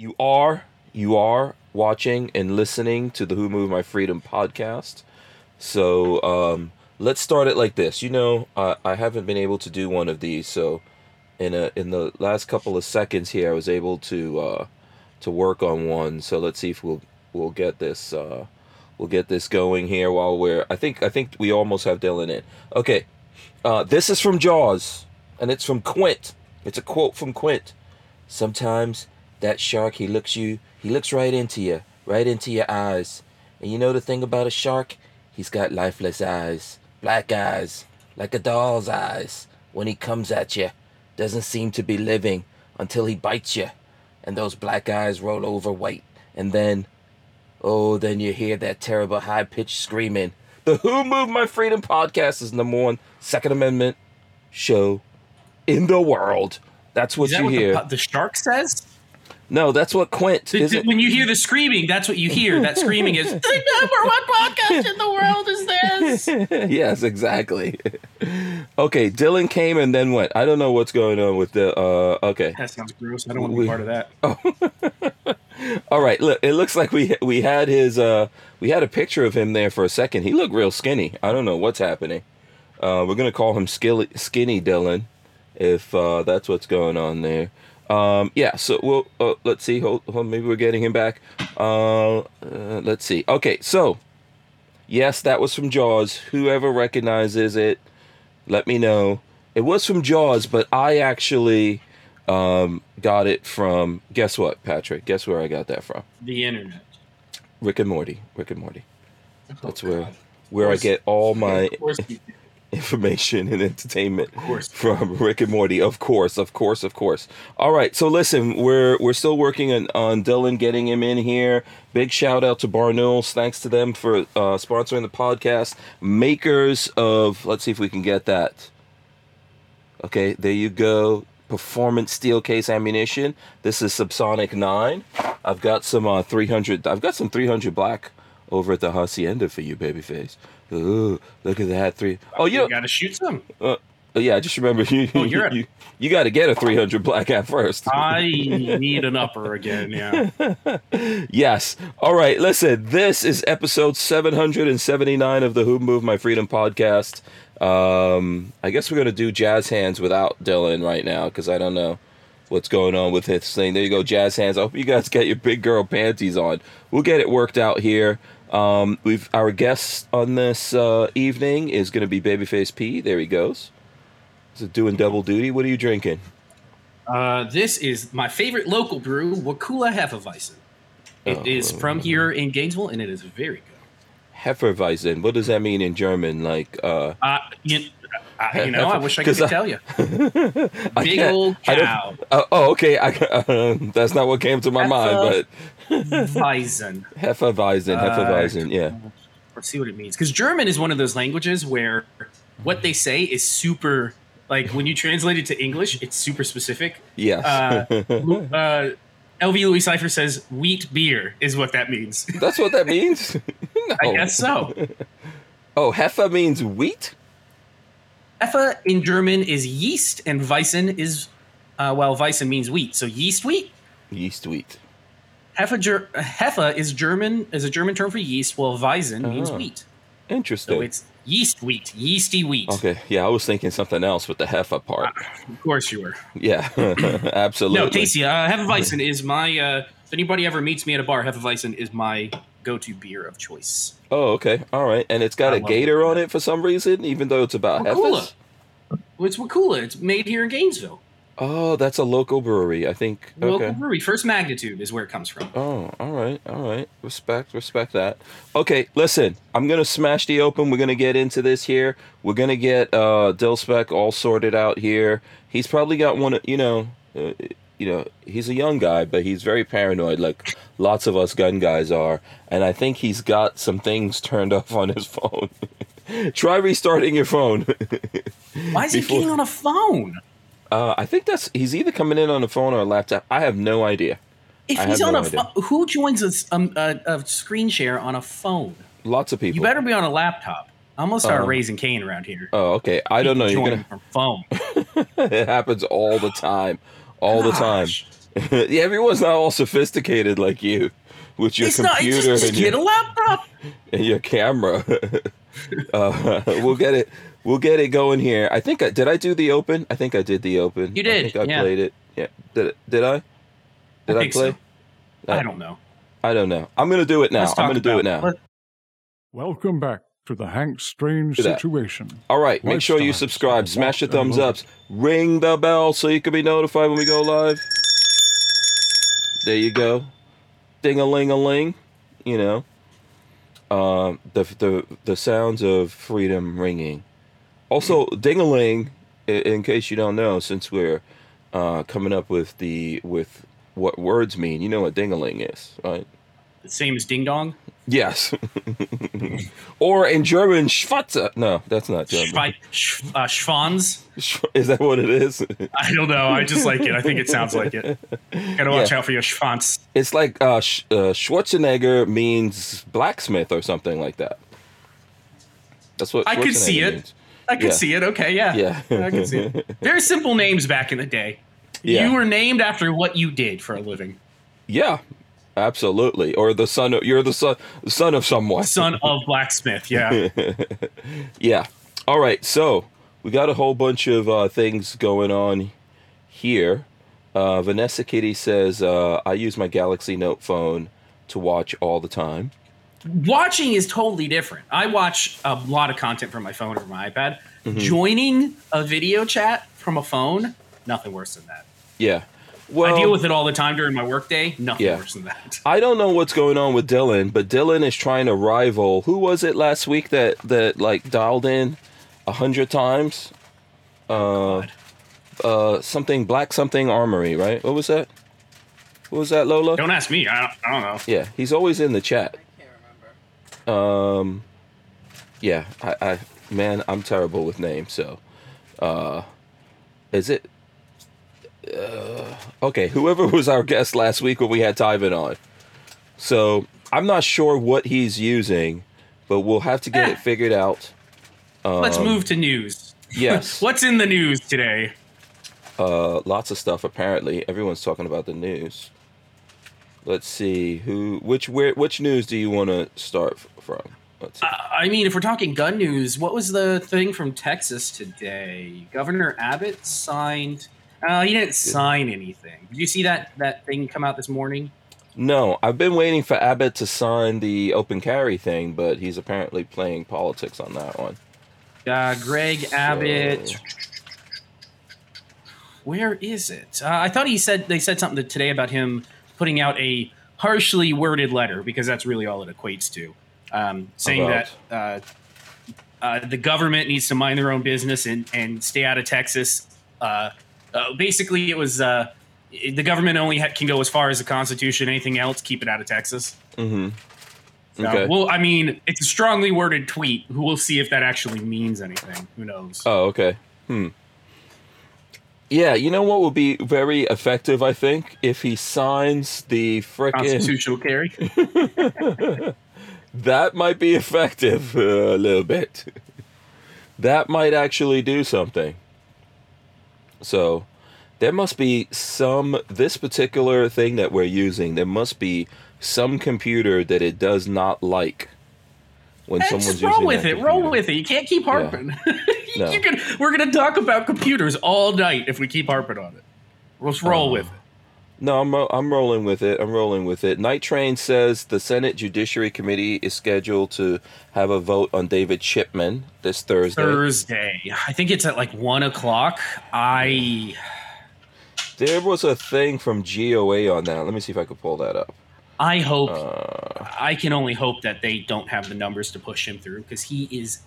You are you are watching and listening to the Who Moved My Freedom podcast. So um, let's start it like this. You know, uh, I haven't been able to do one of these, so in a in the last couple of seconds here, I was able to uh, to work on one. So let's see if we'll we'll get this uh, we'll get this going here while we're. I think I think we almost have Dylan in. Okay, uh, this is from Jaws, and it's from Quint. It's a quote from Quint. Sometimes that shark he looks you he looks right into you, right into your eyes. And you know the thing about a shark? He's got lifeless eyes, black eyes, like a doll's eyes. When he comes at you, doesn't seem to be living until he bites you, and those black eyes roll over white, and then, oh, then you hear that terrible high pitched screaming. The Who Moved My Freedom podcast is number one Second Amendment show in the world. That's what that you what hear. the, the shark says? No, that's what Quint. Is when you hear the screaming, that's what you hear. That screaming is the number one podcast in the world is this. yes, exactly. okay, Dylan came and then went. I don't know what's going on with the. Uh, okay, That sounds gross. I don't want to We- be part of that. all right. Look, it looks like we we had his. Uh, we had a picture of him there for a second. He looked real skinny. I don't know what's happening. Uh, we're gonna call him Skilly, Skinny Dylan, if uh, that's what's going on there. Um, yeah. So we'll uh, let's see. Hold, hold, maybe we're getting him back. Uh, uh, let's see. Okay, so yes, that was from Jaws. Whoever recognizes it, let me know. It was from Jaws, but I actually um, got it from. Guess what, Patrick? Guess where I got that from? The internet. Rick and Morty. Rick and Morty. That's Oh, where God. where I get all my Of course you did. information and entertainment Of course. from Rick and Morty. Of course, of course, of course. All right, so listen, we're we're still working on, on Dylan getting him in here. Big shout out to Barnauls. Thanks to them for uh, sponsoring the podcast. Makers of let's see if we can get that. Okay, there you go. Performance steel case ammunition. This is Subsonic Nine. I've got some uh, 300. I've got some 300 black over at the hacienda for you, babyface. Ooh, look at that three oh you You got to shoot some. uh, yeah, I just remember you. Oh, you're a- you, you got to get a 300 black at first. I need an upper again. Yeah. yes. All right. Listen, this is episode 779 of the Who Moved My Freedom podcast. Um, I guess we're gonna do jazz hands without Dylan right now because I don't know what's going on with his thing. There you go, jazz hands. I hope you guys get your big girl panties on. We'll get it worked out here. Um, we've our guest on this uh, evening is gonna be Babyface P. There he goes. Is it doing double duty? What are you drinking? Uh, this is my favorite local brew, Wakulla Hefeweizen. It is Oh. from here in Gainesville, and it is very good. Hefeweizen. What does that mean in German? Like, uh, Uh, you, uh, you know, I wish I could I- tell you. Big old I cow. Uh, oh, okay. I, uh, that's not what came to my Hefe- mind, Weizen. but Hefeweizen, Uh, Hefeweizen, yeah. Let's see what it means. Because German is one of those languages where what they say is super, like when you translate it to English, it's super specific. Yes. Uh, uh, LV Louis Cipher says wheat beer is what that means. that's what that means? no. I guess so. Oh, Hefe means wheat? Hefe in German is yeast, and Weizen is, uh, well, Weizen means wheat. So yeast wheat. Yeast wheat. Hefe, Hefe is German is a German term for yeast, while Weizen means Oh. wheat. Interesting. So it's yeast wheat, yeasty wheat. okay, yeah, I was thinking something else with the Hefe part. Of course you were. Yeah, absolutely. No, tasty. Uh, Hefeweizen is my. Uh, if anybody ever meets me at a bar, Hefeweizen is my go-to beer of choice. Oh, okay. All right. And it's got I a gator it. on it for some reason, even though it's about Wakulla. Hefes? Well, it's Wakulla. It's made here in Gainesville. Oh, that's a local brewery, I think. Local Okay. brewery. First Magnitude is where it comes from. Oh, all right, all right. Respect, respect that. Okay, listen, I'm gonna smash the open. We're gonna get into this here. We're gonna get uh Dill Spec all sorted out here. He's probably got one. of- You know, uh, you know, he's a young guy, but he's very paranoid, like lots of us gun guys are. And I think he's got some things turned off on his phone. Try restarting your phone. Why is he Before- getting on a phone? Uh, I think that's he's either coming in on a phone or a laptop. I have no idea. If I he's on no a idea. phone, who joins a, um, a, a screen share on a phone? Lots of people. You better be on a laptop. I'm gonna start Oh. raising Cain around here. Oh, okay. I don't know. You're gonna. from phone. it happens all the time all the time yeah, everyone's not all sophisticated like you with your it's computer It's just, just and, get your, a laptop. and your camera. uh, we'll get it. We'll get it going here. I think I did. I do the open. I think I did the open. You did, I think I yeah. played it. Yeah. Did did I? Did I, think play? so. I don't know. I don't know. I'm gonna do it now. I'm gonna do it now. let- Welcome back to the Hank Strange situation. All right. Make sure you subscribe. Smash the thumbs ups. Ring the bell so you can be notified when we go live. There you go. Ding a ling a ling. You know. Um, the the the sounds of freedom ringing. Also, ding a ling. In case you don't know, since we're uh, coming up with the with what words mean, you know what ding a ling is, right? The same as ding dong. Yes. or in German, Schwatze. No, that's not German. Schwe- sch- uh, Schwanz. Is that what it is? I don't know. I just like it. I think it sounds like it. Gotta watch Yeah. out for your Schwanz. It's like uh, Sch- uh, Schwarzenegger means blacksmith or something like that. That's what I could see it. means. I could Yeah. see it. Okay, yeah. Yeah. I can see it. Very simple names back in the day. Yeah. You were named after what you did for a living. Yeah, absolutely. Or the son of you're the son son of someone. Son of blacksmith. Yeah. Yeah. All right. So we got a whole bunch of uh, things going on here. Uh, Vanessa Kitty says uh, I use my Galaxy Note phone to watch all the time. Watching is totally different. I watch a lot of content from my phone or my iPad. Mm-hmm. Joining a video chat from a phone, nothing worse than that. Yeah. Well, I deal with it all the time during my workday. Nothing Yeah. worse than that. I don't know what's going on with Dylan, but Dylan is trying to rival. Who was it last week that that like dialed in a hundred times? Uh, God. uh, something black something armory, right? What was that? What was that, Lola? Don't ask me. I don't, I don't know. Yeah, he's always in the chat. I can't remember. Um, yeah, I, I man, I'm terrible with names. So, uh, is it? Uh, okay, whoever was our guest last week when we had Tyvin on. So I'm not sure what he's using, but we'll have to get Eh. it figured out. Let's Um, move to news. Yes, What's in the news today? uh, lots of stuff. Apparently, everyone's talking about the news. Let's see who, which, where, which news do you want to start f- from? I mean, if we're talking gun news, what was the thing from Texas today? Governor Abbott signed. Uh, he didn't sign anything. Did you see that that thing come out this morning? No, I've been waiting for Abbott to sign the open carry thing, but he's apparently playing politics on that one. Uh, Greg Abbott. Where is it? Uh, I thought he said they said something today about him putting out a harshly worded letter because that's really all it equates to, um, saying About? that uh, uh, the government needs to mind their own business and, and stay out of Texas. Uh, uh, basically, it was uh, the government only ha- can go as far as the Constitution. Anything else, keep it out of Texas. Mm-hmm. So, Okay. Well, I mean, it's a strongly worded tweet. We'll see if that actually means anything. Who knows? Oh, okay. Hmm. Yeah, you know what would be very effective, I think, if he signs the frickin' Constitutional carry. that might be effective uh, a little bit. that might actually do something. So, there must be some this particular thing that we're using. There must be some computer that it does not like when someone's roll with it. Roll with it. You can't keep harping. You No. can- we're gonna talk about computers all night if we keep harping on it. Let's roll Oh. with it. No, I'm I'm rolling with it. I'm rolling with it. Night Train says the Senate Judiciary Committee is scheduled to have a vote on David Chipman this Thursday. Thursday. I think it's at like one o'clock. I There was a thing from GOA on that. Let me see if I could pull that up. I hope Uh, I can only hope that they don't have the numbers to push him through because he is.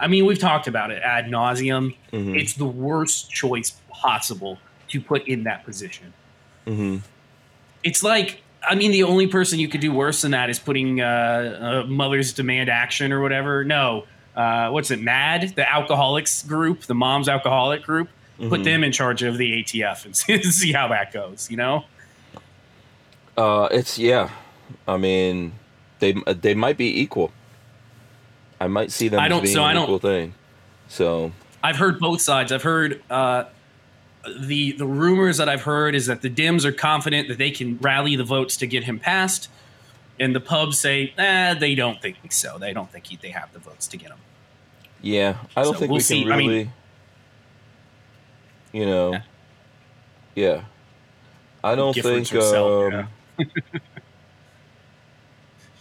I mean, we've talked about it ad nauseum. mhm, It's the worst choice possible to put in that position. mhm. It's like, I mean, the only person you could do worse than that is putting uh, uh, Mother's Demand Action or whatever. No, uh, what's it? MAD, the alcoholics group, the mom's alcoholic group. Put Mhm. them in charge of the ATF and see, see how that goes. You know, Uh, it's yeah. I mean, they they might be equal. I might see them I as don't- being so I don't- equal thing. So I've heard both sides. I've heard uh, the the rumors that I've heard is that the Dems are confident that they can rally the votes to get him passed, and the pubs say, eh, they don't think so. They don't think he, they have the votes to get him. Yeah, I don't So think we'll we see. can I mean- really. you know. Yeah. Yeah. I don't think. himself, um,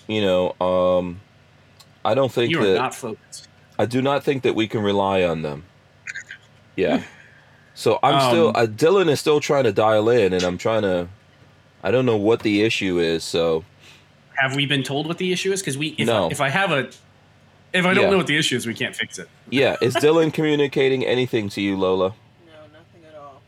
you know. Um, I don't think You are that. not focused. I do not think that we can rely on them. Yeah. So I'm still. Um, Uh, Dylan is still trying to dial in, and I'm trying to. I don't know what the issue is. So Have we been told what the issue is? Because we, if, No. I, if I have a, if I don't Yeah. know what the issue is, we can't fix it. yeah, is Dylan communicating anything to you, Lola? No, nothing at all.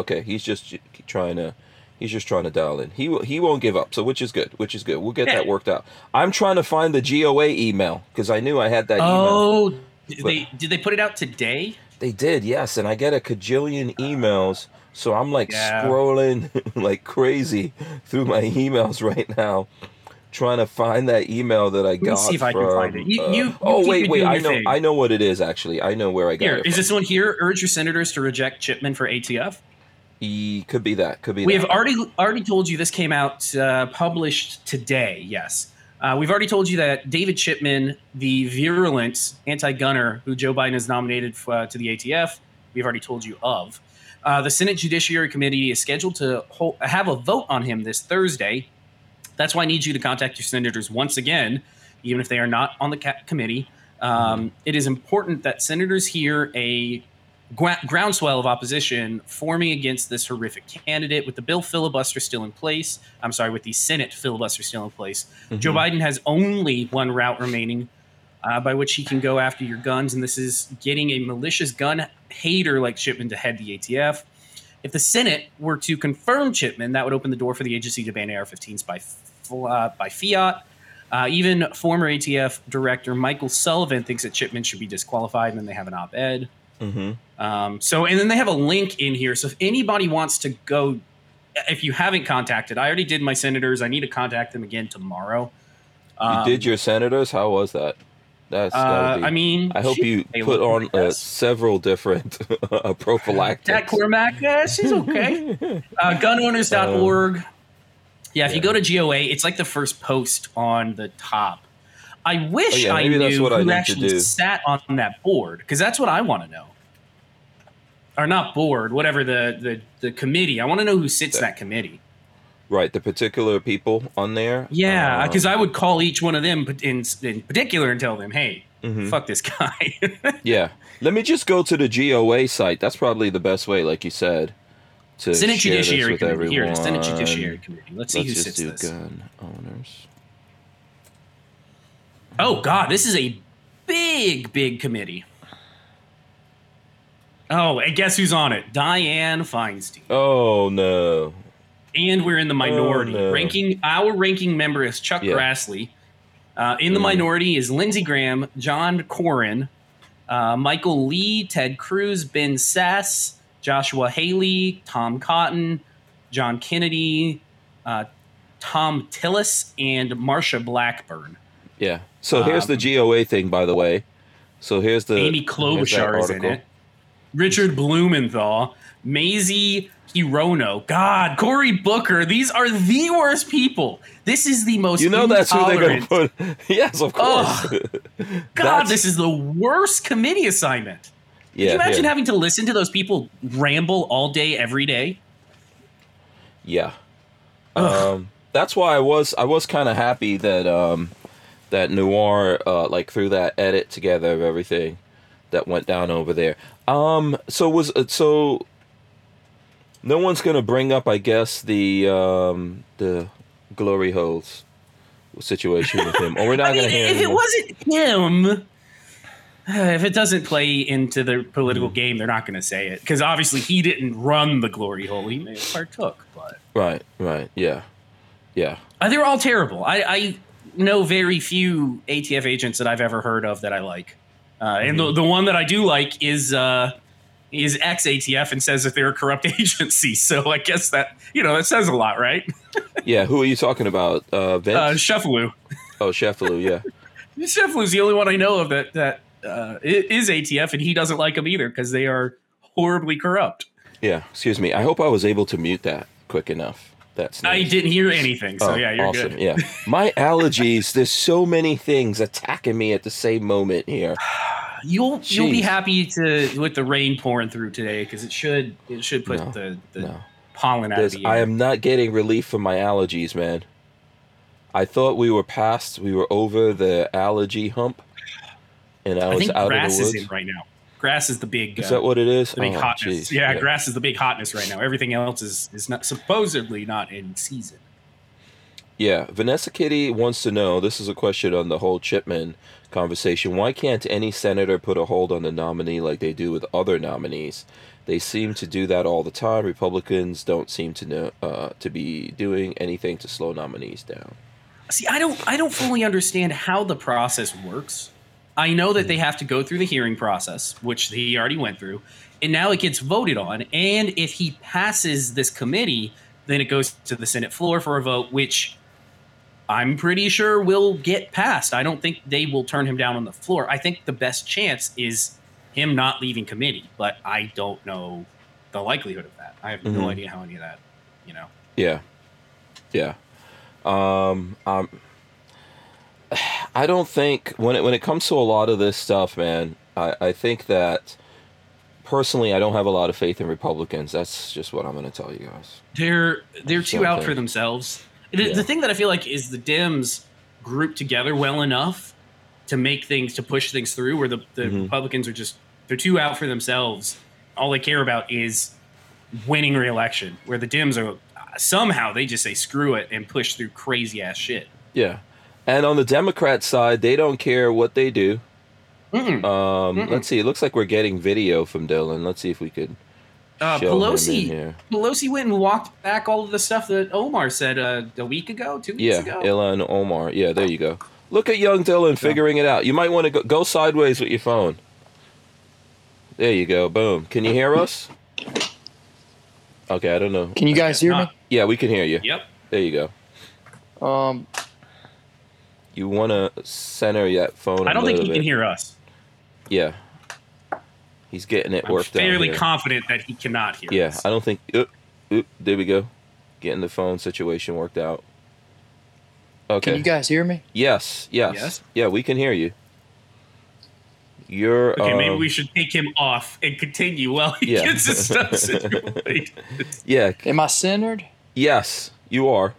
Okay, he's just trying to he's just trying to dial in. He will- he won't give up, so which is good. Which is good. We'll get that worked out. I'm trying to find the GOA email because I knew I had that email. Oh, did they did they put it out today? They did, yes, and I get a cajillion emails, so I'm like Yeah. scrolling like crazy through my emails right now, trying to find that email that I me got. see if I can find it. You- uh, you- oh wait, wait, I know, thing. I know what it is actually. I know where I got Here, it. is from. this one here? Urge your senators to reject Chipman for ATF. E- could be that. Could be. We that. have already already told you this came out uh, published today. Yes, uh, we've already told you that David Chipman, the virulent anti-gunner who Joe Biden has nominated uh, to the ATF, we've already told you of. Uh, the Senate Judiciary Committee is scheduled to hold, have a vote on him this Thursday. That's why I need you to contact your senators once again, even if they are not on the committee. Um, it is important that senators hear a groundswell of opposition forming against this horrific candidate with the bill filibuster still in place. I'm sorry, with the Senate filibuster still in place. Joe Mhm. Biden has only one route remaining uh, by which he can go after your guns, and this is getting a malicious gun hater like Chipman to head the ATF. If the Senate were to confirm Chipman, that would open the door for the agency to ban AR-15s by uh, by fiat. Uh, even former ATF director Michael Sullivan thinks that Chipman should be disqualified, and then they have an op-ed. Mhm. Um, so, and then they have a link in here. So, if anybody wants to go, if you haven't contacted, I already did my senators. I need to contact them again tomorrow. You Um, did your senators? How was that? That's. Uh, be, I mean, I hope you put on uh, several different uh, prophylactics. Jack Cormac, uh, she's okay. uh, gunowners.org. yeah, if you go to GOA, it's like the first post on the top. I wish Oh, yeah, I knew that's what I who need actually sat on that board because that's what I want to know. Or not board, whatever the the, the committee. I want to know who sits in that committee. Right, the particular people on there. Yeah, um, because I would call each one of them in in particular and tell them, "Hey, mhm. fuck this guy." Yeah, let me just go to the GOA site. That's probably the best way, like you said, to Senate share this Judiciary with Committee. everyone. Here it is. Senate Judiciary Committee. Let's see Let's who just sits do this. gun owners. Oh God, this is a big, big committee. Oh, and guess who's on it? Dianne Feinstein. Oh no! And we're in the minority. Oh, no. Ranking our ranking member is Chuck Yeah. Grassley. Uh, in the Mm. minority is Lindsey Graham, John Cornyn, uh, Michael Lee, Ted Cruz, Ben Sass, Joshua Hawley, Tom Cotton, John Kennedy, uh, Thom Tillis, and Marsha Blackburn. Yeah. So here's the Um, GOA thing, by the way. So here's the Amy Klobuchar is in it. Richard Blumenthal, Mazie Hirono, God, Cory Booker. These are the worst people. This is the most. You know that's who they're going to put. yes, of course. God, this is the worst committee assignment. yeah, Can you imagine yeah. having to listen to those people ramble all day, every day? Yeah. Um, that's why I was I was kind of happy that um, that Noir uh, like threw that edit together of everything that went down over there. Um, so was uh, so no one's gonna bring up, I guess, the um, the glory holes situation with him, or we're not I mean, gonna hear if it wasn't him, if it doesn't play into the political Hmm. game, they're not going to say it because obviously he didn't run the glory hole. He may have partook, but Right, right, yeah, yeah. uh, they're all terrible. I, I know very few ATF agents that I've ever heard of that I like, uh, and the, the one that I do like is uh, is ex ATF and says that they're a corrupt agency. So I guess that you know that says a lot, right? Yeah, who are you talking about? Uh, Vince? Uh, Shuffaloo. oh, Sheffield, yeah. Shefflu's the only one I know of that that uh, is ATF, and he doesn't like them either because they are horribly corrupt. Yeah, excuse me. I hope I was able to mute that quick enough. That's I didn't hear anything, so Oh, yeah, you're awesome. good. Yeah, my allergies. There's so many things attacking me at the same moment here. You'll you'll be happy to with the rain pouring through today because it should it should put No, the, the no. pollen out There's, of the air. I am not getting relief from my allergies, man. I thought we were past, we were over the allergy hump, and I I was think out grass of the is woods. in right now. Grass is the big Is uh, that what it is? the big Oh, hotness. jeez. Yeah, grass is the big hotness right now. Everything else is is not supposedly not in season. Yeah, Vanessa Kitty wants to know. This is a question on the whole Chipman conversation. Why can't any senator put a hold on the nominee like they do with other nominees? They seem to do that all the time. Republicans don't seem to know uh, to be doing anything to slow nominees down. See, I don't I don't fully understand how the process works. I know that they have to go through the hearing process, which he already went through, and now it gets voted on. And if he passes this committee, then it goes to the Senate floor for a vote, which I'm pretty sure will get passed. I don't think they will turn him down on the floor. I think the best chance is him not leaving committee, but I don't know the likelihood of that. I have no Mhm. idea how any of that, you know. Yeah, yeah. Um, um, I don't think when it when it comes to a lot of this stuff, man. I I think that personally, I don't have a lot of faith in Republicans. That's just what I'm going to tell you guys. They're they're too out for themselves. The, Yeah. the thing that I feel like is the Dems group together well enough to make things to push things through, where the, the Mhm. Republicans are just they're too out for themselves. All they care about is winning re-election. Where the Dems are somehow they just say screw it and push through crazy ass shit. Yeah. And on the Democrat side, they don't care what they do. Mm-mm. Um, Mm-mm. let's see. It looks like we're getting video from Dylan. Let's see if we could Uh, show him in Pelosi here. Pelosi went and walked back all of the stuff that Omar said uh, a week ago, two weeks Yeah, ago. Yeah, Ilhan Omar. Yeah, there you go. Look at young Dylan figuring it out. You might want to go, go sideways with your phone. There you go. Boom. Can you hear us? Okay, I don't know. Can you guys hear me? Yeah, we can hear you. Yep. There you go. Um, You want to center that phone. I I don't think he can hear us. Yeah. He's getting it I'm worked out. fairly here. confident that he cannot hear Yeah, us. I don't think. Oop, oop, there we go. Getting the phone situation worked out. Okay. can you guys hear me? yes, yes. Yes? Yeah, we can hear you. You're. Okay, maybe um, we should take him off and continue while he Yeah. gets his stuff situated. Yeah. Am I centered? Yes, you are.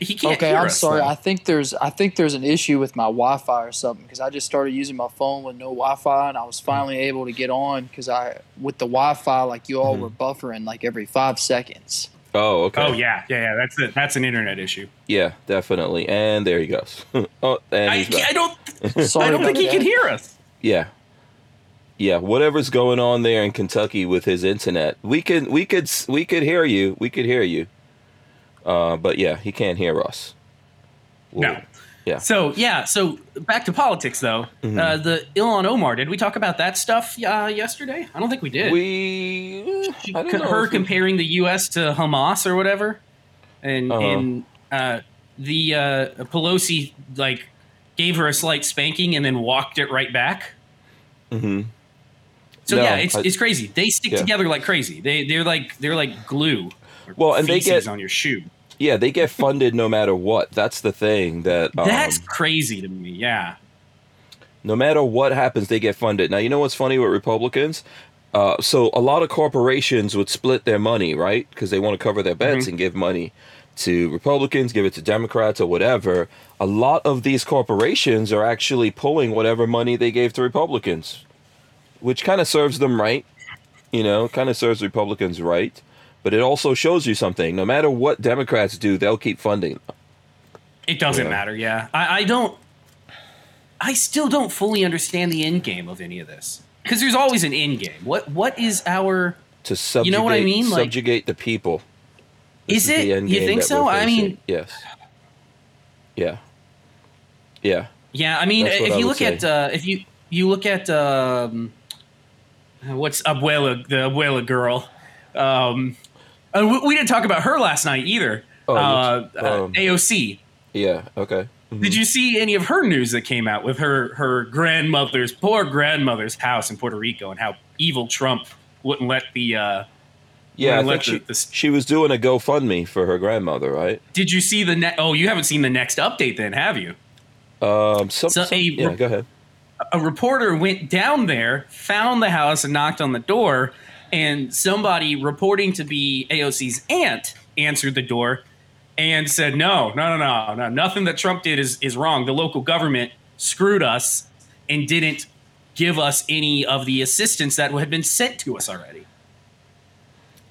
He can't okay, hear I'm us. sorry. though. I think there's I think there's an issue with my Wi-Fi or something because I just started using my phone with no Wi-Fi and I was finally able to get on because I with the Wi-Fi like you all Mhm. were buffering like every five seconds. Oh, okay. Oh yeah, yeah, yeah. That's a, that's an internet issue. Yeah, definitely. And there he goes. oh, and I, he's. I don't. Sorry I don't think about he can hear us. Yeah. Yeah, whatever's going on there in Kentucky with his internet, we could we could we could hear you. We could hear you. Uh, but yeah, he can't hear us. No. Yeah. So yeah. So back to politics though. Mhm. Uh, the Ilhan Omar. Did we talk about that stuff uh, yesterday? I don't think we did. We I don't know her we- comparing the U.S. to Hamas or whatever, and Uh-huh. and uh, the uh, Pelosi like gave her a slight spanking and then walked it right back. Mhm. So No, yeah, it's, I- it's crazy. They stick Yeah. together like crazy. They they're like they're like glue. or Well, and they get- on your shoe. Yeah, they get funded no matter what. That's the thing that um, That's crazy to me. Yeah. no matter what happens, they get funded. Now, you know what's funny with Republicans? Uh, so a lot of corporations would split their money, right? Because they want to cover their bets Mhm. and give money to Republicans, give it to Democrats or whatever. A lot of these corporations are actually pulling whatever money they gave to Republicans, which kind of serves them right. You know, kind of serves Republicans right. But it also shows you something. No matter what Democrats do, they'll keep funding. It doesn't Yeah. matter. Yeah. I, I don't. I still don't fully understand the end game of any of this because there's always an end game. What what is our to subjugate, You know what I mean? Like- subjugate the people. Is the it? You think so? I mean- yes. Yeah. Yeah. Yeah, I mean, if I you would look at uh, if you you look at um, what's Abuela the Abuela girl, um, and we, we didn't talk about her last night either. Oh, uh, uh, um, AOC. Yeah. Okay. Mhm. Did you see any of her news that came out with her her grandmother's poor grandmother's house in Puerto Rico and how evil Trump wouldn't let the. Uh, Yeah, I Well, think let she, the- the- she was doing a GoFundMe for her grandmother, right? did you see the ne- Oh, you haven't seen the next update, then, have you? Um, some, So some- a- yeah, go ahead. a reporter went down there, found the house, and knocked on the door. And somebody reporting to be AOC's aunt answered the door and said, "No, no, no, no, no. Nothing that Trump did is is wrong. The local government screwed us and didn't give us any of the assistance that had been sent to us already."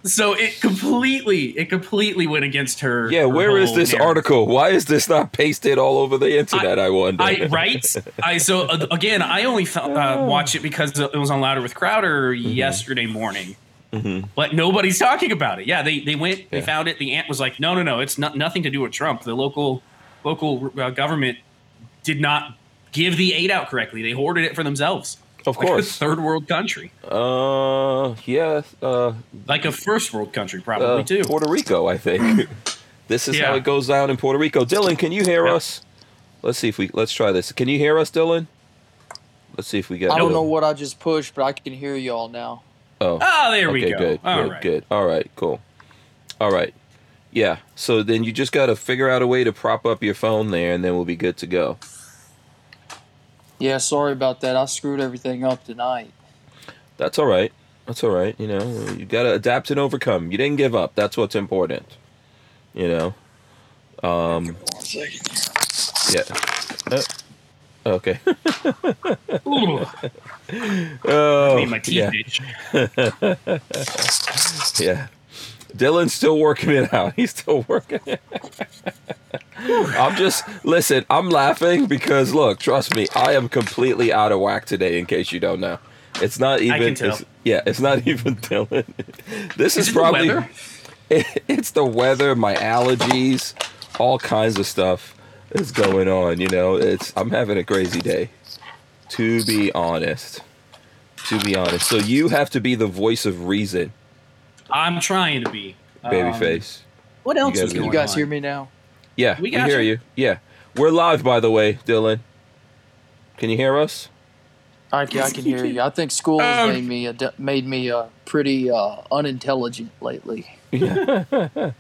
So it completely, it completely went against her. Yeah, her where is this narrative. article? Why is this not pasted all over the internet? I, wonder. I right. I so uh, again, I only felt, uh, watched it because it was on Louder with Crowder Mm-hmm. yesterday morning. But nobody's talking about it. Yeah, they they went, they found it. The aunt was like, "No, no, no, it's not nothing to do with Trump. The local local uh, government did not give the aid out correctly. They hoarded it for themselves, of like a course. third world country, Uh, yeah. Uh, like a first world country, probably uh, too. Puerto Rico, I think. this is how it goes down in Puerto Rico. Dylan, can you hear Yeah. us? Let's see if we let's try this. Can you hear us, Dylan? Let's see if we get. I don't know what I just pushed, but I can hear y'all now. Oh, Oh, there we go. good, All good, right. good. All right, cool. All right, yeah. So then you just got to figure out a way to prop up your phone there, and then we'll be good to go. Yeah, sorry about that. I screwed everything up tonight. That's all right. That's all right. You know, you got to adapt and overcome. You didn't give up. That's what's important. You know. Um. Yeah. Uh, okay. Ooh, oh, made my teeth yeah. itch. Yeah. Dylan's still working it out. He's still working it. I'm just listen, I'm laughing because look, trust me, I am completely out of whack today in case you don't know. It's not even can tell. it's- yeah, it's not even Dylan. This is, Is it the probably weather? it's the weather, my allergies, all kinds of stuff is going on, you know. It's I'm having a crazy day. To be honest. To be honest. So you have to be the voice of reason, I'm trying to be Um, babyface. What else You is guys- going You guys on? hear me now? Yeah, We we, hear you. you. Yeah, we're live, by the way, Dylan. Can you hear us? I, can- I can hear you. I think school has Um, made me a, made me uh, pretty uh, unintelligent lately. Yeah.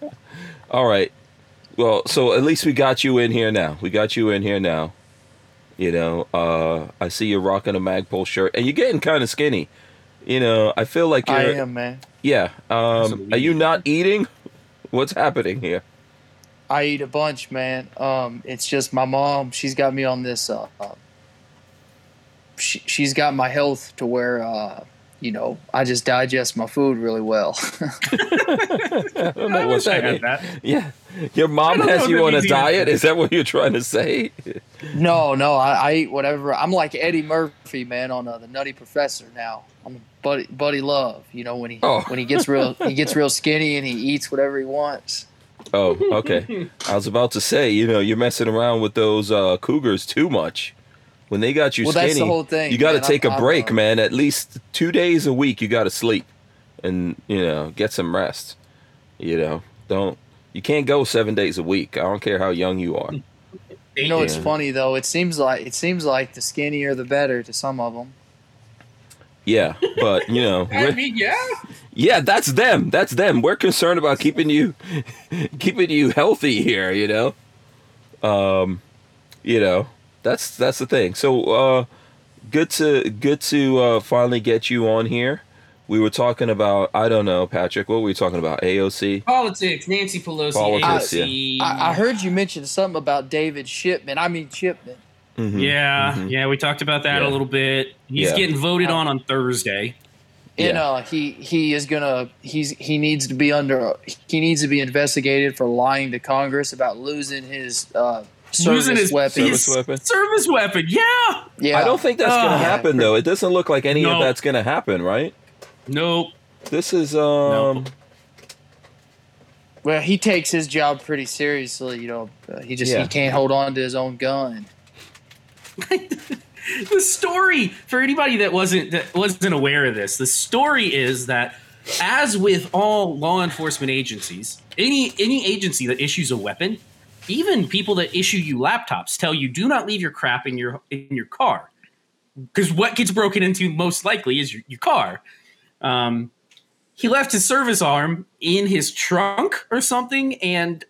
All right. Well, so at least we got you in here now. We got you in here now. You know, uh, I see you're rocking a Magpul shirt, and you're getting kind of skinny. You know, I feel like you're. I am, man. Yeah. Um, are you not eating? What's happening here? I eat a bunch, man. Um, it's just my mom. She's got me on this. Uh, uh, she, she's got my health to where, uh, you know, I just digest my food really well. I I wish I had that. Yeah. Your mom has you on a that either. diet? Is that what you're trying to say? no, no, I, I eat whatever. I'm like Eddie Murphy, man, on uh, the Nutty Professor now. I'm Buddy Buddy Love. You know when he Oh. when he gets real he gets real skinny and he eats whatever he wants. Oh, okay. I was about to say, you know, you're messing around with those uh, cougars too much. When they got you Well, skinny, that's the whole thing, you got to take a I'm- I'm, break, uh, man. At least two days a week, you got to sleep and you know get some rest. You know, don't you can't go seven days a week. I don't care how young you are. You know, it's Yeah. funny though. It seems like it seems like the skinnier the better to some of them. Yeah, but you know, I mean, yeah. yeah, that's them. That's them. We're concerned about keeping you, keeping you healthy here. You know, um, you know, that's that's the thing. So, uh, good to good to uh, finally get you on here. We were talking about I don't know, Patrick. What were we talking about? AOC. Politics, Nancy Pelosi, Politics, AOC. I, I heard you mention something about David Shipman. I mean Shipman. Mhm. Yeah, Mhm. yeah, we talked about that Yeah. a little bit. He's Yeah. getting voted on on Thursday. And Yeah. uh, he he is gonna he's he needs to be under he needs to be investigated for lying to Congress about losing his uh, service Losing his weapon. Service weapon? Service weapon, yeah. Yeah, I don't think that's gonna Ah. happen though. It doesn't look like any No. of that's gonna happen, right? Nope. This is um. Well, he takes his job pretty seriously. You know, uh, he just Yeah. he can't hold on to his own gun. the story for anybody that wasn't that wasn't aware of this the story is that as with all law enforcement agencies any any agency that issues a weapon even people that issue you laptops tell you do not leave your crap in your in your car because what gets broken into most likely is your, your car um, he left his service arm in his trunk or something, and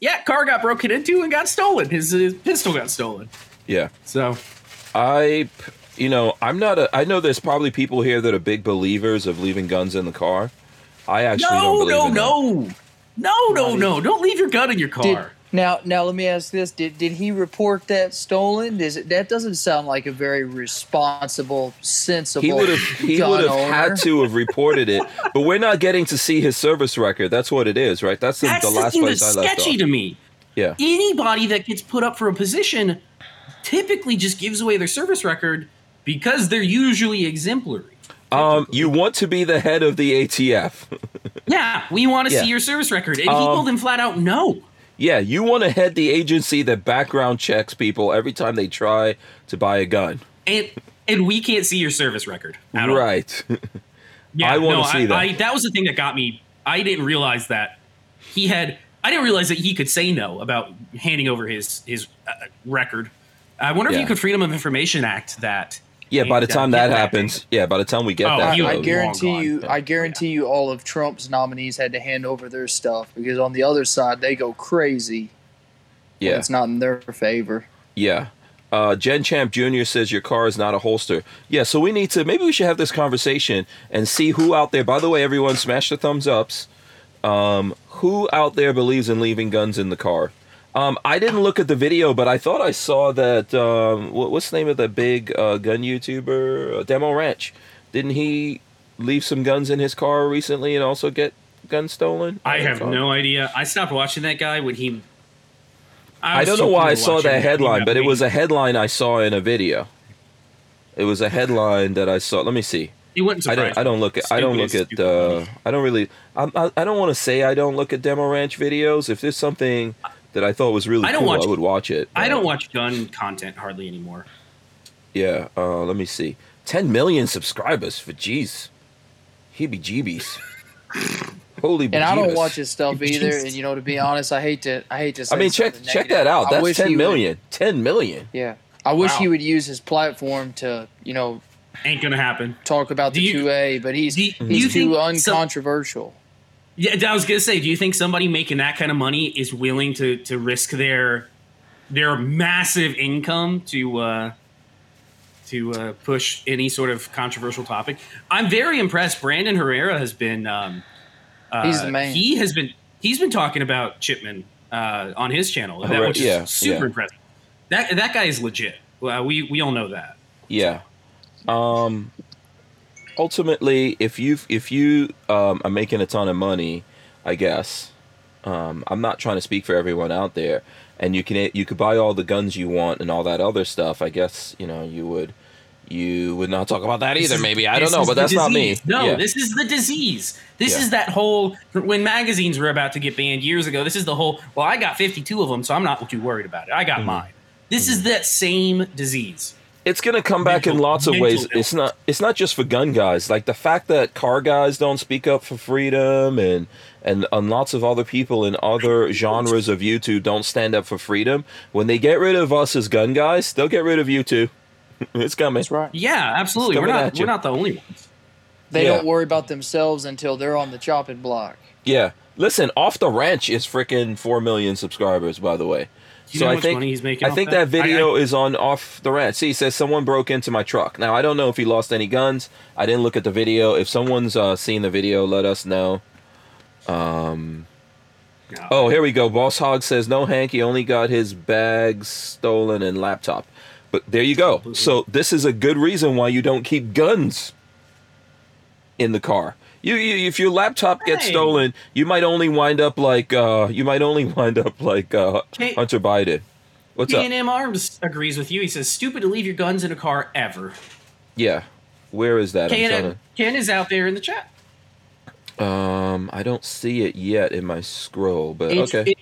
yeah, car got broken into and got stolen. His, his pistol got stolen. Yeah. So I, you know, I'm not a. I know there's probably people here that are big believers of leaving guns in the car. I actually don't no, believe no, in that. no, no, no, no! Don't leave your gun in your car. Did, now, now let me ask this: Did did he report that stolen? Does it, that doesn't sound like a very responsible, sensible. He would have. He would have owner. had to have reported it, but we're not getting to see his service record. That's what it is, right? That's the, That's the the, last thing place that's I left sketchy off. to me. Yeah. Anybody that gets put up for a position typically just gives away their service record because they're usually exemplary. Um, you want to be the head of the ATF. Yeah, we want to Yeah. see your service record, and he Um, told him flat out no. Yeah, you want to head the agency that background checks people every time they try to buy a gun. And and we can't see your service record. Right. Yeah, I wanna no, see that. I, that was the thing that got me. I didn't realize that he had. I didn't realize that he could say no about handing over his his uh, record. I wonder if Yeah. you could Freedom of Information Act that. Yeah, by the time that that happens, yeah, by the time we get Oh, that, I, I long guarantee gone. you, I guarantee you, all of Trump's nominees had to hand over their stuff because on the other side they go crazy. when yeah, it's not in their favor. yeah. Uh, Jen Champ Jr. says your car is not a holster. Yeah, so we need to maybe we should have this conversation and see who out there. By the way, everyone, smash the thumbs ups. Um, who out there believes in leaving guns in the car? Um, I didn't look at the video, but I thought I saw that. Um, what, what's the name of that big uh, gun YouTuber? Uh, Demo Ranch. Didn't he leave some guns in his car recently and also get guns stolen? I have thought- no idea. I stopped watching that guy when he. I was don't know why I saw that headline, He but it was a headline I saw in a video. It was a headline that I saw. Let me see. It wouldn't I don't. I don't look at. I don't look at. Uh. I don't really. I'm, I, I don't want to say I don't look at Demo Ranch videos. If there's something that I thought was really I don't cool, watch- I would watch it. I don't watch gun content hardly anymore. Yeah. Uh, let me see. 10 million subscribers for jeez. Heebie jeebies. Holy. And I don't watch his stuff either. just- And you know, to be honest, I hate to. I hate to. Say I mean, check something check negative. that out. I That's 10 million. Would, 10 million. yeah, I wish Wow. he would use his platform to, you know, Ain't gonna happen. talk about Do the two A. But he's do you- do he's too think some- uncontroversial. Yeah, I was gonna say, do you think somebody making that kind of money is willing to to risk their their massive income to uh, to uh, push any sort of controversial topic? I'm very impressed. Brandon Herrera has been um, uh, He's the man. He has been he's been talking about Chipman uh, on his channel, that, Herrera- which is yeah, super yeah. impressive. That that guy is legit. Well, we we all know that. Yeah. Um ultimately if you if you um are making a ton of money, I guess. Um I'm not trying to speak for everyone out there and you can you could buy all the guns you want and all that other stuff. I guess, you know, you would you would not talk about that either is- maybe. I don't know, but that's not me. No, Yeah. this is the disease. This Yeah. is that whole when magazines were about to get banned years ago. This is the whole. Well, I got fifty-two of them, so I'm not too worried about it. I Mm-hmm. got mine. This is that same disease. It's going to come back in lots of mental ways. It's not it's not just for gun guys. Like the fact that car guys don't speak up for freedom and and, and lots of other people in other genres of YouTube don't stand up for freedom. When they get rid of us as gun guys, they'll get rid of you too. it's coming. That's right. Yeah, absolutely. We're not. We're not the only ones. They Yeah. don't worry about themselves until they're on the chopping block. Yeah. Listen, Off the Ranch is freaking 4 million subscribers by the way. You so I much think money he's making I think that? that video I- is on Off the Ranch. See, it says someone broke into my truck. Now I don't know if he lost any guns. I didn't look at the video. If someone's uh, seen the video, let us know. Um. No. Oh, here we go. Boss Hog says no, Hank. He only got his bags stolen and laptop. But there you go. So this is a good reason why you don't keep guns in the car. You, you if your laptop gets stolen, you might only wind up like uh you might only wind up like uh Hey. Hunter Biden. What's up? B&M Arms agrees with you. He says, "Stupid to leave your guns in a car ever." Yeah. Where is that? Ken, trying Ken is out there in the chat. um I don't see it yet in my scroll, but It's- okay. it-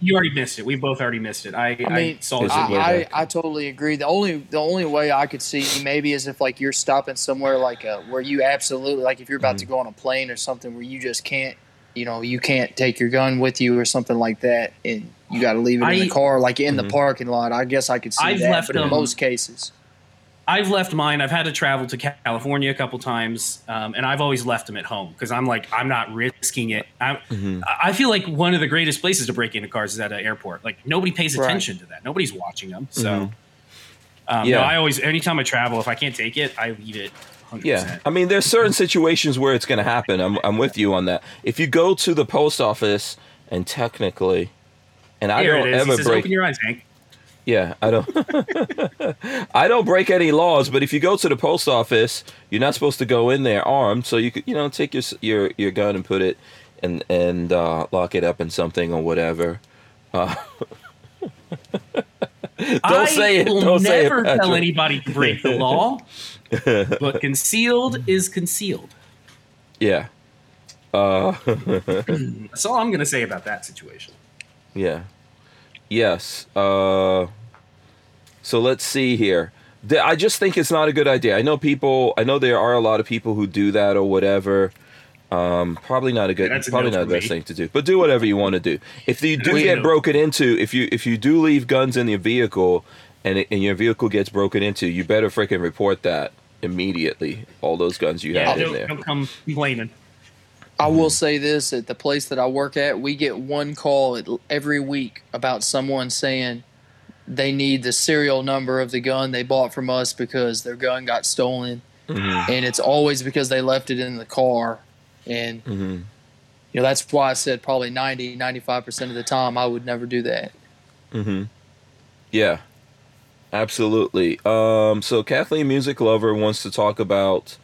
you already missed it. We both already missed it. I, I mean, saw it. it I. I, I totally agree. The only the only way I could see maybe is if like you're stopping somewhere like uh where you absolutely like if you're about to Mm-hmm. go on a plane or something where you just can't you know you can't take your gun with you or something like that and you got to leave it in the car like in Mhm. the parking lot. I guess I could see I've that, left but in most cases, I've left mine. I've had to travel to California a couple times, um, and I've always left them at home because I'm like, I'm not risking it. i Mm-hmm. I feel like one of the greatest places to break into cars is at an airport. Like nobody pays Right. attention to that. Nobody's watching them. So, um, Mm-hmm. Yeah. no, I always, anytime I travel, if I can't take it, I leave it. 100%. Yeah, I mean, there's certain situations where it's going to happen. I'm, I'm with you on that. If you go to the post office and technically, and I Here don't it is. ever says, break. Open your eyes, Hank. Yeah, I don't. I don't break any laws, but if you go to the post office, you're not supposed to go in there armed. So you could, you know, take your your your gun and put it and and uh, lock it up in something or whatever. Uh, don't I say it. Don't say it, never tell anybody to break the law, but concealed is concealed. Yeah. Uh, That's all I'm going to say about that situation. Yeah. Yes. Uh, so let's see here. I just think it's not a good idea. I know people. I know there are a lot of people who do that or whatever. Um, probably not a good. Yeah, a probably no not the best me. thing to do. But do whatever you want to do. If you do get broken into, if you if you do leave guns in your vehicle, and it, and your vehicle gets broken into, you better freaking report that immediately. All those guns you Yeah, have in there. don't come complaining. I Mm-hmm. will say this at the place that I work at, we get one call every week about someone saying they need the serial number of the gun they bought from us because their gun got stolen. Mm-hmm. And it's always because they left it in the car. And, hmm you know, that's why I said probably 90, 95% of the time I would never do that. hmm Yeah, absolutely. Um, so Kathleen Music Lover wants to talk about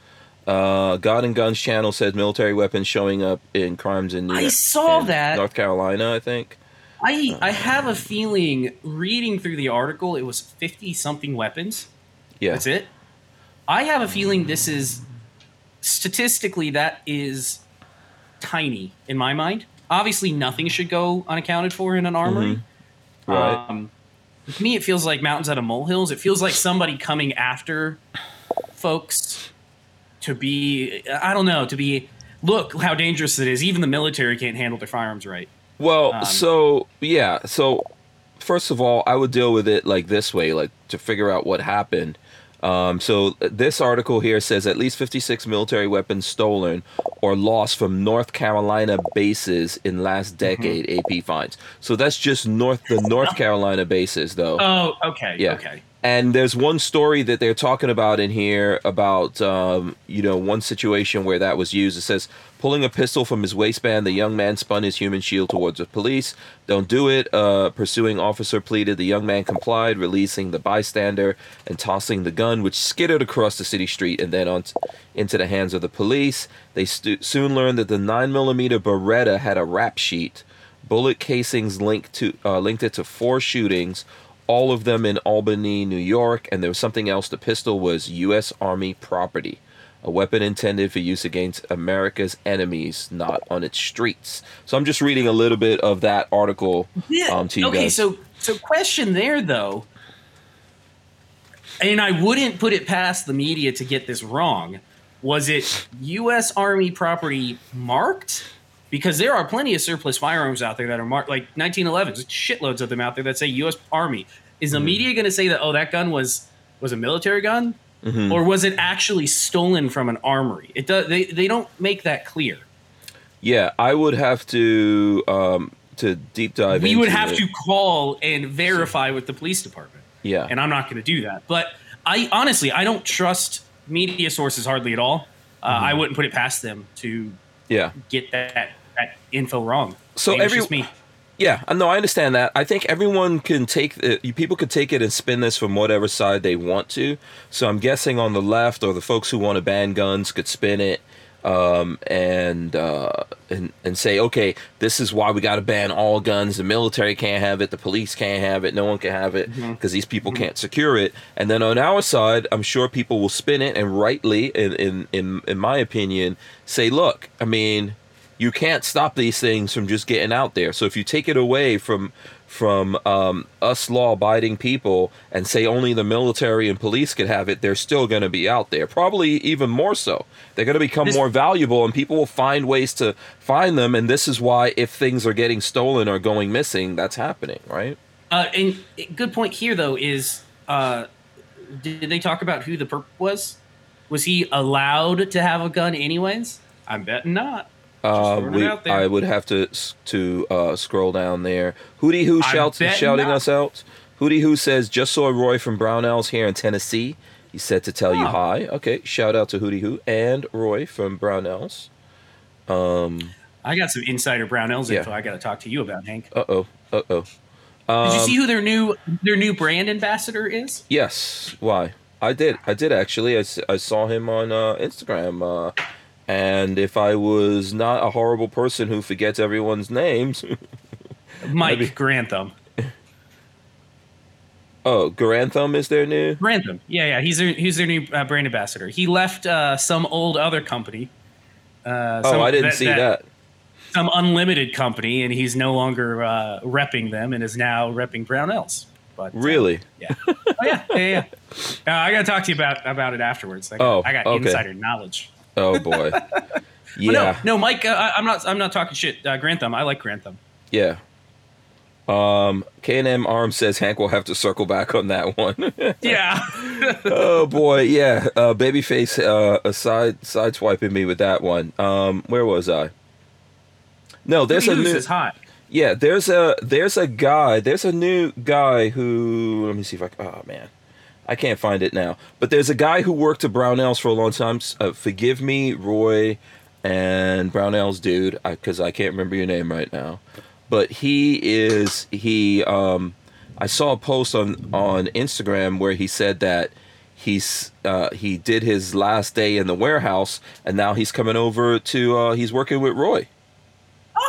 uh, God and Guns channel says military weapons showing up in crimes in New I saw that. North Carolina. I think. I I have a feeling reading through the article, it was fifty something weapons. Yeah. That's it. I have a feeling this is statistically that is tiny in my mind. Obviously, nothing should go unaccounted for in an armory. Mm-hmm. Right. Um, to me, it feels like mountains out of molehills. It feels like somebody coming after folks to be, I don't know, to be, look how dangerous it is. Even the military can't handle their firearms right. Well, Um, so yeah, so first of all, I would deal with it like this way, like to figure out what happened. Um, so this article here says at least 56 military weapons stolen or lost from North Carolina bases in last decade. AP finds. So that's just North the North Carolina bases, though. Oh, okay. Yeah. Okay. And there's one story that they're talking about in here about, um, you know, one situation where that was used. It says, pulling a pistol from his waistband, the young man spun his human shield towards the police. Don't do it. Uh, pursuing officer pleaded. The young man complied, releasing the bystander and tossing the gun, which skittered across the city street and then on into the hands of the police. They soon learned that the 9mm Beretta had a rap sheet. Bullet casings linked to uh, linked it to four shootings, all of them in Albany, New York, and there was something else. The pistol was U.S. Army property, a weapon intended for use against America's enemies, not on its streets. So I'm just reading a little bit of that article Yeah. um, to you okay. guys. So, so question there though, and I wouldn't put it past the media to get this wrong. Was it U.S. Army property marked? Because there are plenty of surplus firearms out there that are marked, like 1911s, shitloads of them out there that say U.S. Army. Is Mm-hmm. the media going to say that? Oh, that gun was was a military gun, Mhm. or was it actually stolen from an armory? It does. They they don't make that clear. yeah, I would have to um, to deep dive. we would have it. to call and verify with the police department. Yeah. and I'm not going to do that. But I honestly, I don't trust media sources hardly at all. Uh, Mm-hmm. I wouldn't put it past them to yeah. get that info wrong. So Maybe every- me. Yeah, I know. I understand that. I think everyone can take it. People could take it and spin this from whatever side they want to. So I'm guessing on the left or the folks who want to ban guns could spin it um, and uh, and and say, okay, this is why we got to ban all guns. The military can't have it. The police can't have it. No one can have it because these people can't secure it. And then on our side, I'm sure people will spin it and rightly, in in in, in my opinion, say, look, I mean you can't stop these things from just getting out there. So if you take it away from from um, us law-abiding people and say only the military and police could have it, they're still going to be out there. Probably even more so. They're going to become This- more valuable, and people will find ways to find them. And this is why, if things are getting stolen or going missing, that's happening, right? Uh, and good point here though is uh, did they talk about who the perp was? Was he allowed to have a gun anyways? I'm betting not. Uh, we. I would have to to uh, scroll down there. Hootie Who shouts shouting not. us out. Hootie Who says just saw Roy from Brownells here in Tennessee. He said to tell you Oh. hi. Okay, shout out to Hootie Who and Roy from Brownells. Um. I got some insider Brownells Yeah. info I got to talk to you about, Hank. Uh oh. Uh oh. Did you Um, see who their new their new brand ambassador is? Yes. Why? I did. I did actually. I, I saw him on uh, Instagram. Uh, and if I was not a horrible person who forgets everyone's names, Mike. Grantham. oh, Grantham is their new. Grantham. Yeah, yeah. He's their he's their new uh, brand ambassador. He left uh, some old other company. Uh, Oh, I didn't see that. Some unlimited company, and he's no longer uh, repping them, and is now repping Brownells. But uh, Really? yeah, oh, yeah, yeah, yeah. Uh, I got to talk to you about about it afterwards. I got, Oh, I got okay. insider knowledge. Oh boy. Yeah. no, no, Mike. Uh, I, I'm not. I'm not talking shit. Uh, Grantham. I like Grantham. Yeah. Um, K and M Arms says Hank will have to circle back on that one. Yeah. oh boy, yeah. Uh, Babyface uh, aside sideswiping me with that one. Um, where was I? No, there's a Who's new. is hot. Yeah, there's a there's a guy. There's a new guy who. Let me see if I. Oh man, I can't find it now. But there's a guy who worked at Brownells for a long time. Uh, forgive me, Roy, and Brownells dude, because I, can't remember your name right now. But he is he. Um, I saw a post on on Instagram where he said that he's uh, he did his last day in the warehouse, and now he's coming over to. Uh, he's working with Roy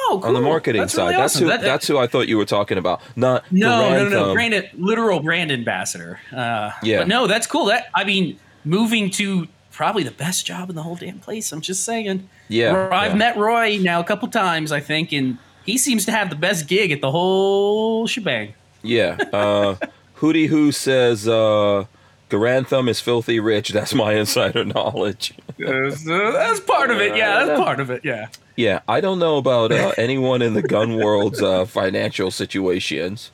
Oh, cool. on the marketing That's side. really That's awesome. who. That- that- that's who I thought you were talking about. Not No, no, no, no. Brand, literal brand ambassador. Uh, Yeah. But no, that's cool. That I mean, moving to probably the best job in the whole damn place. I'm just saying. Yeah, I've yeah. met Roy now a couple times, I think, and he seems to have the best gig at the whole shebang. Yeah. Uh, Hootie Who says uh, Grantham is filthy rich. That's my insider knowledge. that's, uh, that's part of it. Yeah, that's part of it. Yeah. Yeah, I don't know about uh, anyone in the gun world's uh, financial situations.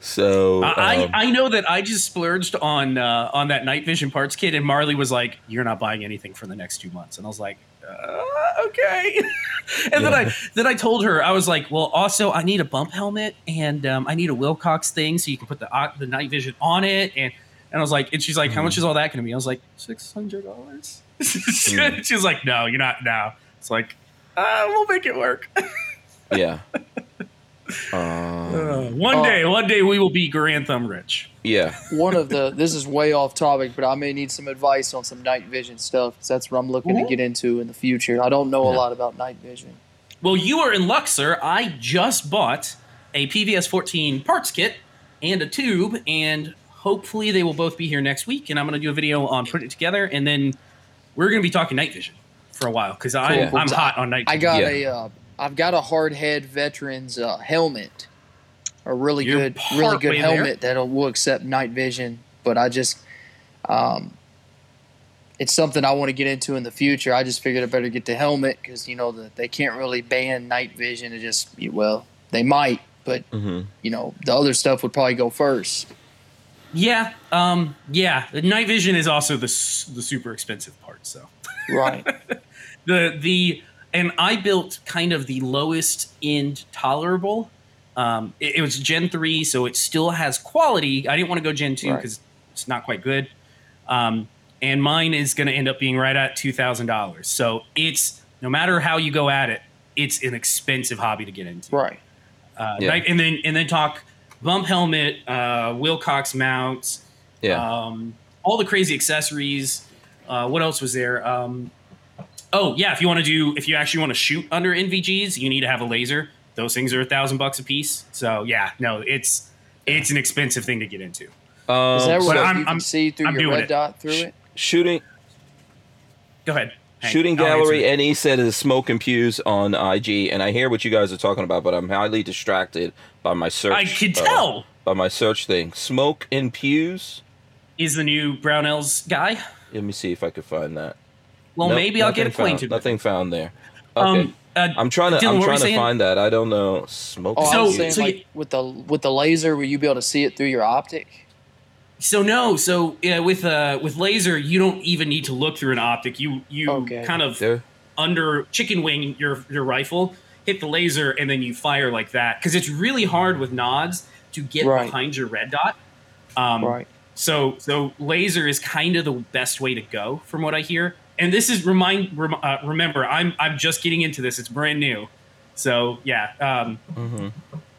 So I, um, I I know that I just splurged on uh, on that night vision parts kit, and Marley was like, "You're not buying anything for the next two months," and I was like, uh, "Okay." and then I then I told her I was like, "Well, also I need a bump helmet and um, I need a Wilcox thing so you can put the uh, the night vision on it." And and I was like, and she's like, "How much is all that going to be?" I was like, 600 dollars." She's like, "No, you're not now." It's like, uh, "We'll make it work." yeah. Um, one Uh, day, one day we will be Grantham rich. yeah. One of the this is way off topic, but I may need some advice on some night vision stuff 'cause that's what I'm looking to get into in the future. I don't know a lot about night vision. Well, you are in luck, sir. I just bought a PVS 14 parts kit and a tube, and hopefully they will both be here next week. And I'm going to do a video on putting it together, and then we're going to be talking night vision for a while because Cool, I'm, cool. I'm hot on night I vision. got Yeah. a uh, I've got a hard head veterans uh, helmet, a really You're good really good partway there. helmet that'll accept night vision. But I just um, it's something I want to get into in the future. I just figured I better get the helmet because you know that they can't really ban night vision. It just well they might, but hmm you know the other stuff would probably go first. Yeah, um, yeah. The night vision is also the the super expensive part. So Right. the the and I built kind of the lowest end tolerable. Um, it, it was Gen three, so it still has quality. I didn't want to go Gen two Right. because it's not quite good. Um, and mine is going to end up being right at two thousand dollars. So it's no matter how you go at it, it's an expensive hobby to get into. right. Uh, Yeah. night- and then and then talk bump helmet, uh, Wilcox mounts, Yeah. um, all the crazy accessories. Uh, what else was there? Um, oh yeah, if you want to do, if you actually want to shoot under NVGs, you need to have a laser. Those things are a thousand bucks a piece. So yeah, no, it's it's an expensive thing to get into. Um, Is that so what I'm- you can I'm- see through I'm your doing red it. dot through it? shooting Go ahead. Hank. Shooting I'll Gallery it. NE said is Smoke and Pews on IG, and I hear what you guys are talking about, but I'm highly distracted by my search. I can uh, tell. by my search thing. Smoke and Pews. Is the new Brownells guy? Let me see if I could find that. Well, Nope, maybe I'll get nothing acquainted. Found, with nothing found there. Okay. Um, uh, I'm trying to. Dylan, I'm trying to saying? find that. I don't know. Smoke. Oh, and So- Pews. saying so like you- with the with the laser, will you be able to see it through your optic? So no, so yeah, with uh with laser, you don't even need to look through an optic. You you Okay. kind of There. under chicken wing your your rifle, hit the laser, and then you fire like that because it's really hard with nods to get Right. behind your red dot. Um, Right. So so laser is kind of the best way to go from what I hear. And this is remind rem, uh, remember I'm I'm just getting into this. It's brand new. So yeah. Um, Mm-hmm.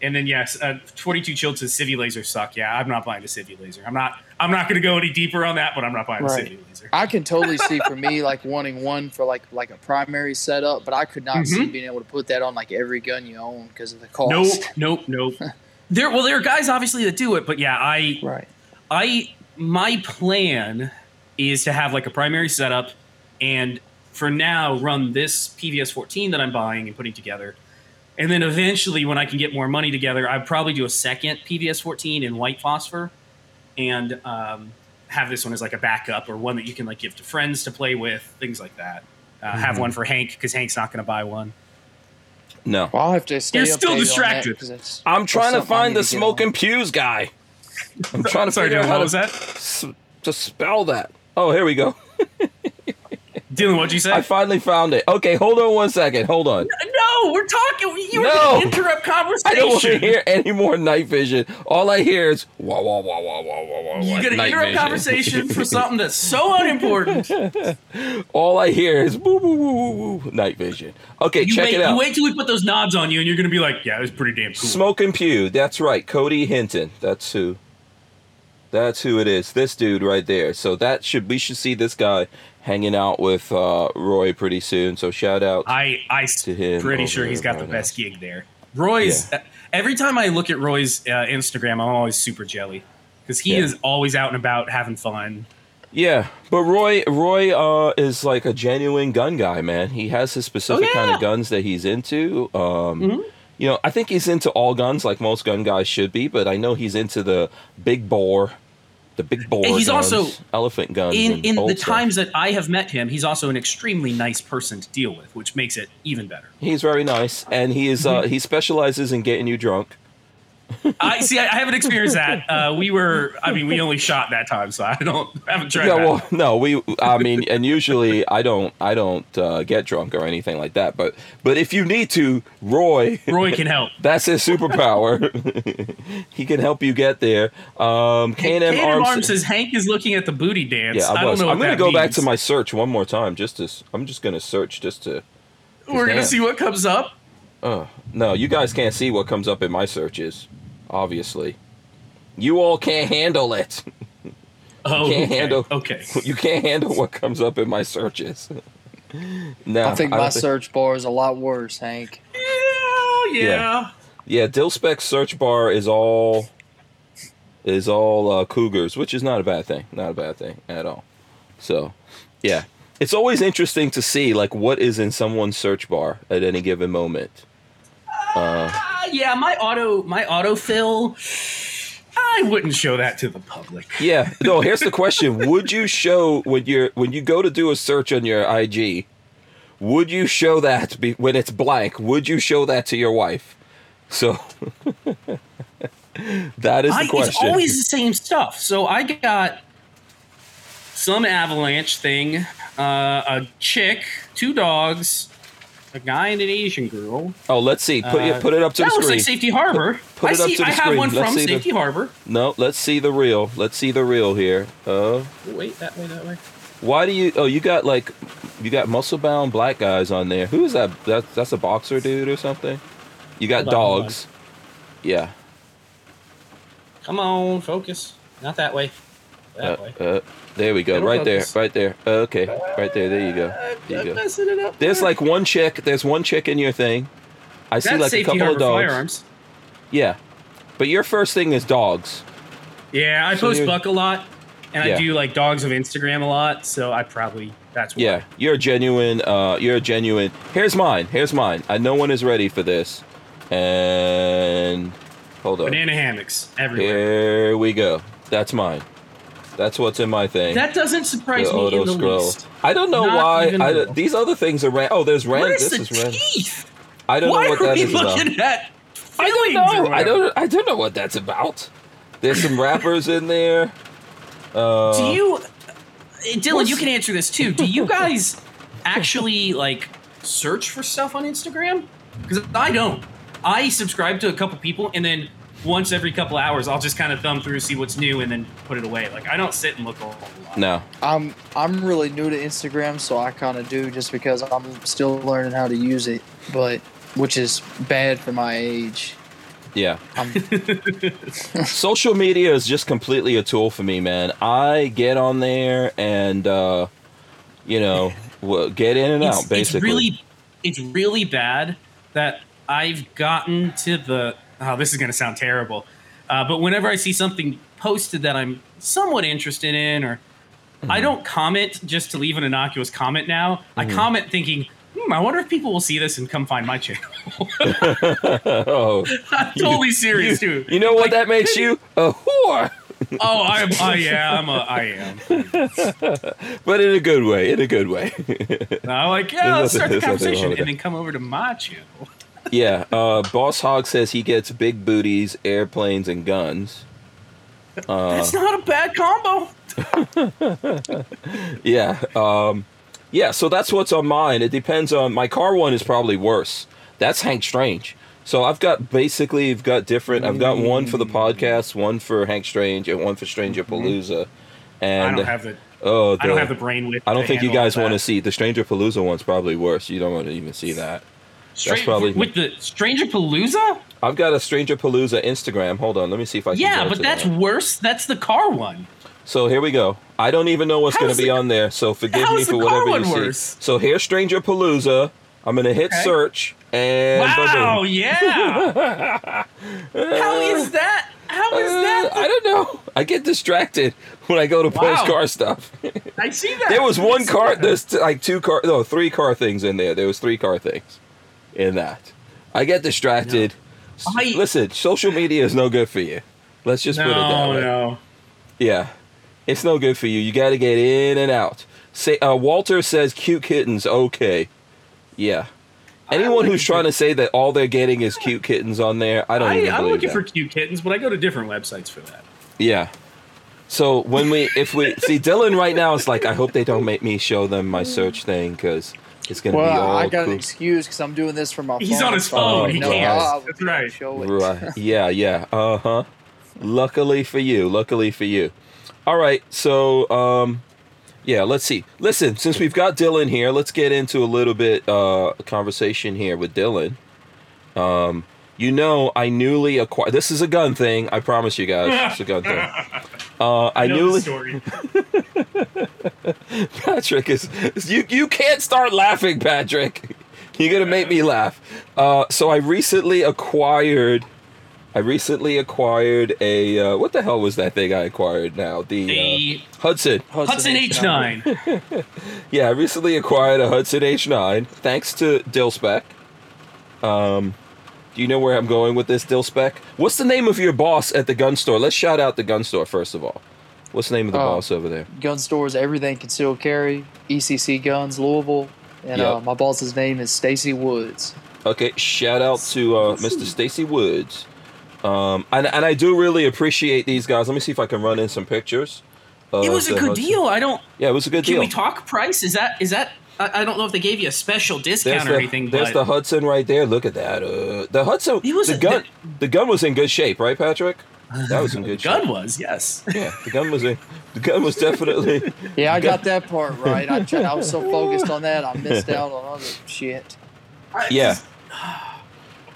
And then yes, uh, 22 chilled says Civi laser suck. Yeah, I'm not buying a Civi laser. I'm not I'm not going to go any deeper on that, but I'm not buying Right. a Civi laser. I can totally see for me like wanting one for like like a primary setup, but I could not see Mhm. being able to put that on like every gun you own because of the cost. Nope, nope, nope. there well there are guys obviously that do it, but yeah, I Right. I my plan is to have like a primary setup and for now run this PVS 14 that I'm buying and putting together. And then eventually when I can get more money together, I'd probably do a second PVS 14 in white phosphor and um, have this one as like a backup or one that you can like give to friends to play with, things like that. Uh, Have one for Hank because Hank's not going to buy one. No. Well, I'll have to stay You're still updated on that distracted. 'cause it's- I'm trying to find the to smoking pews guy. I'm trying to Sorry, figure out how what was to, that? s- to spell that. Oh, here we go. Dylan, what'd you say? I finally found it. Okay, hold on one second. Hold on. no, we're talking. You No. no. interrupt conversation. I don't want to hear any more night vision. All I hear is wah wah wah wah wah wah wah. You're gonna night interrupt vision. conversation for something that's so unimportant. All I hear is woo woo woo woo woo. Night vision. Okay, You check wait, it out. you wait till we put those nods on you, and you're gonna be like, "Yeah, it was pretty damn cool." Smoking Pew. That's right. Cody Hinton. That's who. That's who it is. This dude right there. So that should we should see this guy hanging out with uh, Roy pretty soon. So shout out. I I To him pretty sure he's got right the now. best gig there. Roy's every time I look at Roy's uh, Instagram, I'm always super jelly because he Yeah. is always out and about having fun. Yeah, but Roy Roy uh, is like a genuine gun guy, man. He has his specific Oh, kind of guns that he's into. Um, Mhm. You know, I think he's into all guns, like most gun guys should be. But I know he's into the big bore, the big. He's guns, also- elephant guns. In in the stuff. times that I have met him, he's also an extremely nice person to deal with, which makes it even better. He's very nice, and he is uh, he specializes in getting you drunk. I see. I, I haven't experienced that. Uh, we were. I mean, we only shot that time, so I don't I haven't tried Yeah, that. well, no, we. I mean, and usually I don't I don't uh, get drunk or anything like that. But but if you need to, Roy, Roy can help. that's his superpower. he can help you get there. Um, K and M K&M Arms. Arms says Hank is looking at the booty dance. yeah, I I, don't was. know. I'm gonna that go back to my search one more time. Just to. I'm just gonna search just to. We're gonna see what comes up. Uh, no, you guys can't see what comes up in my searches. Obviously, you all can't handle it. Oh, can't okay. handle- Okay. You can't handle what comes up in my searches. no, I think don't my search bar is a lot worse, Hank. Yeah, yeah. Yeah. Yeah, Dillspec's search bar is all is all uh, cougars, which is not a bad thing. Not a bad thing at all. So, yeah, it's always interesting to see like what is in someone's search bar at any given moment. Uh, Ah, yeah, my auto my autofill. I wouldn't show that to the public. yeah. No, here's the question: Would you show when you're when you go to do a search on your IG? Would you show that be, when it's blank? Would you show that to your wife? So that is the I, question. it's always the same stuff. So I got some avalanche thing, uh, a chick, two dogs, a guy and an Asian girl. Oh, let's see. Put it Uh, put it up to the screen. that looks like Safety Harbor. Put I it up to the I have one Let's from see the- Safety Harbor. no, let's see the real. Let's see the real here. Uh, Oh, wait, that way, that way. why do you? Oh, you got like, you got muscle bound black guys on there. Who's that? That that's a boxer dude or something. You got Hold on, hold dogs. Yeah. Come on, focus. Not that way. Uh, That way. Uh, there we go. It'll Right there. focus. Right there. Okay. Right there. There you go. There I'm you go. messing it up. There's like one chick. There's one chick in your thing. I see That's like a couple of dogs. firearms. Yeah. But your first thing is dogs. Yeah, I So post Buck a lot, and Yeah. I do like dogs of Instagram a lot. So I probably that's why. Yeah, you're a genuine. Uh, you're a genuine. Here's mine. Here's mine. I no one is ready for this. And hold on. Banana hammocks everywhere. Here we go. That's mine. That's what's in my thing. That doesn't surprise the me auto in the scroll. least. I don't know Not why. I, these other things are ran. Oh, there's ran. What is This the is ran. teeth? I don't Why know what are that we is about. looking at? I don't know. I don't. I don't know what that's about. There's some rappers in there. Uh, Do you, uh, Dylan? You can answer this too. Do you guys actually like search for stuff on Instagram? Because I don't. I subscribe to a couple people, and then once every couple hours, I'll just kind of thumb through, see what's new, and then put it away. Like I don't sit and look a whole lot. no. I'm I'm really new to Instagram, so I kind of do just because I'm still learning how to use it, but which is bad for my age. Yeah. Social media is just completely a tool for me, man. I get on there and, uh, you know, get in and out, basically. It's really, it's really bad that I've gotten to the. Oh, this is going to sound terrible, uh, but whenever I see something posted that I'm somewhat interested in, or Mm-hmm. I don't comment just to leave an innocuous comment. Now I comment thinking. Hmm, I wonder if people will see this and come find my channel. oh, I'm totally serious you, too. you know what Like, that makes you? A whore. Oh, I'm. I yeah, I'm. A, I am. But in a good way. In a good way. I'm like, yeah, let's start the nothing- there's nothing wrong conversation and then come over to my channel. Yeah. Uh, Boss Hog says he gets big booties, airplanes, and guns. Uh, That's not a bad combo. Yeah. Um, yeah, so that's what's on mine. It depends on my car one is probably worse. That's Hank Strange. So I've got basically I've got different I've got one for the podcast, one for Hank Strange, and one for Stranger Palooza. And I don't have the. oh I don't have the brain width. I don't think you guys want to see the Stranger Palooza one's probably worse. You don't want to even see that. Straight, probably- with the Stranger Palooza. I've got a Stranger Palooza Instagram. Hold on, let me see if I can Yeah, but that's that. worse. That's the car one. So here we go. I don't even know what's going to be the- on there. So forgive me for the whatever you see. worse? So here's Stranger Palooza. I'm going to hit Okay. search and Wow, boom. yeah. How is that? How is Uh, that? I don't know. I get distracted when I go to post car stuff. I see that. there was one car. that. There's t- like two car. No, three car things in there. There was three car things in that. I get distracted. S- I- Listen, social media is no good for you. Let's just put it that No, way. no. Yeah, it's no good for you. You got to get in and out. Say, uh, Walter says cute kittens. Okay, yeah. Anyone who's trying to say that all they're getting is cute kittens on there, I don't I, even I'm looking that. for cute kittens, but I go to different websites for that. Yeah. So when we, if we see Dylan right now, it's like I hope they don't make me show them my search thing because it's gonna be well, all I got cool. an excuse because I'm doing this from my phone. He's on his so phone, don't he know can't. how That's be able to right. show it. Right. Yeah, yeah. Uh huh. Luckily for you. Luckily for you. All right. So, um, yeah, let's see. Listen, since we've got Dylan here, let's get into a little bit uh conversation here with Dylan. Um, you know, I newly acquired. This is a gun thing. I promise you guys, it's a gun thing. Uh, I, I know newly. the story. Patrick is you. You can't start laughing, Patrick. You're gonna make me laugh. Uh, so I recently acquired. I recently acquired a uh, what the hell was that thing I acquired now? The The uh, Hudson. Hudson H9. Yeah, I recently acquired a Hudson H9 thanks to Dillspec. Um, do you know where I'm going with this Dillspec? What's the name of your boss at the gun store? Let's shout out the gun store first of all. What's the name of the Oh. boss over there? Gun stores, everything concealed carry, ECC Guns, Louisville, and uh, my boss's name is Stacy Woods. Okay, shout out to uh, Mr. Stacy Woods. Um, and, and I do really appreciate these guys. Let me see if I can run in some pictures. of It was a good Hudson- deal. I don't. Yeah, it was a good Can deal. Can we talk price? Is that is that? I, I don't know if they gave you a special discount there's or the, anything. there's but the Hudson right there. Look at that. Uh, the Hudson. It was the a- gun. The, gun was in good shape, right, Patrick? That was in good gun shape. was yes. Yeah, the gun was in. The gun was definitely. Yeah, I got that part right. I, tried, I was so focused on that, I missed out on other shit. Yeah.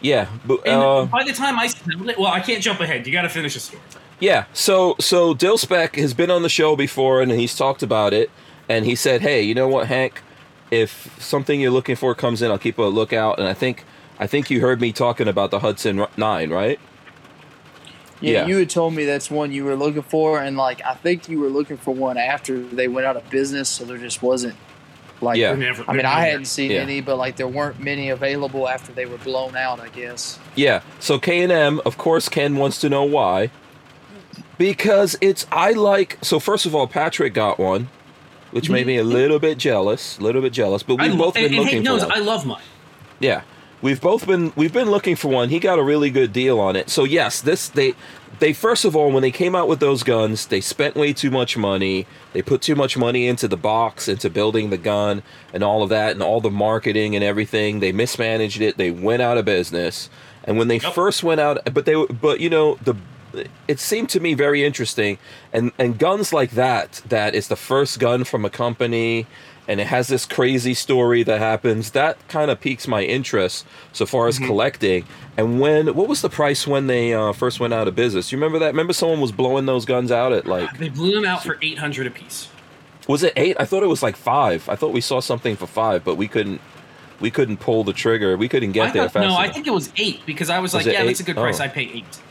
Yeah, but And uh, by the time I smelled it, well, I can't jump ahead. You got to finish the story. Yeah, so so Dill Speck has been on the show before and he's talked about it and he said, "Hey, you know what, Hank? If something you're looking for comes in, I'll keep a lookout." And I think I think you heard me talking about the Hudson 9, right? Yeah, Yeah. you had told me that's one you were looking for, and like I think you were looking for one after they went out of business, so there just wasn't like. Yeah. Never- I mean, they're I hadn't seen Yeah. any, but like there weren't many available after they were blown out. I guess. Yeah. So K&M, of course Ken wants to know why. Because it's I like so first of all Patrick got one, which made me a little bit jealous, a little bit jealous, but we've lo- both been and, and looking Hank knows for one. I love mine. Yeah, we've both been we've been looking for one. He got a really good deal on it. So yes, this they they first of all when they came out with those guns, they spent way too much money. They put too much money into the box, into building the gun and all of that and all the marketing and everything. They mismanaged it. They went out of business. And when they Yep. first went out, but they but you know the it seemed to me very interesting and and guns like that that is the first gun from a company and it has this crazy story that happens that kind of piques my interest so far as collecting. And when what was the price when they uh, first went out of business? You remember that? Remember someone was blowing those guns out at like They blew them out for 800 apiece. was it eight? I thought it was like five. I thought we saw something for five but we couldn't we couldn't pull the trigger. We couldn't get I there thought, fast no, I think it was eight because I was, Was like, yeah, that's a good price. Oh. I'd pay eight.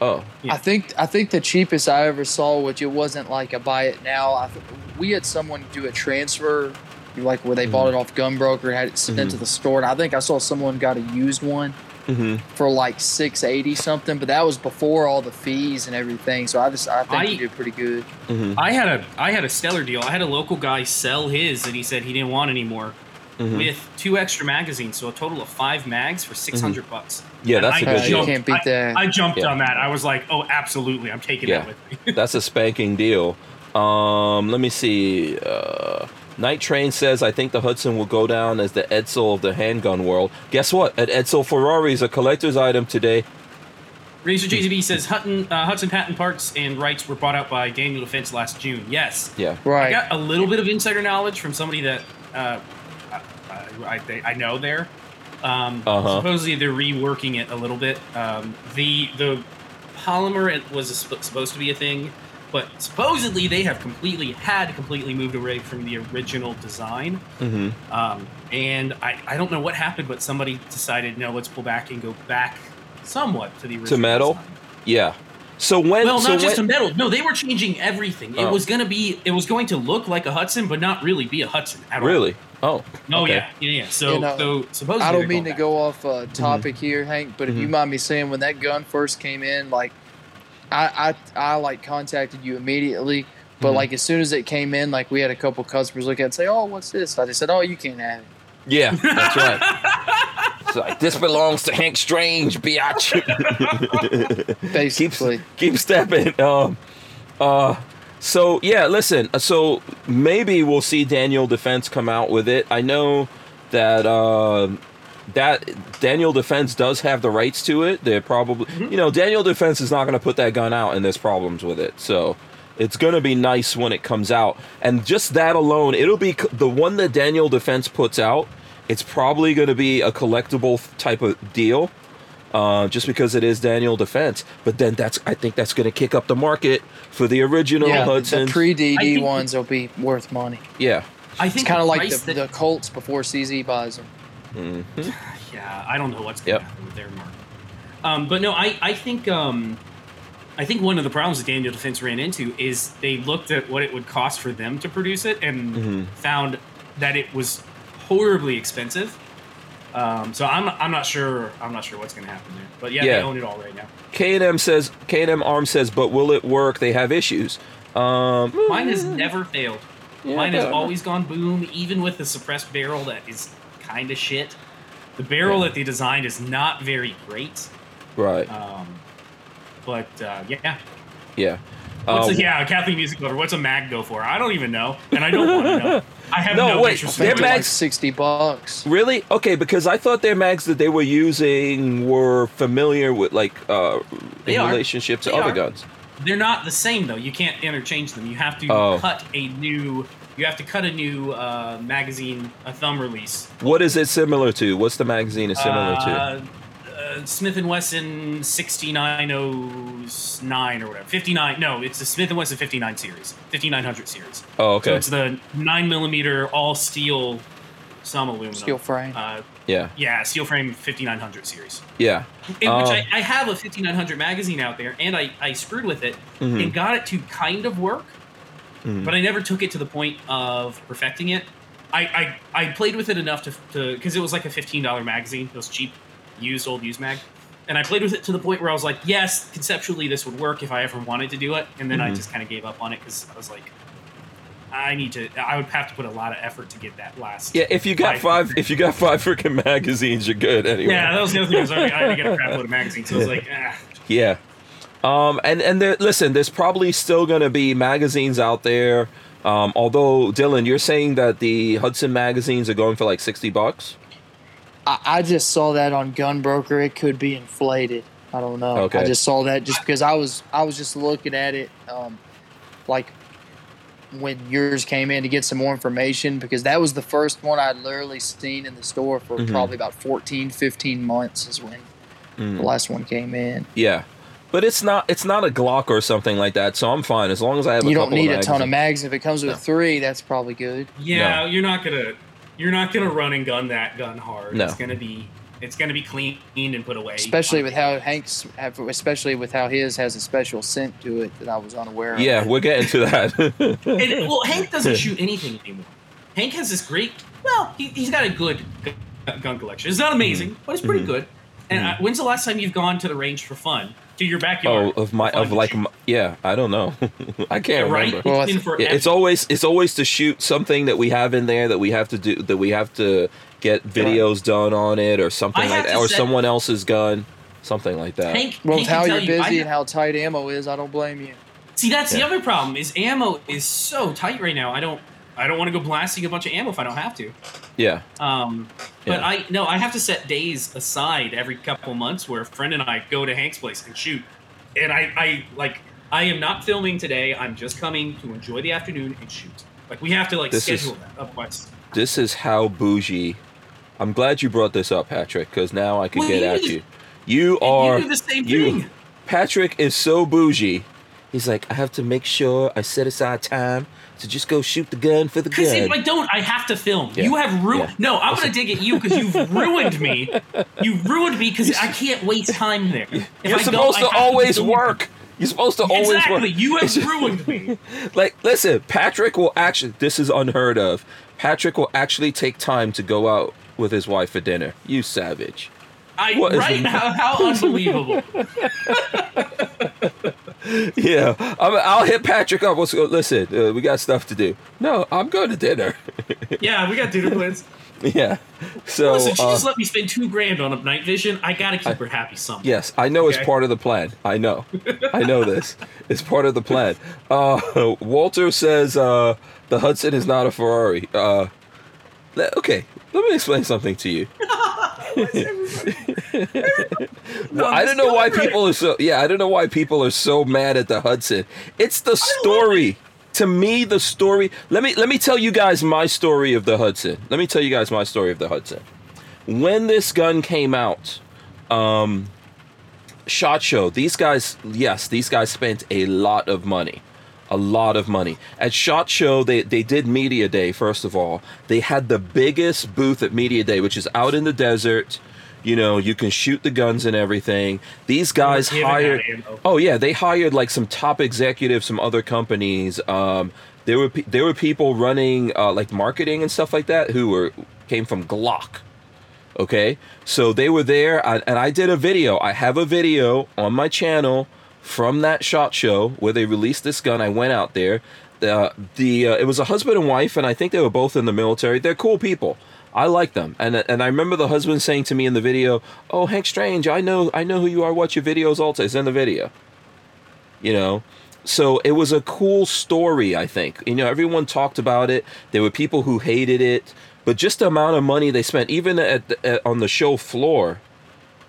Oh Yeah. I think I think the cheapest I ever saw, which it wasn't like a buy it now. I th- we had someone do a transfer, like where they bought Mm-hmm. it off Gunbroker, had it sent into the store. And I think I saw someone got a used one hmm for like six eighty something, but that was before all the fees and everything. So I just I think I- you did pretty good. hmm I had a I had a stellar deal. I had a local guy sell his and he said he didn't want anymore Mhm. with two extra magazines, so a total of five mags for 600 bucks. yeah And that's a I good you deal can't beat I- that. I jumped Yeah. on that. I was like, "Oh, absolutely, I'm taking Yeah. that with me." That's a spanking deal. Um, let me see. Uh, Night Train says, I think the Hudson will go down as the Edsel of the handgun world. Guess what? An Edsel Ferrari is a collector's item today. Razor JZB says Hutton, uh, Hudson patent parts and rights were bought out by Daniel Defense last June. Yes, Yeah. Right. I got a little bit of insider knowledge from somebody that uh, I, they- I know there. Um, Uh-huh. Supposedly they're reworking it a little bit. Um, the the polymer it was sp- supposed to be a thing, but supposedly they have completely had completely moved away from the original design. hmm Um, and I, I don't know what happened, but somebody decided no, let's pull back and go back somewhat to the original metal? design. Yeah. So when? Well, so not just when, a metal. No, they were changing everything. It Oh. was gonna be. It was going to look like a Hudson, but not really be a Hudson at all. Really? Oh. Oh okay. yeah, yeah, yeah. So, And, uh, so supposedly I don't mean to going go off uh, topic here, Hank, but if you Mhm. mind me saying, when that gun first came in, like, I I, I like contacted you immediately, but Mhm. like as soon as it came in, like we had a couple customers look at it and say, "Oh, what's this?" I just said, "Oh, you can't have it." Yeah, that's right. it's like, this belongs to Hank Strange, biatch. keep, Basically, keep stepping. Um, uh, so yeah, listen. uh, So maybe we'll see Daniel Defense come out with it. I know that um that Daniel Defense does have the rights to it. They're probably, you know, Daniel Defense is not going to put that gun out, and there's problems with it. So it's going to be nice when it comes out, and just that alone, it'll be the one that Daniel Defense puts out. It's probably going to be a collectible type of deal uh, just because it is Daniel Defense. But then that's I think that's going to kick up the market for the original Yeah, the pre-DD think- ones will be worth money. yeah. I think It's think kind of like the, that- the Colts before CZ buys them. Mhm. yeah, I don't know what's going Yep. to happen with their market. Um, but no, I, I think um, I think one of the problems that Daniel Defense ran into is they looked at what it would cost for them to produce it and Mhm. found that it was horribly expensive. Um, so I'm I'm not sure I'm not sure what's going to happen there. But yeah, Yeah. they own it all right now. K and M says K and M Arm says, but will it work? They have issues. Um, Mine has never failed. yeah, Mine has always gone boom, even with the suppressed barrel that is kind of shit. The barrel Yeah. that they designed is not very great. right. Um, but uh, yeah, Yeah. What's Uh, a, yeah, a Kathleen Music Lover. What's a mag go for? I don't even know, and I don't want to know. I have No, no, wait, interest Their in think it. they're mags- like sixty bucks. Really? Okay, because I thought their mags that they were using were familiar with, like, uh, They in are. relationship to They other are. guns. They're not the same though. You can't interchange them. You have to Oh. cut a new. You have to cut a new uh, magazine, a thumb release. What is it similar to? What's the magazine is similar to? Uh, Smith and Wesson 6909 or whatever. 59. No, it's the Smith and Wesson 59 series, 5900 series. Oh, okay. So it's the nine millimeter all steel, some aluminum. Steel frame. Uh, yeah. yeah, steel frame 5900 series. Yeah. In Um, which I, I have a 5900 magazine out there, and I, I screwed with it Mhm. and got it to kind of work, Mhm. but I never took it to the point of perfecting it. I, I, I played with it enough to because it was like a fifteen dollar magazine. It was cheap, used old used mag, and I played with it to the point where I was like, yes, conceptually this would work if I ever wanted to do it, and then I Mhm. just kind of gave up on it because I was like, I need to. I would have to put a lot of effort to get that last. Yeah, if you got five, if you got five freaking magazines, you're good anyway. Yeah, that was the other thing. Was I, I had to get a crap load of magazines, so I was like, ah. Yeah. Um, and and there, listen, there's probably still gonna be magazines out there. Um, although Dylan, you're saying that the Hudson magazines are going for like sixty bucks. I, I just saw that on Gunbroker. It could be inflated. I don't know. Okay. I just saw that just because I was I was just looking at it, um, like when yours came in to get some more information because that was the first one I'd literally seen in the store for Mhm. probably about 14, 15 months is when Mm. the last one came in. Yeah, but it's not it's not a Glock or something like that, so I'm fine as long as I have. You a don't couple need of a ton of magazines. mags. If it comes with No. three, that's probably good. yeah, you're not gonna, you're not gonna run and gun that gun hard. No. It's gonna be, it's gonna be cleaned and put away. Especially with how Hank's, have- especially with how his has a special scent to it that I was unaware of. Yeah, we're getting to that. And, well, Hank doesn't shoot anything anymore. Hank has this great. Well, he, he's got a good gun collection. It's not amazing, but it's pretty Mhm. good. And uh, when's the last time you've gone to the range for fun? To your oh, backyard? of my of like my, yeah, I don't know. I can't right? remember. Well, It's been forever. Yeah, it's always it's always to shoot something that we have in there that we have to do that we have to get videos done on it or something I like that or say- someone else's gun, something like that. Hank, Well, Hank how you're tell you, busy I- and how tight ammo is, I don't blame you. See, that's the other problem. Is ammo is so tight right now. I don't. I don't want to go blasting a bunch of ammo if I don't have to. Yeah, Um, but Yeah. I no, I have to set days aside every couple months where a friend and I go to Hank's place and shoot. And I, I like, I am not filming today. I'm just coming to enjoy the afternoon and shoot. Like we have to like This is- schedule that otherwise. this is how bougie. I'm glad you brought this up, Patrick, because now I could Well, get at you. You are you do the same you- thing. Patrick is so bougie. He's like, I have to make sure I set aside time to just go shoot the gun for the gun. Because if. I don't, I have to film. Yeah. You have ruined. Yeah. No, I'm gonna dig at you because you've ruined me. You've ruined me because I can't waste time there. If You're I supposed I to always filming. work. You're supposed to always Exactly. work. You have ruined me. Like, listen, Patrick will actually. This is unheard of. Patrick will actually take time to go out with his wife for dinner. You savage. I What right? How, how unbelievable. Yeah, I'm, I'll hit Patrick up. Let's go. Listen, uh, we got stuff to do. No, I'm going to dinner. Yeah, we got dinner plans. yeah. So, Listen, she uh, just let me spend two grand on a night vision. I gotta keep her happy somehow. yes, I know it's part of the plan. I know. I know this. It's part of the plan. Uh, Walter says uh, the Hudson is not a Ferrari. Uh, okay, let me explain something to you. No, I don't know why people are so yeah, I don't know why people are so mad at the Hudson. It's the story. To me, the story. Let me let me tell you guys my story of the Hudson. Let me tell you guys my story of the Hudson. When this gun came out, um Shot Show, these guys, yes, these guys spent a lot of money. A lot of money. At SHOT Show, they, they did Media Day, first of all. They had the biggest booth at Media Day, which is out in the desert. You know, you can shoot the guns and everything. These guys hired. Oh yeah, they hired like some top executives from other companies. Um, there were pe- there were people running uh, like marketing and stuff like that who were came from Glock. Okay, so they were there, I, and I did a video. I have a video on my channel from that shot show where they released this gun. I went out there. The the uh, it was a husband and wife, and I think they were both in the military. They're cool people. I like them, and and I remember the husband saying to me in the video, "Oh, Hank Strange, I know I know who you are. Watch your videos, also." It's in the video. You know, so it was a cool story. I think you know everyone talked about it. There were people who hated it, but just the amount of money they spent, even at, at on the show floor,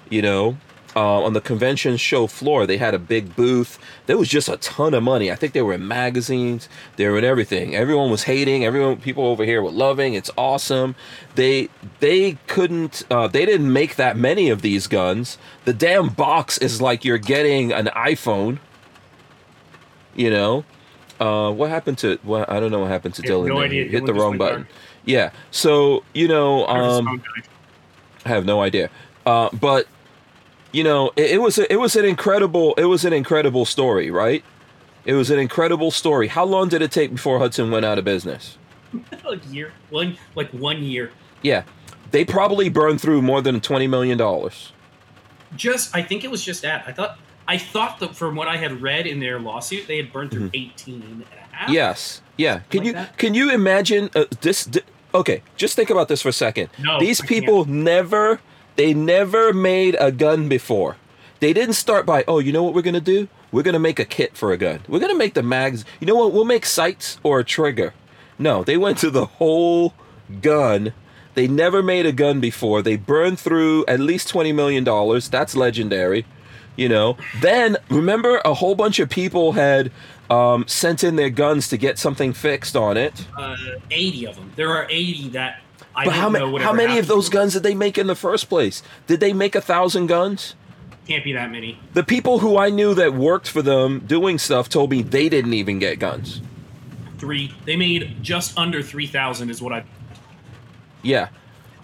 you know, uh, on the convention show floor, they had a big booth. There was just a ton of money. I think they were in magazines. They were in everything. Everyone was hating. Everyone, people over here were loving. It's awesome. They they couldn't. Uh, they didn't make that many of these guns. The damn box is like you're getting an iPhone. You know, uh, what happened to? Well, I don't know what happened to Dylan. no idea. Hit Dylan the wrong button. Yeah. So you know, um. I have no idea. Uh, but you know, it, it was a, it was an incredible it was an incredible story, right? It was an incredible story. How long did it take before Hudson went out of business? like year, one like one year. Yeah, they probably burned through more than twenty million dollars. Just I think it was just that. I thought I thought that from what I had read in their lawsuit, they had burned through 18 and a half. Yes. Yeah. Can like you that? can you imagine uh, this? di- okay, just think about this for a second. No, These I people never they never made a gun before. They didn't start by, oh, you know what we're gonna do? We're gonna make a kit for a gun. We're gonna make the mags. You know what? We'll make sights or a trigger. No, they went to the whole gun. They never made a gun before. They burned through at least twenty million dollars. That's legendary. You know. Then remember, a whole bunch of people had um, sent in their guns to get something fixed on it. Uh, 80 of them. There are 80 that I But how, ma- know how many of those guns did they make in the first place? Did they make a thousand guns? Can't be that many. The people who I knew that worked for them doing stuff told me they didn't even get guns. Three. They made just under 3,000 is what I. Yeah.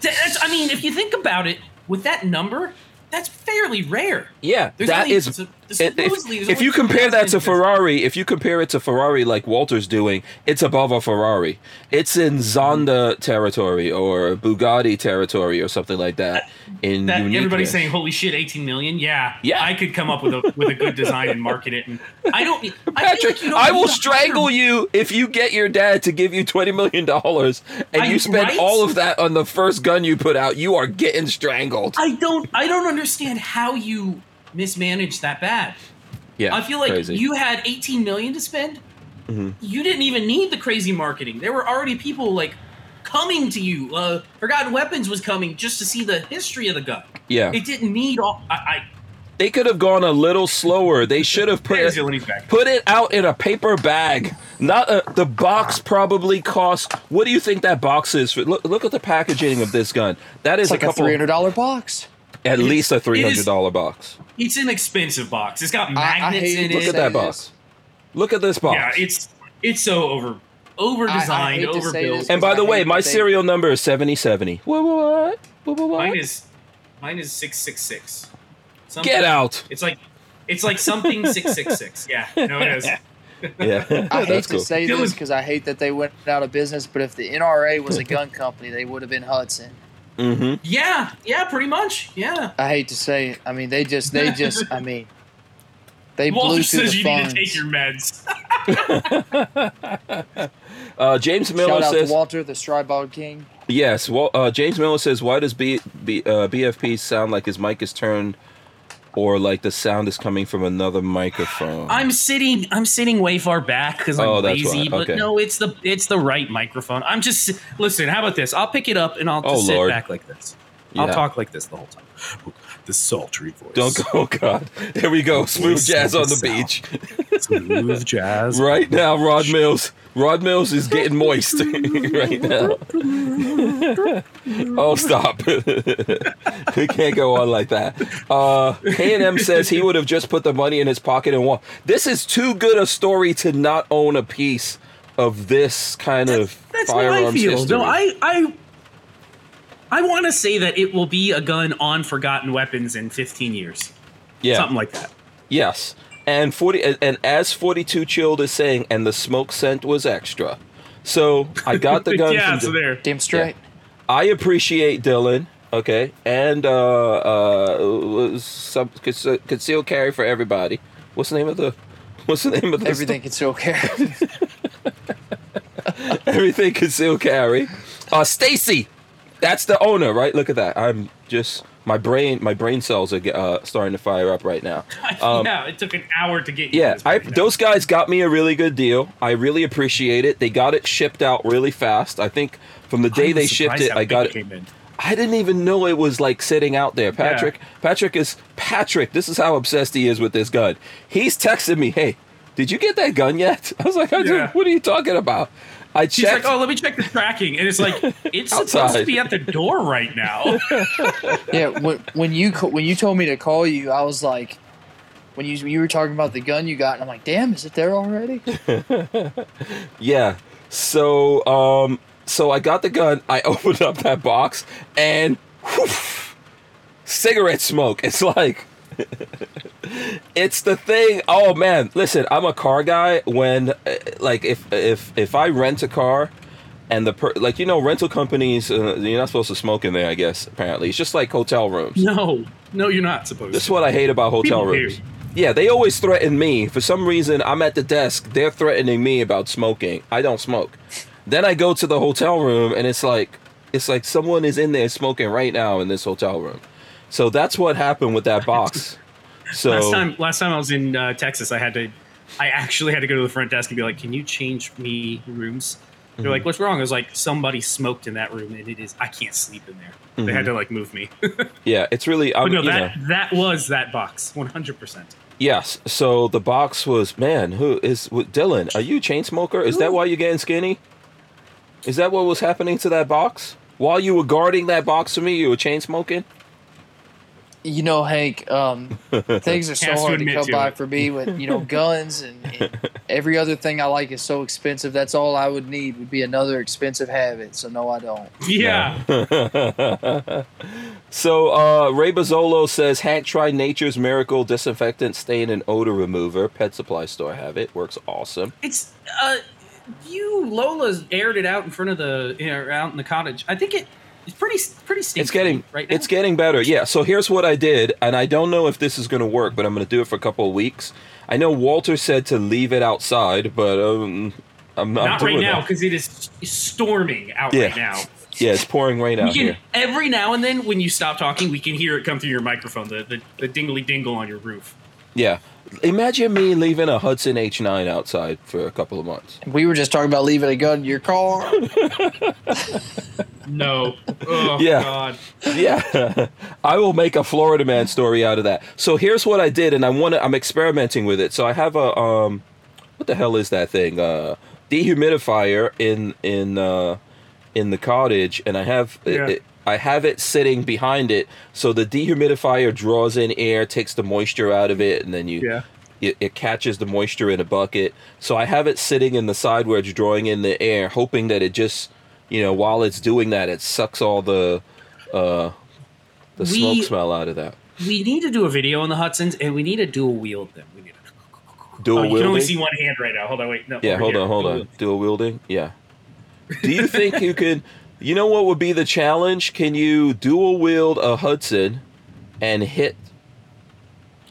That's, I mean, if you think about it, with that number, that's fairly rare. Yeah, There's that is. Supposedly if you compare that to Ferrari, if you compare it to Ferrari like Walter's doing, it's above a Ferrari. It's in Zonda territory or Bugatti territory or something like that. In that everybody's saying, "Holy shit, 18 million!" Yeah, Yeah. I could come up with a with a good design and market it. And I don't. I Patrick, like don't I will strangle hire- you if you get your dad to give you twenty million dollars and I- you spend right? all of that on the first gun you put out. You are getting strangled. I don't. I don't understand how you mismanaged that bad. Yeah, I feel like crazy. you had 18 million to spend. Mhm. You didn't even need the crazy marketing. There were already people like coming to you. Uh, Forgotten Weapons was coming just to see the history of the gun. Yeah, It didn't need all. I. I they could have gone a little slower. They should have put it, Dylan, he's back. put it out in a paper bag. Not a, the box probably cost. What do you think that box is? For, look, look at the packaging of this gun. That is It's like a a couple, three hundred dollar box. at least a three it hundred is- dollar box. It's an expensive box. It's got I magnets hate in to Look it. at that box. this. Look at this box. Yeah, it's it's so over over I- I designed, hate to say overbuilt. and by I the way, my that serial number is seventy seventy. What? What? What? What? what? Mine is mine is six six six. Get out. It's like it's like something six six six. Yeah, no, it is. Yeah, I hate that's to cool. say this because I hate that they went out of business. But if the NRA was a gun company, they would have been Hudson. Hmm Yeah, yeah, pretty much. Yeah. I hate to say it. I mean, they just, they just, I mean, they blew Walter through says the you funds. need to take your meds. Uh, James Miller Shout out says to Walter, the Stribog King. yes. Well, uh, James Miller says why does B, B uh, BFP sound like his mic is turned, or like the sound is coming from another microphone? I'm sitting. I'm sitting way far back because I'm Oh, that's lazy. But Okay. no, it's the it's the right microphone. I'm just listen. How about this? I'll pick it up and I'll oh, just Oh, sit Lord. back like this. I'll Yeah. talk like this the whole time. The sultry voice. Don't go. Oh God! There we go. Smooth jazz on the the beach. smooth jazz. Right now, Rod Mills. Rod Mills is getting moist right now. oh, stop! we can't go on like that. Uh, K and M says he would have just put the money in his pocket and walked. This is too good a story to not own a piece of this kind of That's what I firearms feel. history. No, I I I want to say that it will be a gun on Forgotten Weapons in 15 years. yeah, Something like that. yes. And forty, and, and as forty-two chilled is saying, and the smoke scent was extra. So I got the gun. yeah, from so Dy- there. Damn straight. I appreciate Dylan. Okay, and uh, uh, some conce- concealed carry for everybody. What's the name of the? What's the name of the? Everything concealed carry. Everything concealed carry. Uh, Stacy, that's the owner, right? Look at that. I'm just my brain. My brain cells are uh, starting to fire up right now. Um, yeah, it took an hour to get you. Yeah, I, those guys got me a really good deal. I really appreciate it. They got it shipped out really fast. I think from the day they shipped it, I got it. I didn't even know it was like sitting out there. Patrick, Patrick is Patrick. This is how obsessed he is with this gun. He's texting me, "Hey, did you get that gun yet?" I was like, I Yeah. "What are you talking about?" I She's checked. like, "Oh, let me check the tracking," and it's like it's supposed to be at the door right now. yeah, when, when you when you told me to call you, I was like, when you when you were talking about the gun you got, and I'm like, damn, is it there already? Yeah. So, um, so I got the gun. I opened up that box and whew, cigarette smoke. It's like, it's the thing. Oh man, listen, I'm a car guy. When, uh, like, if if if I rent a car. And the per- like you know rental companies uh, you're not supposed to smoke in there I guess apparently it's just like hotel rooms no, no, you're not supposed. this is what I hate about hotel People rooms. Yeah, they always threaten me. For some reason, I'm at the desk. They're threatening me about smoking. I don't smoke. Then I go to the hotel room, and it's like it's like someone is in there smoking right now in this hotel room. So that's what happened with that box. So last time, last time I was in uh, Texas, I had to, I actually had to go to the front desk and be like, "Can you change me rooms?" They're Mm-hmm. like, "What's wrong?" I was like, "Somebody smoked in that room, and it is I can't sleep in there." They had to like move me. yeah, it's really. I'm, no, that know, that was that box, one hundred percent. yes. So the box was man. Who is with Dylan? Are you a chain smoker? Is that why you're getting skinny? Is that what was happening to that box? While you were guarding that box for me, you were chain smoking. You know, Hank, um, things are so Has to hard to come to by it. for me with, you know, guns and, and every other thing I like is so expensive. That's all I would need would be another expensive habit. So, no, I don't. Yeah, So uh, Ray Bazzolo says Hank tried Nature's Miracle disinfectant stain and odor remover. Pet supply store have it. Works awesome. it's uh, you Lola's aired it out in front of the you know, out in the cottage. I think it it's pretty pretty stinky It's getting right now. it's getting better. Yeah. So here's what I did, and I don't know if this is going to work, but I'm going to do it for a couple of weeks. I know Walter said to leave it outside, but um, I'm not, not right now because it is storming out Yeah. right now. Yeah, it's pouring rain out can here. every now and then when you stop talking, we can hear it come through your microphone, the the, the dingly dingle on your roof. Yeah. Imagine me leaving a Hudson H9 outside for a couple of months. We were just talking about leaving a gun in your car. No. Oh Yeah. God. yeah i will make a florida man story out of that so here's what i did and i want to i'm experimenting with it so i have a um what the hell is that thing uh dehumidifier in in uh in the cottage and i have Yeah. it, i have it sitting behind it so the dehumidifier draws in air takes the moisture out of it and then you Yeah. it, it catches the moisture in a bucket. So I have it sitting in the side where it's drawing in the air, hoping that it just, you know, while it's doing that, it sucks all the, uh, the We- smoke smell out of that. We need to do a video on the Hudsons, and we need to dual wield them. We need to. Dual oh, you can only see one hand right now. Hold on, wait. No. yeah, hold here. on, hold Dual on. wield. Dual wielding. Yeah. Do you think you could? You know what would be the challenge? Can you dual wield a Hudson and hit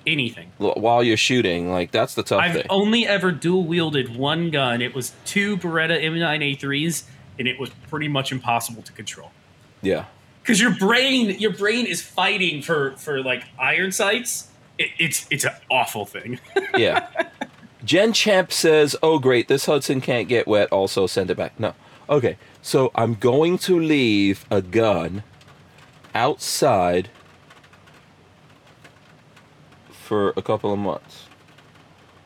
Anything. while you're shooting? Like that's the tough thing. I've only ever dual wielded one gun. It was two Beretta M9A3s, and it was pretty much impossible to control. yeah. Because your brain, your brain is fighting for for like iron sights. It, it's it's an awful thing. Yeah. Jen Champ says, "Oh great, this Hudson can't get wet. Also send it back." No. Okay. So I'm going to leave a gun outside for a couple of months.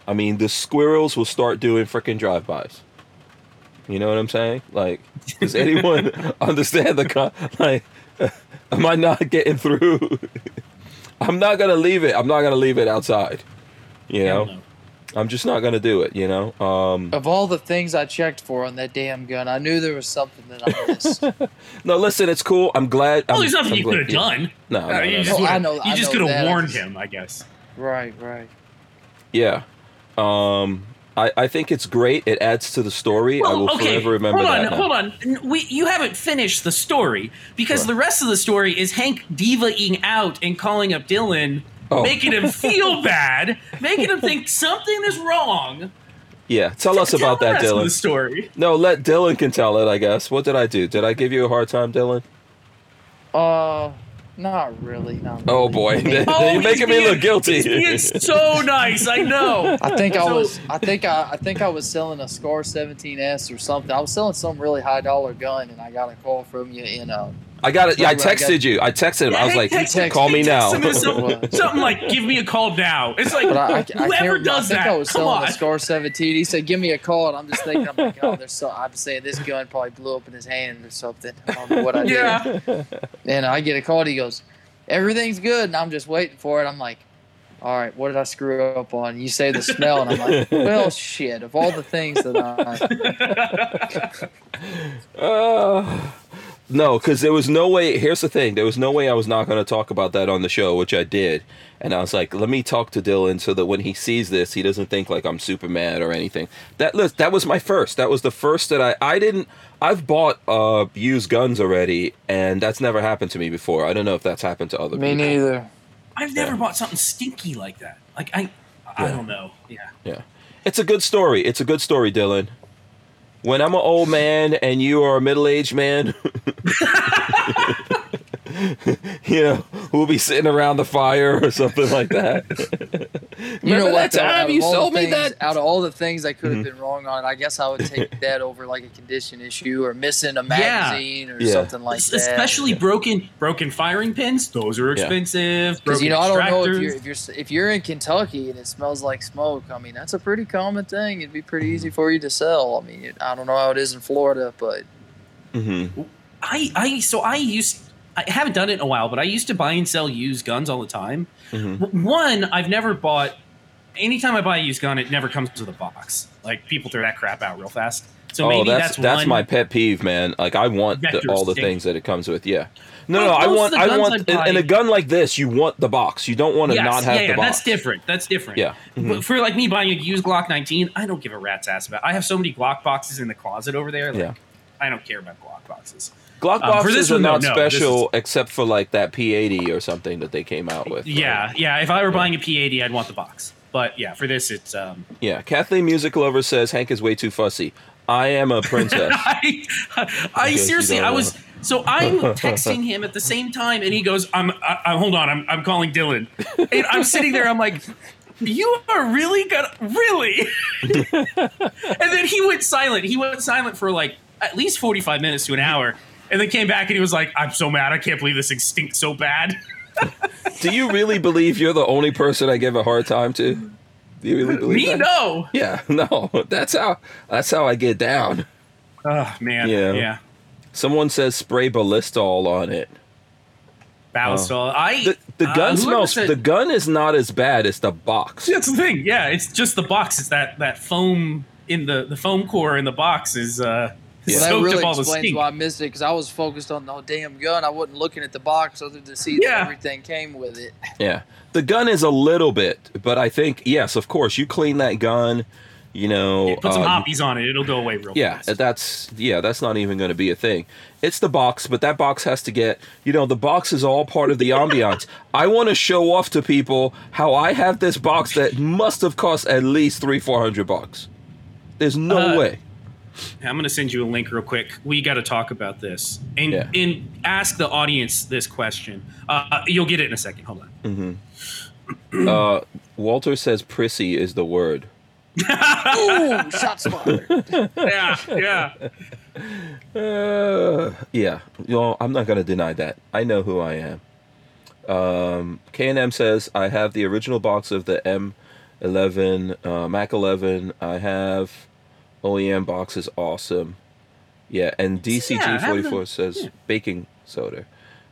I mean, the squirrels will start doing freaking drive-bys. You know what I'm saying? Like, does anyone understand the con- like? Am I not getting through? I'm not gonna leave it. I'm not gonna leave it outside. You know. Hell no. I'm just not gonna do it, you know. Um, of all the things I checked for on that damn gun, I knew there was something that I missed. no, listen, it's cool. I'm glad. Well, I'm, there's nothing I'm you could have done. No, Uh, no, you no, just, no. Oh, I know- you I just could have that. warned him, I guess. right, right. yeah. Um, I I think it's great. It adds to the story. I will forever remember hold that. on, hold on. We, you haven't finished the story because What? the rest of the story is Hank divaing out and calling up Dylan, Oh. making him feel bad, making him think something is wrong. Yeah, tell us Tell about the that, rest of the Dylan. story. No, let Dylan can tell it. I guess. What did I do? Did I give you a hard time, Dylan? Uh, not really. Not really. Oh boy, you're Oh, he's making me look guilty. He's being so nice. I know. I think I was. I think I. I think I was selling a Scar 17s or something. I was selling some really high dollar gun, and I got a call from you in uh I got it. Yeah, I Remember I got- texted you. I texted him. I was Hank like, text- "Call me now." something, something like, "Give me a call now." It's like I, I, I whoever can't. does I think that. I was come on. a Scar 17. He said, "Give me a call," and I'm just thinking, I'm like, "Oh, there's so." I'm saying this gun probably blew up in his hand or something. I don't know what I did. Yeah. And I get a call. And he goes, "Everything's good," and I'm just waiting for it. I'm like, "All right, what did I screw up on?" You say the smell, and I'm like, "Well, shit. Of all the things that I, Uh, no, because there was no way. Here's the thing: there was no way I was not going to talk about that on the show, which I did. And I was like, let me talk to Dylan so that when he sees this, he doesn't think like I'm super mad or anything. That list, that was my first. That was the first that I I didn't. I've bought uh used guns already, and that's never happened to me before. I don't know if that's happened to other me people. neither." I've never Yeah. bought something stinky like that. Like I, I Yeah. don't know. Yeah. Yeah. It's a good story. It's a good story, Dylan. When I'm an old man and you are a middle aged man, you know, we'll be sitting around the fire or something like that. You know what? that time you sold me things- that? Out of all the things I could have Mhm. been wrong on, I guess I would take that over like a condition issue or missing a Yeah. magazine or Yeah. something like Es- that. Especially broken broken firing pins. Those are expensive. because Broken you know I don't know if you're if you're if you're in Kentucky and it smells like smoke. I mean that's a pretty common thing. It'd be pretty easy for you to sell. I mean it, I don't know how it is in Florida, but hmm I, I so I used I haven't done it in a while, but I used to buy and sell used guns all the time. hmm One, I've never bought. Anytime I buy a used gun, it never comes with a box. Like people throw that crap out real fast. So oh, maybe that's that's, that's my pet peeve, man. Like I want the, all the stick. things that it comes with. Yeah. No, Well, no, I want I want I in a gun like this, you want the box. You don't want to Yes, not have yeah, the yeah, box. that's different. That's different. Yeah. Mhm. But for like me buying a used Glock 19, I don't give a rat's ass about. I have so many Glock boxes in the closet over there. Like, Yeah. I don't care about Glock boxes. Glock Um, boxes are one, not no, special except for like that P80 or something that they came out with. Yeah, yeah. If I were buying a P80, I'd want the box. But yeah, for this, it's um. Yeah. Kathleen Music Lover says Hank is way too fussy. I am a princess. I, I seriously, I was so I'm texting him at the same time, and he goes, "I'm, I, I, hold on, I'm, I'm calling Dylan." And I'm sitting there, I'm like, "You are really gonna really?" and then he went silent. He went silent for like at least 45 minutes to an hour, and then came back and he was like, "I'm so mad. I can't believe this thing stinks so bad." Do you really believe you're the only person I give a hard time to? Do you really believe Me, that? no. Yeah, no. That's how that's how I get down. Oh man, Yeah. yeah. Someone says spray ballistol on it. Ballistol. I The, the uh, gun whoever smells. said- the gun is not as bad as the box. That's the thing. Yeah, it's just the box. It's that that foam in the the foam core in the box is uh Yeah. Well, that soaked really up all explains stink. why I missed it because I was focused on the damn gun. I wasn't looking at the box other than to see Yeah. that everything came with it. Yeah, the gun is a little bit, but I think yes, of course, you clean that gun. You know, Put some uh, Hoppe's on it. It'll go away real Yeah, fast. that's yeah, that's not even going to be a thing. It's the box, but that box has to get, you know, the box is all part of the ambiance. I want to show off to people how I have this box that must have cost at least three, four hundred bucks. There's no Uh, way. I'm going to send you a link real quick. We got to talk about this and Yeah. and ask the audience this question. Uh, you'll get it in a second. Hold on. Uh, Walter says prissy is the word. Ooh, shots fired. yeah, yeah. Uh, yeah, you know, I'm not going to deny that. I know who I am. Um, K&M says I have the original box of the M11, uh, Mac 11. I have OEM box is awesome. Yeah, and DCG44 have the- says baking soda.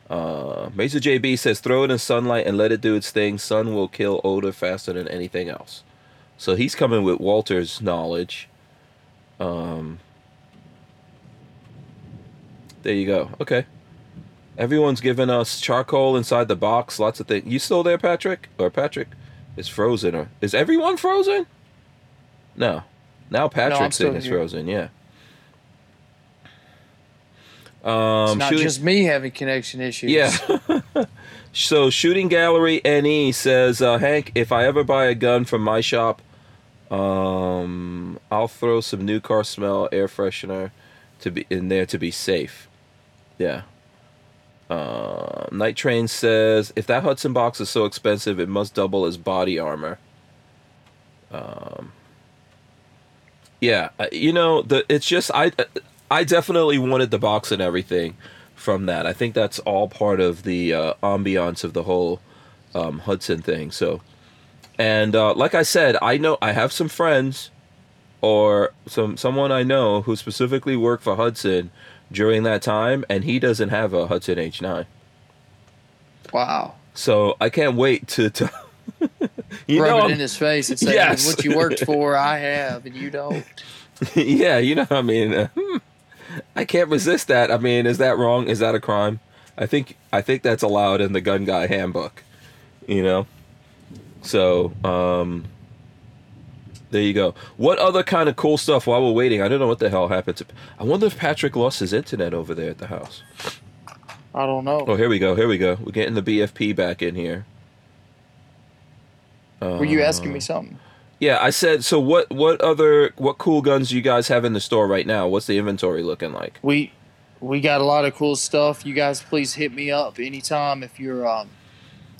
Uh, Mesa JB says throw it in sunlight and let it do its thing. Sun will kill odor faster than anything else. So he's coming with Walter's knowledge. Um, there you go. Okay. Everyone's giving us charcoal inside the box. Lots of things. You still there, Patrick? Or Patrick is frozen? Or is everyone frozen? No. Now Patrick's still thing is frozen. Yeah. It's Um, not shooting- just me having connection issues. yeah. so shooting gallery ne says uh, Hank, if I ever buy a gun from my shop, um, I'll throw some new car smell air freshener to be in there to be safe. Yeah. Uh, Night Train says if that Hudson box is so expensive, it must double as body armor. Um. Yeah, uh, you know the it's just I I definitely wanted the box and everything from that. I think that's all part of the uh, ambiance of the whole um, Hudson thing. So, and uh, like I said, I know I have some friends or some someone I know who specifically worked for Hudson during that time, and he doesn't have a Hudson H9. Wow. So I can't wait to. to you Rub know, it I'm- in his face and say, Yes. what you worked for, I have, and you don't. yeah, you know, I mean, uh, hmm, I can't resist that. I mean, is that wrong? Is that a crime? I think I think that's allowed in the gun guy handbook. You know, so um, there you go. What other kind of cool stuff while we're waiting? I don't know what the hell happened to. I wonder if Patrick lost his internet over there at the house. I don't know. Oh, here we go. Here we go. We're getting the BFP back in here. Were you asking me something? Yeah, I said. So what? What other? What cool guns do you guys have in the store right now? What's the inventory looking like? We we got a lot of cool stuff. You guys, please hit me up anytime if you're, um,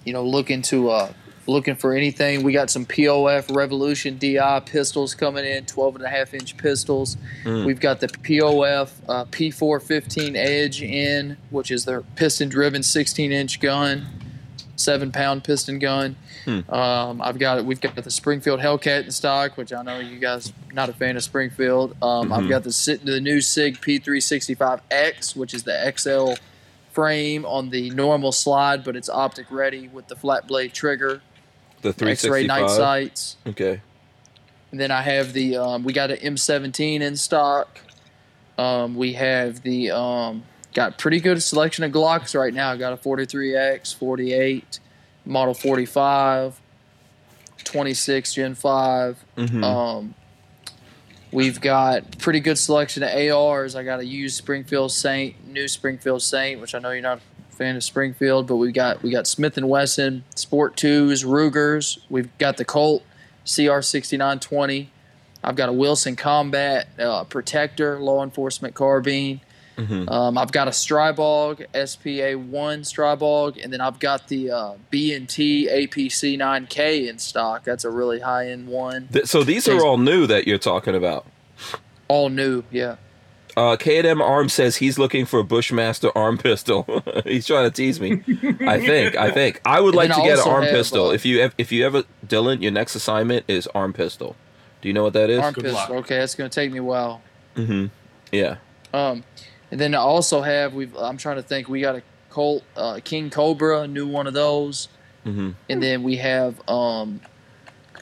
you know, looking to uh, looking for anything. We got some POF Revolution DI pistols coming in, 12 and a half inch pistols. Mm. We've got the POF uh, P415 Edge in, which is their piston driven 16 inch gun, seven pound piston gun. Hmm. Um, I've got we've got the Springfield Hellcat in stock, which I know you guys not a fan of Springfield. Um, I've Mhm. got the Sit- the new Sig P365X, which is the XL frame on the normal slide, but it's optic ready with the flat blade trigger, The X-ray night sights. Okay. And then I have the um, we got an M17 in stock. Um, we have the um, got pretty good selection of Glocks right now. Got a 43X, 48, Model 45, 26 Gen 5. hmm Um, we've got pretty good selection of ARs. I got a used Springfield Saint, new Springfield Saint, which I know you're not a fan of Springfield, but we got we got Smith and Wesson Sport Twos, Rugers. We've got the Colt CR6920. I've got a Wilson Combat uh, Protector law enforcement carbine. Hmm Um, I've got a Stribog SPA one Stribog, and then I've got the uh, B and T APC 9K in stock. That's a really high end one. Th- so these are all new that you're talking about. All new, yeah. Uh, K&M Arms says he's looking for a Bushmaster arm pistol. he's trying to tease me. I think. I think. I would And like then to I get an also arm have, pistol. uh, if you ev- if you ever Dylan, your next assignment is arm pistol. Do you know what that is? Arm Good pistol. luck. Okay, that's gonna take me a while. Mm-hmm. Yeah. Um, and then I also have we've. I'm trying to think. We got a Colt uh, King Cobra, a new one of those, Mm-hmm. and then we have um,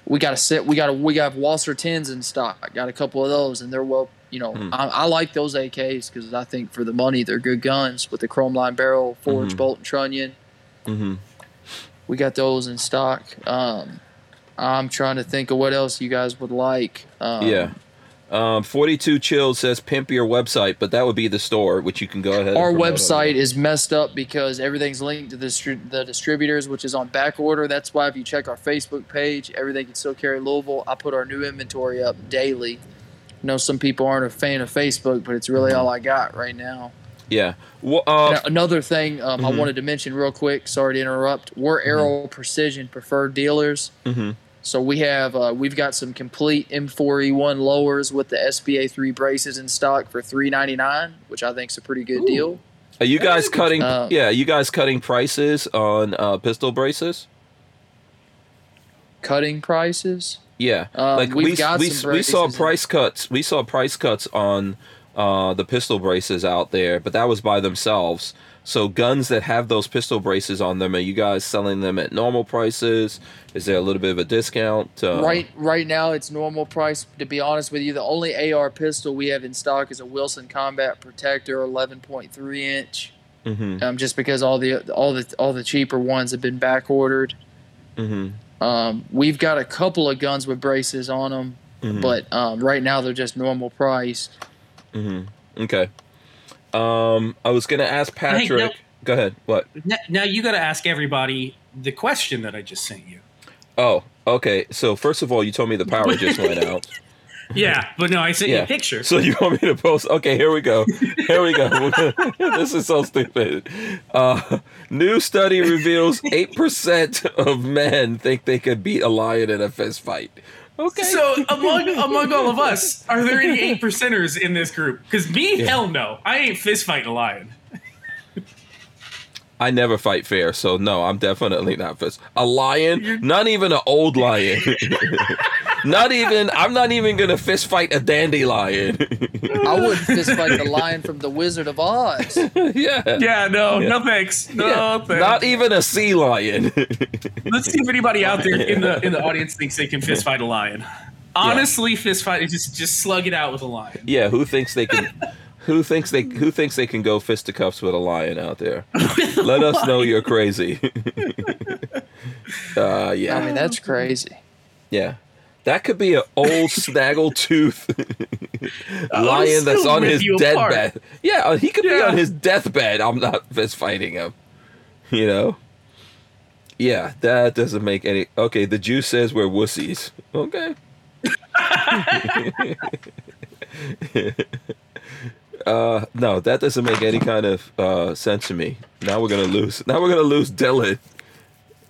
we got a set. We got a we got WASR-10s in stock. I got a couple of those, and they're well. You know, Hmm. I, I like those AKs because I think for the money they're good guns with the chrome line barrel, forge Mhm. bolt and trunnion. Mm-hmm. We got those in stock. Um, I'm trying to think of what else you guys would like. Um, yeah. Um, 42 Chill says pimp your website, but that would be the store, which you can go ahead. Our website is messed up because everything's linked to the, distri- the distributors, which is on back order. That's why if you check our Facebook page, everything concealed carry Louisville. I put our new inventory up daily. I know some people aren't a fan of Facebook, but it's really all I got right now. Yeah. Well, uh, Now, another thing um, I Mhm. wanted to mention real quick. Sorry to interrupt. We're Aero Precision preferred dealers. So we have uh, we've got some complete M4E1 lowers with the SBA three braces in stock for three ninety nine, which I think is a pretty good deal. Are you guys cutting? Uh, yeah, you guys cutting prices on uh, pistol braces? Cutting prices. Yeah, Um, like we've we got we, some we saw braces. price cuts. We saw price cuts on uh, the pistol braces out there, but that was by themselves. So guns that have those pistol braces on them, are you guys selling them at normal prices? Is there a little bit of a discount? Uh, Right right now it's normal price. To be honest with you, the only AR pistol we have in stock is a Wilson Combat Protector, eleven point three inch. Mm-hmm. Um, just because all the all the all the cheaper ones have been back ordered. Mm-hmm. Um, we've got a couple of guns with braces on them, Mhm. but um, right now they're just normal price. Mm-hmm. Okay. Um, I was gonna ask Patrick. no. Go ahead. What? Now, now you got to ask everybody the question that I just sent you. Oh, okay. So first of all, you told me the power just went out. Yeah, but no, I sent you a picture. So you want me to post? Okay, here we go. Here we go. this is so stupid. Uh, new study reveals eight percent of men think they could beat a lion in a fist fight. Okay. So among among all of us, are there any eight percenters in this group? Because me, Yeah. hell no, I ain't fist fighting a lion. I never fight fair, so no, I'm definitely not fist. A lion, not even an old lion. not even. I'm not even gonna fist fight a dandelion. I wouldn't fist fight the lion from the Wizard of Oz. yeah. Yeah, no, Yeah. no thanks, no Yeah. thanks. Not even a sea lion. Let's see if anybody out there in the in the audience thinks they can fist fight a lion. Honestly, fist fight just just slug it out with a lion. yeah, who thinks they can? Who thinks they? Who thinks they can go fisticuffs with a lion out there? Let us know you're crazy. uh, yeah, I mean, that's crazy. yeah. That could be an old snaggle tooth lion that's on his you deathbed. Yeah, uh, he could be on his deathbed. I'm not fist fighting him. You know. Yeah, that doesn't make any. Okay, the juice says we're wussies. Okay. Uh, no, that doesn't make any kind of uh, sense to me. Now we're gonna lose. Now we're gonna lose Dylan.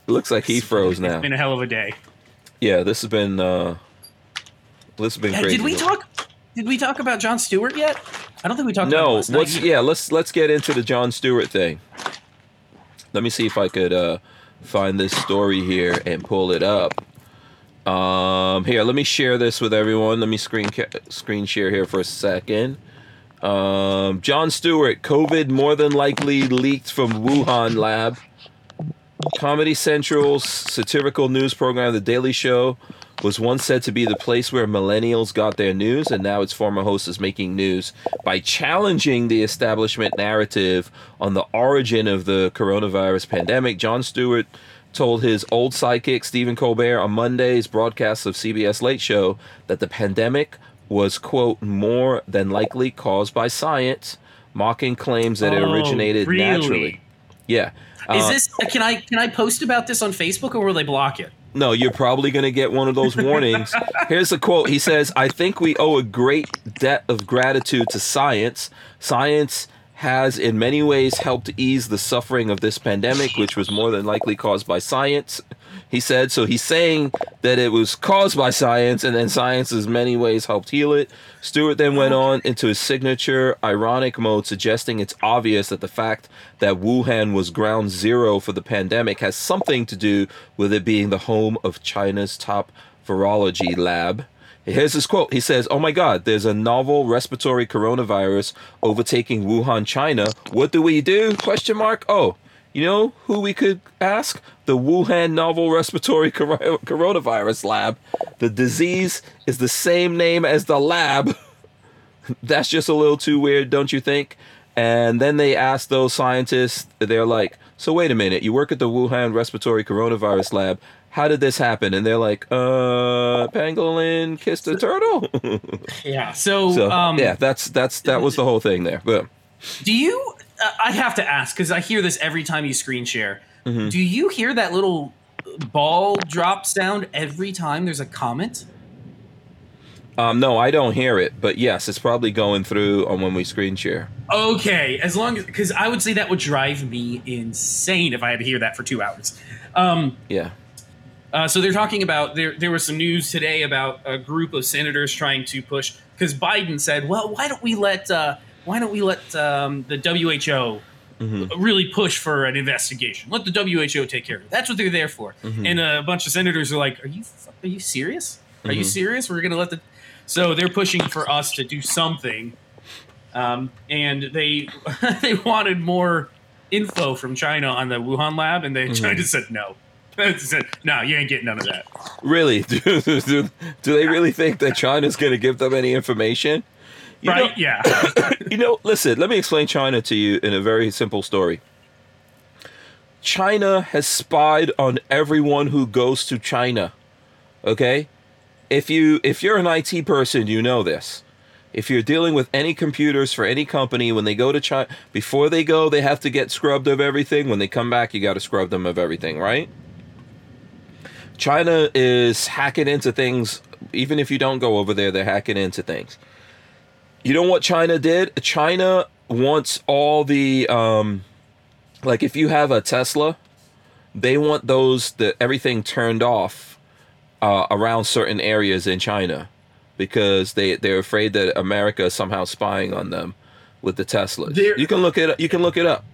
Looks like he froze now. It's been a hell of a day. Yeah, this has been. Uh, this has been Yeah, crazy. did we talk? Did we talk about Jon Stewart yet? I don't think we talked. about it No, last night let's yeah, let's let's get into the Jon Stewart thing. Let me see if I could uh, find this story here and pull it up. Um, here, let me share this with everyone. Let me screen ca- screen share here for a second. Um, Jon Stewart, COVID more than likely leaked from Wuhan lab. Comedy Central's satirical news program, The Daily Show, was once said to be the place where millennials got their news, and now its former host is making news by challenging the establishment narrative on the origin of the coronavirus pandemic. John Stewart told his old sidekick Stephen Colbert on Monday's broadcast of CBS Late Show that the pandemic was quote more than likely caused by science, mocking claims that it Oh, originated really? naturally. Yeah. Is Uh, this? Can I can I post about this on Facebook or will they block it? no, you're probably going to get one of those warnings. Here's the quote. He says, I think we owe a great debt of gratitude to science. Science has in many ways helped ease the suffering of this pandemic, which was more than likely caused by science. He said, so he's saying that it was caused by science, and then science, in many ways, helped heal it. Stewart then went on into his signature ironic mode, suggesting it's obvious that the fact that Wuhan was ground zero for the pandemic has something to do with it being the home of China's top virology lab. Here's his quote. He says, "Oh my God, there's a novel respiratory coronavirus overtaking Wuhan, China. What do we do?" Question mark. Oh, you know who we could ask? The Wuhan novel respiratory cor- coronavirus lab. The disease is the same name as the lab. That's just a little too weird, don't you think? And then they asked those scientists, they're like, so wait a minute, you work at the Wuhan respiratory coronavirus lab. How did this happen? And they're like, uh, pangolin kissed a turtle. Yeah. So, so um, yeah, that's that's that was the whole thing there. Do you? Uh, I have to ask because I hear this every time you screen share. Mm-hmm. Do you hear that little ball drop sound every time there's a comment? um, no, I don't hear it. But yes, it's probably going through on when we screen share. Okay, as long as because I would say that would drive me insane if I had to hear that for two hours. Um, Yeah. Uh, so they're talking about there. There was some news today about a group of senators trying to push because Biden said, "Well, why don't we let uh, why don't we let um, the WHO really push for an investigation? Let the WHO take care of it. That's what they're there for." And a bunch of senators are like, "Are you are you serious? Are you serious? We're going to let the." So they're pushing for us to do something, um, and they they wanted more info from China on the Wuhan lab, and they China said no. Said, no, you ain't getting none of that. Really? Do, do, do they really think that China's going to give them any information? You know- right? yeah. you know, listen, let me explain China to you in a very simple story. China has spied on everyone who goes to China. Okay? If you if you're an IT person, you know this. If you're dealing with any computers for any company when they go to China, before they go, they have to get scrubbed of everything. When they come back, you got to scrub them of everything, right? China is hacking into things even if you don't go over there, they're hacking into things. You know what China did? China wants all the um like if you have a Tesla, they want those the everything turned off uh, around certain areas in China because they they're afraid that America is somehow spying on them with the Teslas. There- you can look it you can look it up.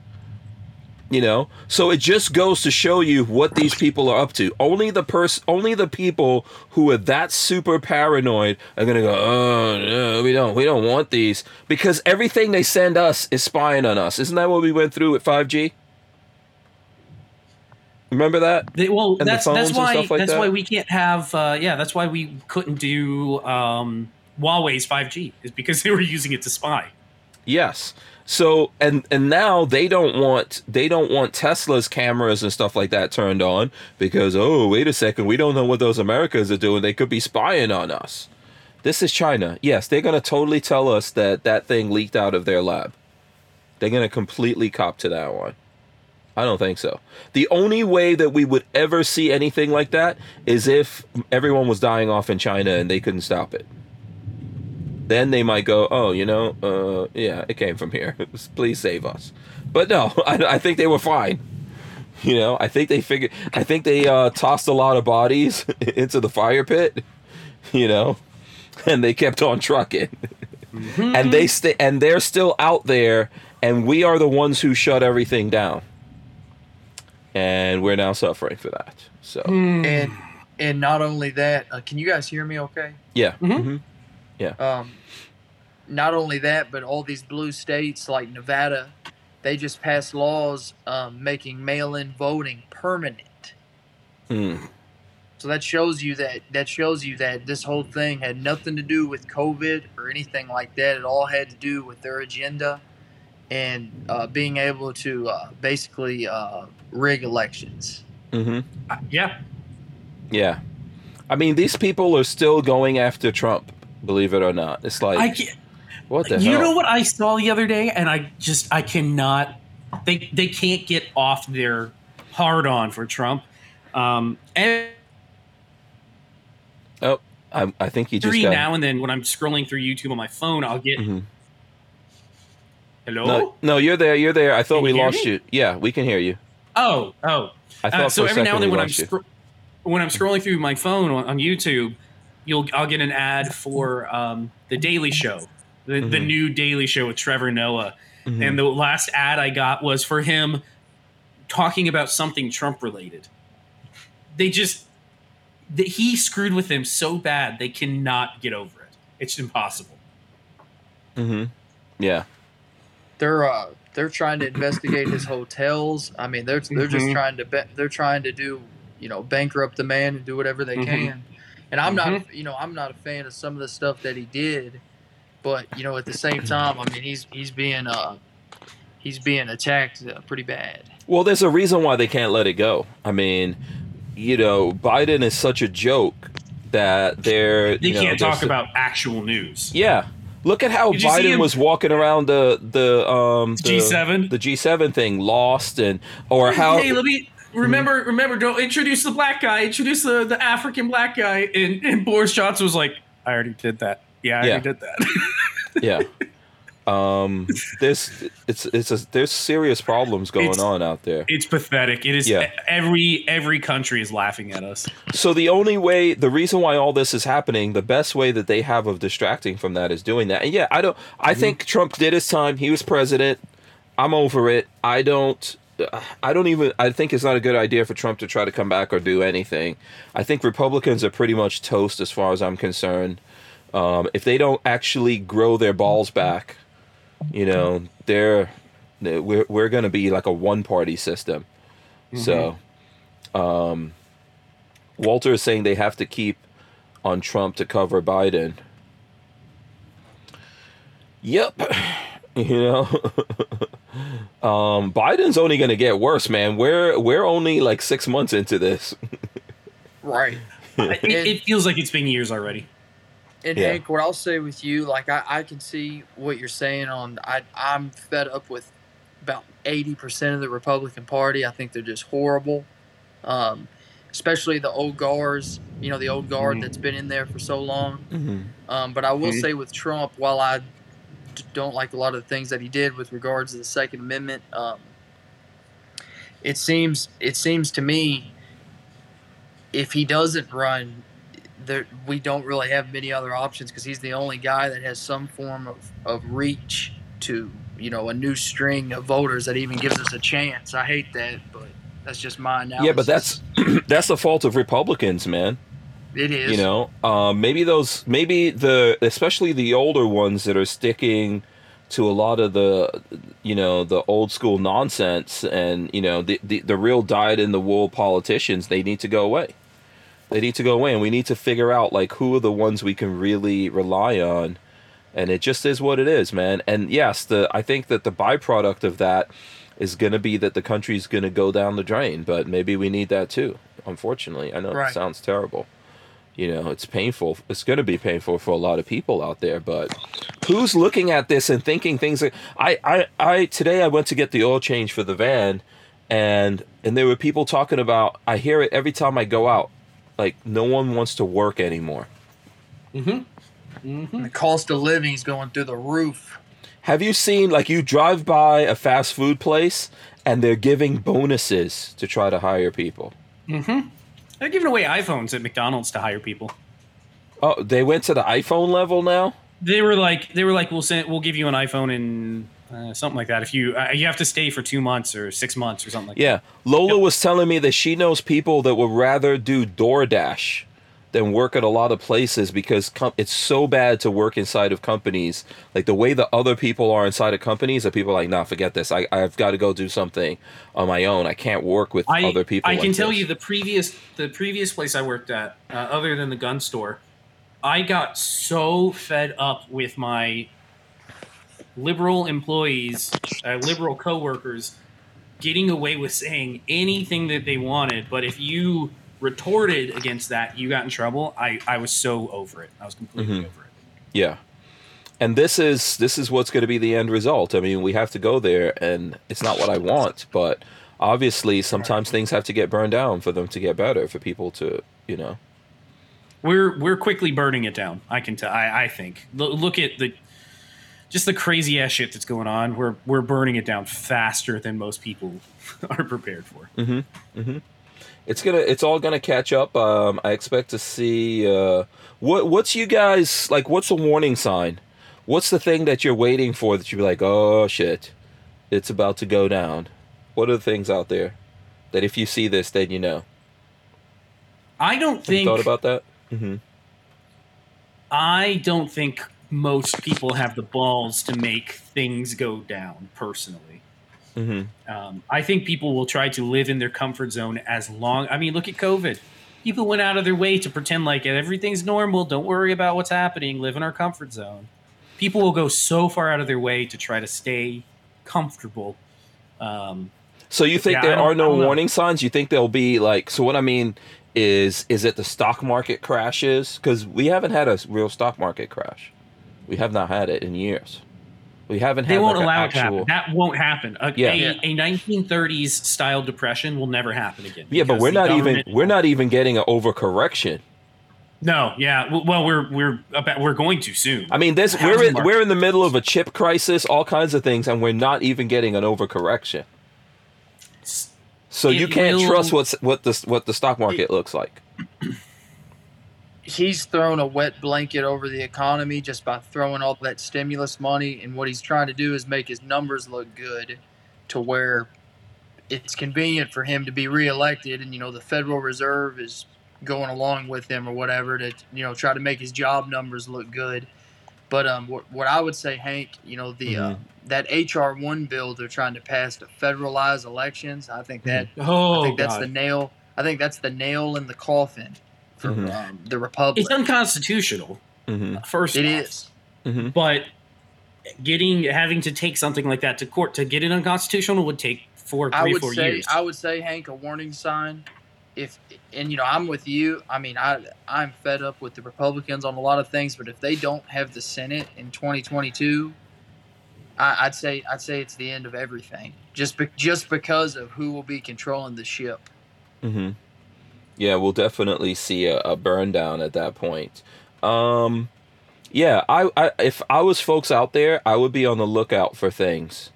You know, so it just goes to show you what these people are up to. Only the person, only the people who are that super paranoid are gonna go. Oh no, we don't, we don't want these because everything they send us is spying on us. Isn't that what we went through with five G? Remember that? They, well, And that's that's why like that's that? why we can't have. Uh, yeah, that's why we couldn't do um, Huawei's 5G is because they were using it to spy. Yes. So and and now they don't want they don't want Tesla's cameras and stuff like that turned on because oh wait a second we don't know what those Americans are doing they could be spying on us. This is China. Yes, they're going to totally tell us that that thing leaked out of their lab. They're going to completely cop to that one. I don't think so. The only way that we would ever see anything like that is if everyone was dying off in China and they couldn't stop it. Then they might go, oh, you know, uh, yeah, it came from here. Please save us. But no, I, I think they were fine. You know, I think they figured. I think they uh, tossed a lot of bodies into the fire pit. You know, and they kept on trucking. Mm-hmm. And they stay, and they're still out there, and we are the ones who shut everything down. And we're now suffering for that. So mm. and and not only that, uh, can you guys hear me? Okay. Yeah. Mm-hmm. Mm-hmm. Yeah. Um, not only that, but all these blue states like Nevada they just passed laws um, making mail-in voting permanent. Mm. So that shows you that that shows you that this whole thing had nothing to do with COVID or anything like that. It all had to do with their agenda and uh, being able to uh, basically uh, rig elections. Mm-hmm. yeah. Yeah. I mean, these people are still going after Trump. Believe it or not, it's like I can't, what the hell you hell? know what I saw the other day, and I just I cannot. They they can't get off their hard on for Trump. Um, and oh, I, I think he just got... now and then when I'm scrolling through YouTube on my phone, I'll get. Mm-hmm. Hello. No, no, you're there. You're there. I thought can we lost you. Yeah, we can hear you. Oh, oh. I thought uh, so. every now and then when I'm scro- when I'm scrolling through my phone on, on, YouTube, you'll I'll get an ad for um, the Daily Show the, mm-hmm. the new Daily Show with Trevor Noah. Mm-hmm. And the last ad I got was for him talking about something Trump related. They just that he screwed with them so bad they cannot get over it. It's impossible. Mm-hmm. Yeah. They're uh they're trying to investigate his hotels. I mean, they're they're just mm-hmm. trying to be, they're trying to do you know bankrupt the man and do whatever they mm-hmm. can. And I'm not mm-hmm. you know I'm not a fan of some of the stuff that he did but you know, at the same time, I mean, he's he's being uh he's being attacked uh, pretty bad. Well, there's a reason why they can't let it go. I mean, you know, Biden is such a joke that they're they can't know, talk about actual news. Yeah. Look at how Biden was walking around the the um G seven the G seven thing lost and or how hey let me remember mm-hmm. remember don't introduce the black guy introduce the, the African black guy and, and Boris Johnson was like I already did that yeah, I yeah. did that. yeah. Um, there's it's it's a, there's serious problems going it's, on out there. It's pathetic. It is. Yeah. Every every country is laughing at us. So the only way, the reason why all this is happening, the best way that they have of distracting from that is doing that. And yeah, I don't. I mm-hmm. think Trump did his time. He was president. I'm over it. I don't. I don't even. I think it's not a good idea for Trump to try to come back or do anything. I think Republicans are pretty much toast as far as I'm concerned. Um, if they don't actually grow their balls back, you know, they're we're we're going to be like a one party system. Mm-hmm. So, um, Walter is saying they have to keep on Trump to cover Biden. Yep. You know, um, Biden's only going to get worse, man. We're we're only like six months into this. right. it, it feels like it's been years already. And yeah. Hank, what I'll say with you, like I, I can see what you're saying on I I'm fed up with about eighty percent of the Republican Party. I think they're just horrible. Um, especially the old guards, you know, the old guard mm-hmm. that's been in there for so long. Mm-hmm. Um, but I will mm-hmm. say with Trump, while I don't like a lot of the things that he did with regards to the Second Amendment, um, it seems it seems to me if he doesn't run there we don't really have many other options because he's the only guy that has some form of, of reach to you know a new string of voters that even gives us a chance. I hate that, but that's just my analysis. Yeah, but that's that's the fault of Republicans, man. It is. You know, um, maybe those, maybe the, especially the older ones that are sticking to a lot of the, you know, the old school nonsense and you know the the, the real dyed in the wool politicians. They need to go away. They need to go away, and we need to figure out like who are the ones we can really rely on. And it just is what it is, man. And yes, the I think that the byproduct of that is going to be that the country's going to go down the drain. But maybe we need that too. Unfortunately, I know right. it sounds terrible. You know, it's painful. It's going to be painful for a lot of people out there. But who's looking at this and thinking things like I, I, I today I went to get the oil change for the van, and and there were people talking about. I hear it every time I go out. Like no one wants to work anymore. mm-hmm. Mm-hmm. the cost of living is going through the roof. Have you seen like you drive by a fast food place and they're giving bonuses to try to hire people? They're giving away iPhones at McDonald's to hire people. Oh, they went to the iPhone level now. They were like, they were like, we'll send, we'll give you an iPhone and uh, something like that. If you uh, you have to stay for two months or six months or something like Yeah, Lola was telling me that she knows people that would rather do DoorDash than work at a lot of places because com- it's so bad to work inside of companies. Like the way the other people are inside of companies, that people are like, nah, forget this. I I've got to go do something on my own. I can't work with I, other people. I can like tell this." you the previous the previous place I worked at, uh, other than the gun store, I got so fed up with my liberal employees, uh, liberal coworkers, getting away with saying anything that they wanted. But if you retorted against that, you got in trouble. I I was so over it. I was completely Mhm. over it. Yeah. And this is this is what's going to be the end result. I mean, we have to go there and it's not what I want, but obviously sometimes things have to get burned down for them to get better for people to, you know. We're we're quickly burning it down. I can tell. I, I think. Lo- look at the just the crazy ass shit that's going on. We're we're burning it down faster than most people are prepared for. It's to it's all going to catch up. Um I expect to see uh what what's you guys like what's a warning sign? What's the thing that you're waiting for that you'd be like, "Oh shit. It's about to go down." What are the things out there that if you see this then you know? I don't Have think thought about that? Mhm. I don't think most people have the balls to make things go down. Personally, Mhm. um, I think people will try to live in their comfort zone as long. I mean, look at COVID. People went out of their way to pretend like everything's normal. Don't worry about what's happening. Live in our comfort zone. People will go so far out of their way to try to stay comfortable. Um, So you think Yeah, there are no warning signs? You think there'll be like? So what I mean is, is it the stock market crashes? Because we haven't had a real stock market crash. We have not had it in years. We haven't they had. won't like, an allow it to happen. That won't happen. A, Yeah. a, a 1930s style depression will never happen again. Yeah, but we're the not even we're not even getting an overcorrection. No, yeah. Well, we're we're about, we're going to soon. I mean, this we're in, we're in the middle of a chip crisis, all kinds of things, and we're not even getting an overcorrection. So It you can't will- trust what's what the what the stock market looks like. He's thrown a wet blanket over the economy just by throwing all that stimulus money. And what he's trying to do is make his numbers look good to where it's convenient for him to be reelected. And, you know, the Federal Reserve is going along with him or whatever to, you know, try to make his job numbers look good. But um, what, what I would say, Hank, you know, the uh, that HR one bill they're trying to pass to federalize elections, I think that oh, I think that's God. the nail. I think that's the nail in the coffin for Mhm. um, the republic. it's unconstitutional. hmm First, It off. is. hmm but getting having to take something like that to court to get it unconstitutional would take four, I would four say. years. I would say, Hank, a warning sign. If and you know, I'm with you. I mean, I I'm fed up with the Republicans on a lot of things, but if they don't have the Senate in 2022, I, I'd say I'd say it's the end of everything. Just be, just because of who will be controlling the ship. hmm Yeah, we'll definitely see a, a burn down at that point. Um, yeah, I, I if I was folks out there, I would be on the lookout for things,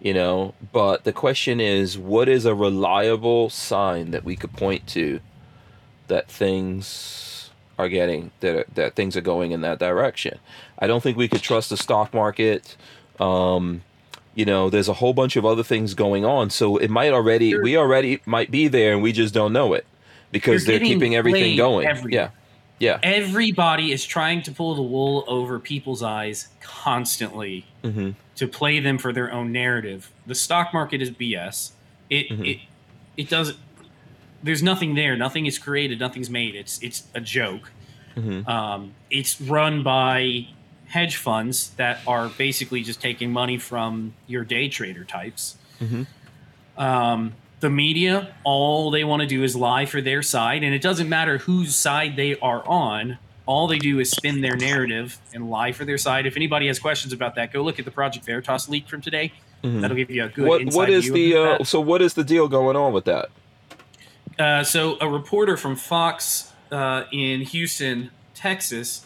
you know. But the question is, what is a reliable sign that we could point to that things are getting that that things are going in that direction? I don't think we could trust the stock market. Um, you know, there's a whole bunch of other things going on, so it might already You're- we already might be there, and we just don't know it because they're keeping everything going. everywhere. Yeah, yeah. Everybody is trying to pull the wool over people's eyes constantly hmm to play them for their own narrative. The stock market is BS. It Mhm. it it doesn't. There's nothing there. Nothing is created. Nothing's made. It's it's a joke. hmm Um, it's run by hedge funds that are basically just taking money from your day trader types. Mhm. Um, the media, all they want to do is lie for their side, and it doesn't matter whose side they are on. all they do is spin their narrative and lie for their side. If anybody has questions about that, go look at the Project Veritas leak from today. Mhm. That'll give you a good What inside what is view the uh, so what is the deal going on with that? Uh, so a reporter from Fox uh, in Houston, Texas,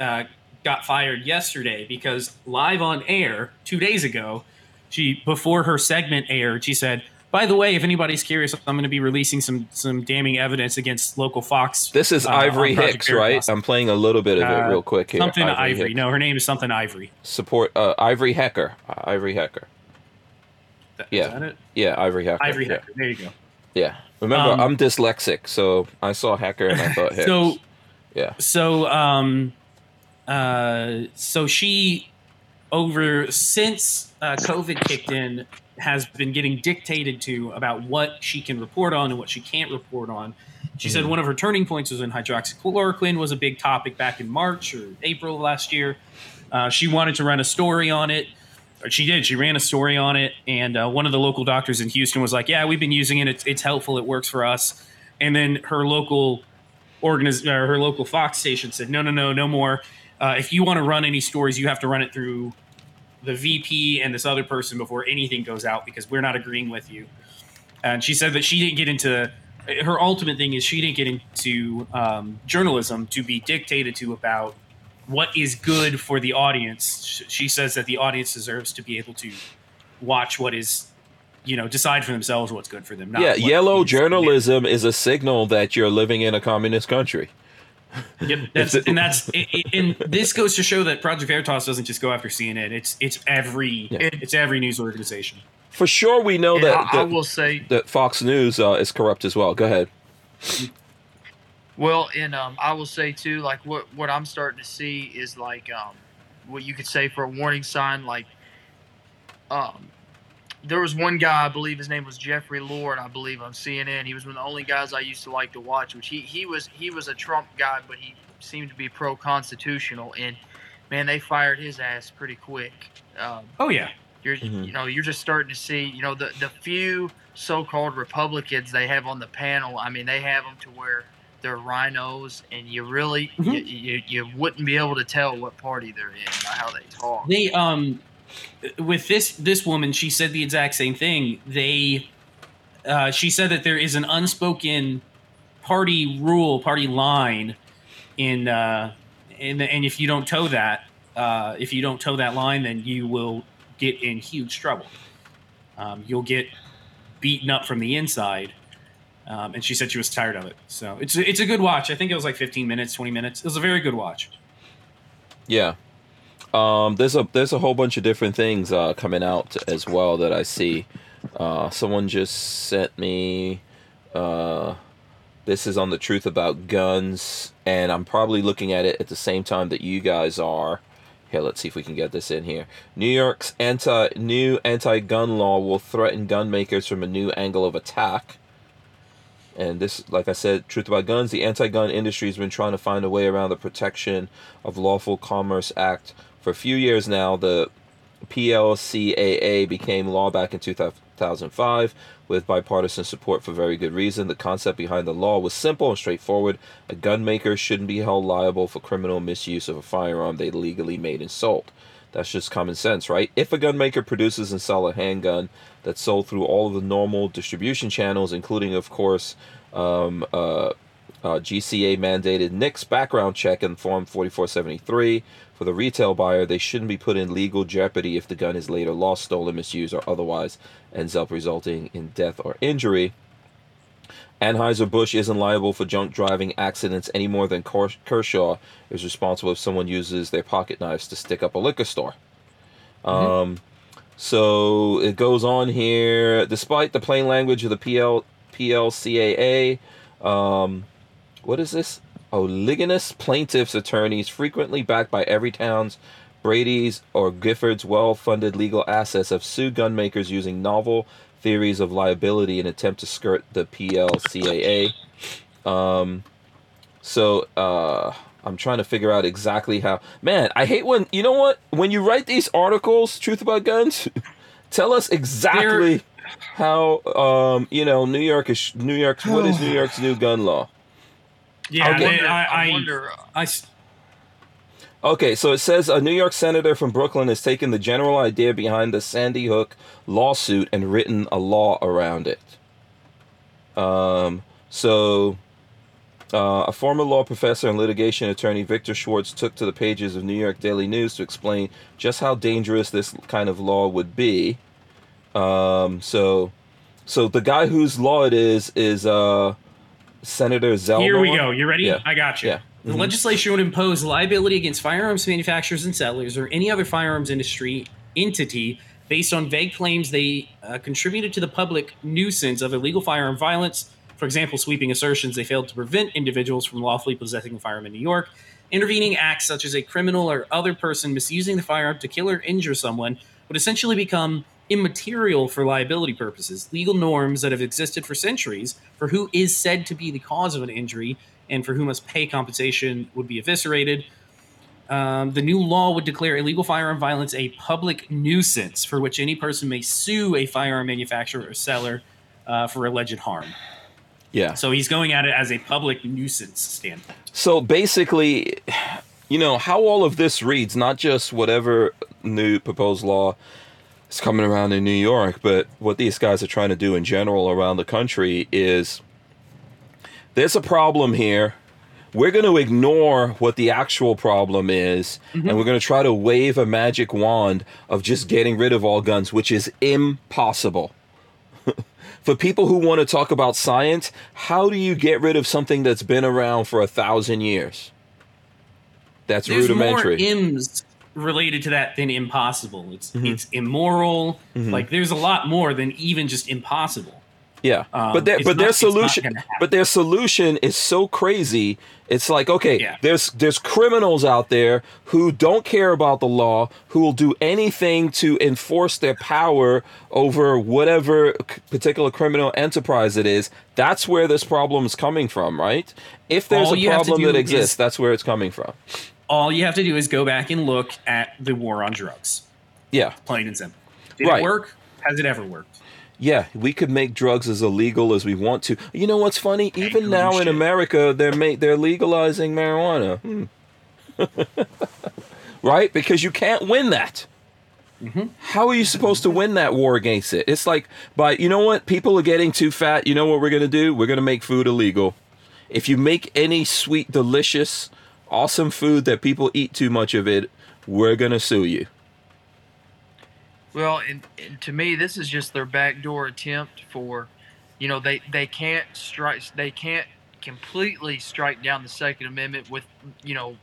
uh, got fired yesterday because live on air two days ago, she before her segment aired, she said, "By the way, if anybody's curious, I'm going to be releasing some some damning evidence against local Fox." This is uh, Ivory Hicks, right? I'm playing a little bit of it Uh, real quick here. Something Ivory. Hicks. No, her name is something Ivory. Support uh, Ivory Hecker. Uh, Ivory Hecker. Th- Yeah. Is that it? Yeah, Ivory Hecker. Ivory yeah. Hecker. There you go. Yeah. Remember, Um, I'm dyslexic, so I saw Hacker and I thought Hicks. So yeah. so um uh so she over since uh, covid kicked in has been getting dictated to about what she can report on and what she can't report on. She said Mhm. one of her turning points was when hydroxychloroquine was a big topic back in march or april of last year. Uh, she wanted to run a story on it. She did. She ran a story on it. And uh, one of the local doctors in houston was like yeah we've been using it. It's, it's helpful. It works for us. And then her local organiz- her local Fox station said, no, no, no, no more. Uh, if you want to run any stories, you have to run it through the VP and this other person before anything goes out because we're not agreeing with you. And she said that she didn't get into her ultimate thing is she didn't get into um, journalism to be dictated to about what is good for the audience. She says that the audience deserves to be able to watch what is, you know, decide for themselves what's good for them. Not yeah, yellow journalism is a signal that you're living in a communist country. Yep, that's, and that's it, it- and this goes to show that Project Veritas doesn't just go after CNN. It's it's every Yeah. it's every news organization. For sure, we know And that, I, I will say, that Fox News uh, is corrupt as well. Go ahead. well, and um, I will say too, like what what I'm starting to see is like um, what you could say for a warning sign, like um, there was one guy, I believe his name was Jeffrey Lord, I believe on CNN. He was one of the only guys I used to like to watch. Which he he was he was a Trump guy, but he seemed to be pro constitutional, and man, they fired his ass pretty quick. Um, Oh yeah, you're Mhm. you know you're just starting to see you know the the few so-called Republicans they have on the panel. I mean they have them to where they're rhinos, and you really you, Mhm. you, you wouldn't be able to tell what party they're in by how they talk. they um with this this woman, she said the exact same thing. They uh, she said that there is an unspoken party rule, party line in uh, in the, and if you don't toe that, uh, if you don't toe that line, then you will get in huge trouble. Um, you'll get beaten up from the inside. Um, and she said she was tired of it. So it's it's a good watch. I think it was like 15 minutes, 20 minutes. It was a very good watch. Yeah. Um, there's a there's a whole bunch of different things uh, coming out as well that I see. Uh, someone just sent me. Uh, this is on the truth about guns, and I'm probably looking at it at the same time that you guys are. Here, let's see if we can get this in here. New York's anti new anti-gun law will threaten gun makers from a new angle of attack. And this, like I said, truth about guns, the anti-gun industry has been trying to find a way around the Protection of Lawful Commerce Act for a few years now. The PLCAA became law back in 2005 with bipartisan support for very good reason. The concept behind the law was simple and straightforward. A gun maker shouldn't be held liable for criminal misuse of a firearm they legally made and sold. That's just common sense, right? If a gun maker produces and sells a handgun that's sold through all of the normal distribution channels, including, of course, um, uh, uh, GCA mandated NICS background check in Form 4473 for the retail buyer, they shouldn't be put in legal jeopardy if the gun is later lost, stolen, misused, or otherwise ends up resulting in death or injury. Anheuser-Busch isn't liable for drunk driving accidents any more than Kershaw is responsible if someone uses their pocket knives to stick up a liquor store. Um, so it goes on here. Despite the plain language of the PL PLCAA, um, what is this? Oligamous plaintiffs' attorneys, frequently backed by Everytown's, Brady's, or Giffords' well-funded legal assets, have sued gunmakers using novel theories of liability in attempt to skirt the PLCAA. Um, so uh, I'm trying to figure out exactly how. Man, I hate when you know what when you write these articles, truth about guns. tell us exactly how um, you know New York is New York's what is New York's new gun law? Yeah, I wonder. I, I, I, wonder. uh, I s- Okay, so it says a New York senator from Brooklyn has taken the general idea behind the Sandy Hook lawsuit and written a law around it. Um, so, uh, a former law professor and litigation attorney, Victor Schwartz, took to the pages of New York Daily News to explain just how dangerous this kind of law would be. Um, so, so the guy whose law it is is uh, Senator Zelma. Here we go. You ready? Yeah. I got you. Yeah. The Mhm. legislation would impose liability against firearms manufacturers and sellers or any other firearms industry entity based on vague claims they uh, contributed to the public nuisance of illegal firearm violence. For example, sweeping assertions they failed to prevent individuals from lawfully possessing a firearm in New York. Intervening acts such as a criminal or other person misusing the firearm to kill or injure someone would essentially become immaterial for liability purposes. Legal norms that have existed for centuries for who is said to be the cause of an injury and for who must pay compensation would be eviscerated. Um, the new law would declare illegal firearm violence a public nuisance for which any person may sue a firearm manufacturer or seller uh, for alleged harm. Yeah. So he's going at it as a public nuisance standpoint. So basically, you know, how all of this reads, not just whatever new proposed law is coming around in New York, but what these guys are trying to do in general around the country is there's a problem here. We're going to ignore what the actual problem is, mm-hmm. and we're going to try to wave a magic wand of just getting rid of all guns, which is impossible. For people who want to talk about science, how do you get rid of something that's been around for a thousand years? That's There's rudimentary. more M's related to that than impossible. It's Mm-hmm. it's immoral. Like there's a lot more than even just impossible. Yeah, Um, but their but their not- not solution, but their solution is so crazy. It's like okay, Yeah. there's there's criminals out there who don't care about the law, who will do anything to enforce their power over whatever particular criminal enterprise it is. That's where this problem is coming from, right? If there's All a you have to problem that exists, is- that's where it's coming from. All you have to do is go back and look at the war on drugs. Yeah, Plain and simple. Did Right. it work? Has it ever worked? Yeah, we could make drugs as illegal as we want to. You know what's funny? Even now in. America, they're ma- they're legalizing marijuana. Hmm. right? Because you can't win that. Mm-hmm. How are you supposed to win that war against it? It's like, by you know what? People are getting too fat. You know what we're gonna do? We're gonna make food illegal. If you make any sweet, delicious, awesome food that people eat too much of it, we're gonna sue you. Well, and, and to me, this is just their backdoor attempt for, you know, they they can't strike, they can't completely strike down the Second Amendment with, you know,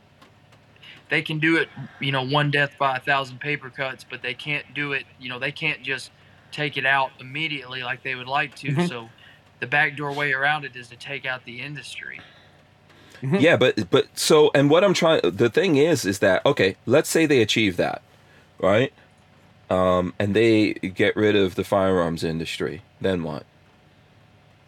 they can do it, you know, one death by a thousand paper cuts, but they can't do it, you know, they can't just take it out immediately like they would like to. Mhm. So, the backdoor way around it is to take out the industry. Yeah, but but so and what I'm trying the thing is is that okay, let's say they achieve that, right? Um, and they get rid of the firearms industry. Then what?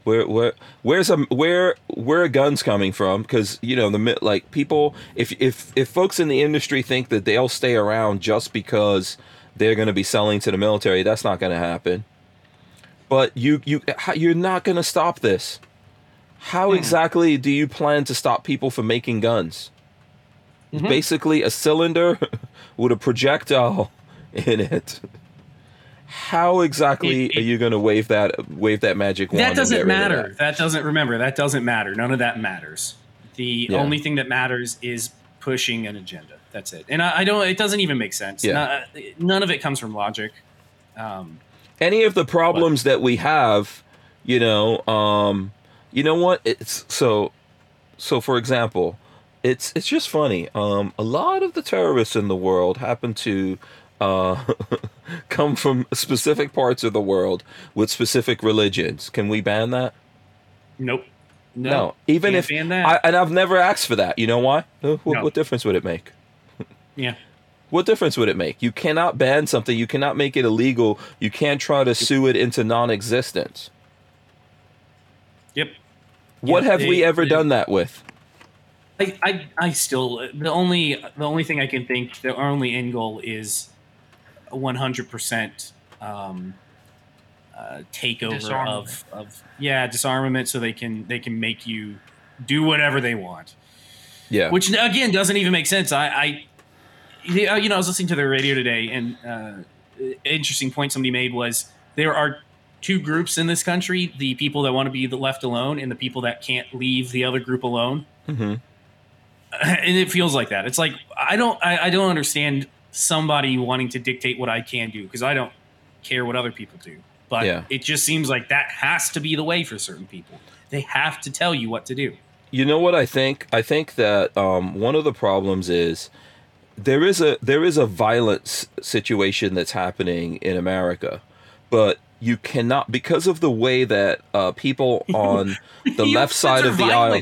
Where where where's a where where are guns coming from? Because you know the like people if if if folks in the industry think that they'll stay around just because they're going to be selling to the military, that's not going to happen. But you you you're not going to stop this. How exactly do you plan to stop people from making guns? Mhm. Basically, a cylinder with a projectile in it. How exactly It- it- are you going to wave that wave that magic wand? That doesn't get rid of matter. that? That? doesn't remember. That doesn't matter. None of that matters. The Yeah. only thing that matters is pushing an agenda. That's it. And I, I don't. It doesn't even make sense. Yeah. No- none of it comes from logic. Um, Any of the problems that we have, you know, um, you know what? It's so. So, for example, it's it's just funny. Um, a lot of the terrorists in the world happen to uh, come from specific parts of the world with specific religions. Can we ban that? nope. No. No, even if ban that. I, and I've never asked for that. You know why? Uh, What, No. what difference would it make? yeah. What difference would it make? You cannot ban something. You cannot make it illegal. You can't try to sue it into non-existence. Yep. What Yeah, have we ever they- done that with? I, I, I still the only the only thing I can think the only end goal is a one hundred percent um, uh, takeover Disarmament. of, of yeah disarmament so they can they can make you do whatever they want Yeah. which again doesn't even make sense I, I uh, you know, I was listening to the radio today, and uh, interesting point somebody made was there are two groups in this country: the people that want to be the left alone, and the people that can't leave the other group alone. hmm And it feels like that. It's like I don't, I, I don't understand somebody wanting to dictate what I can do because I don't care what other people do. But Yeah. it just seems like that has to be the way for certain people. They have to tell you what to do. You know what I think? I think that um, one of the problems is there is a there is a violence situation that's happening in America, but you cannot because of the way that uh, people on the left side of the aisle.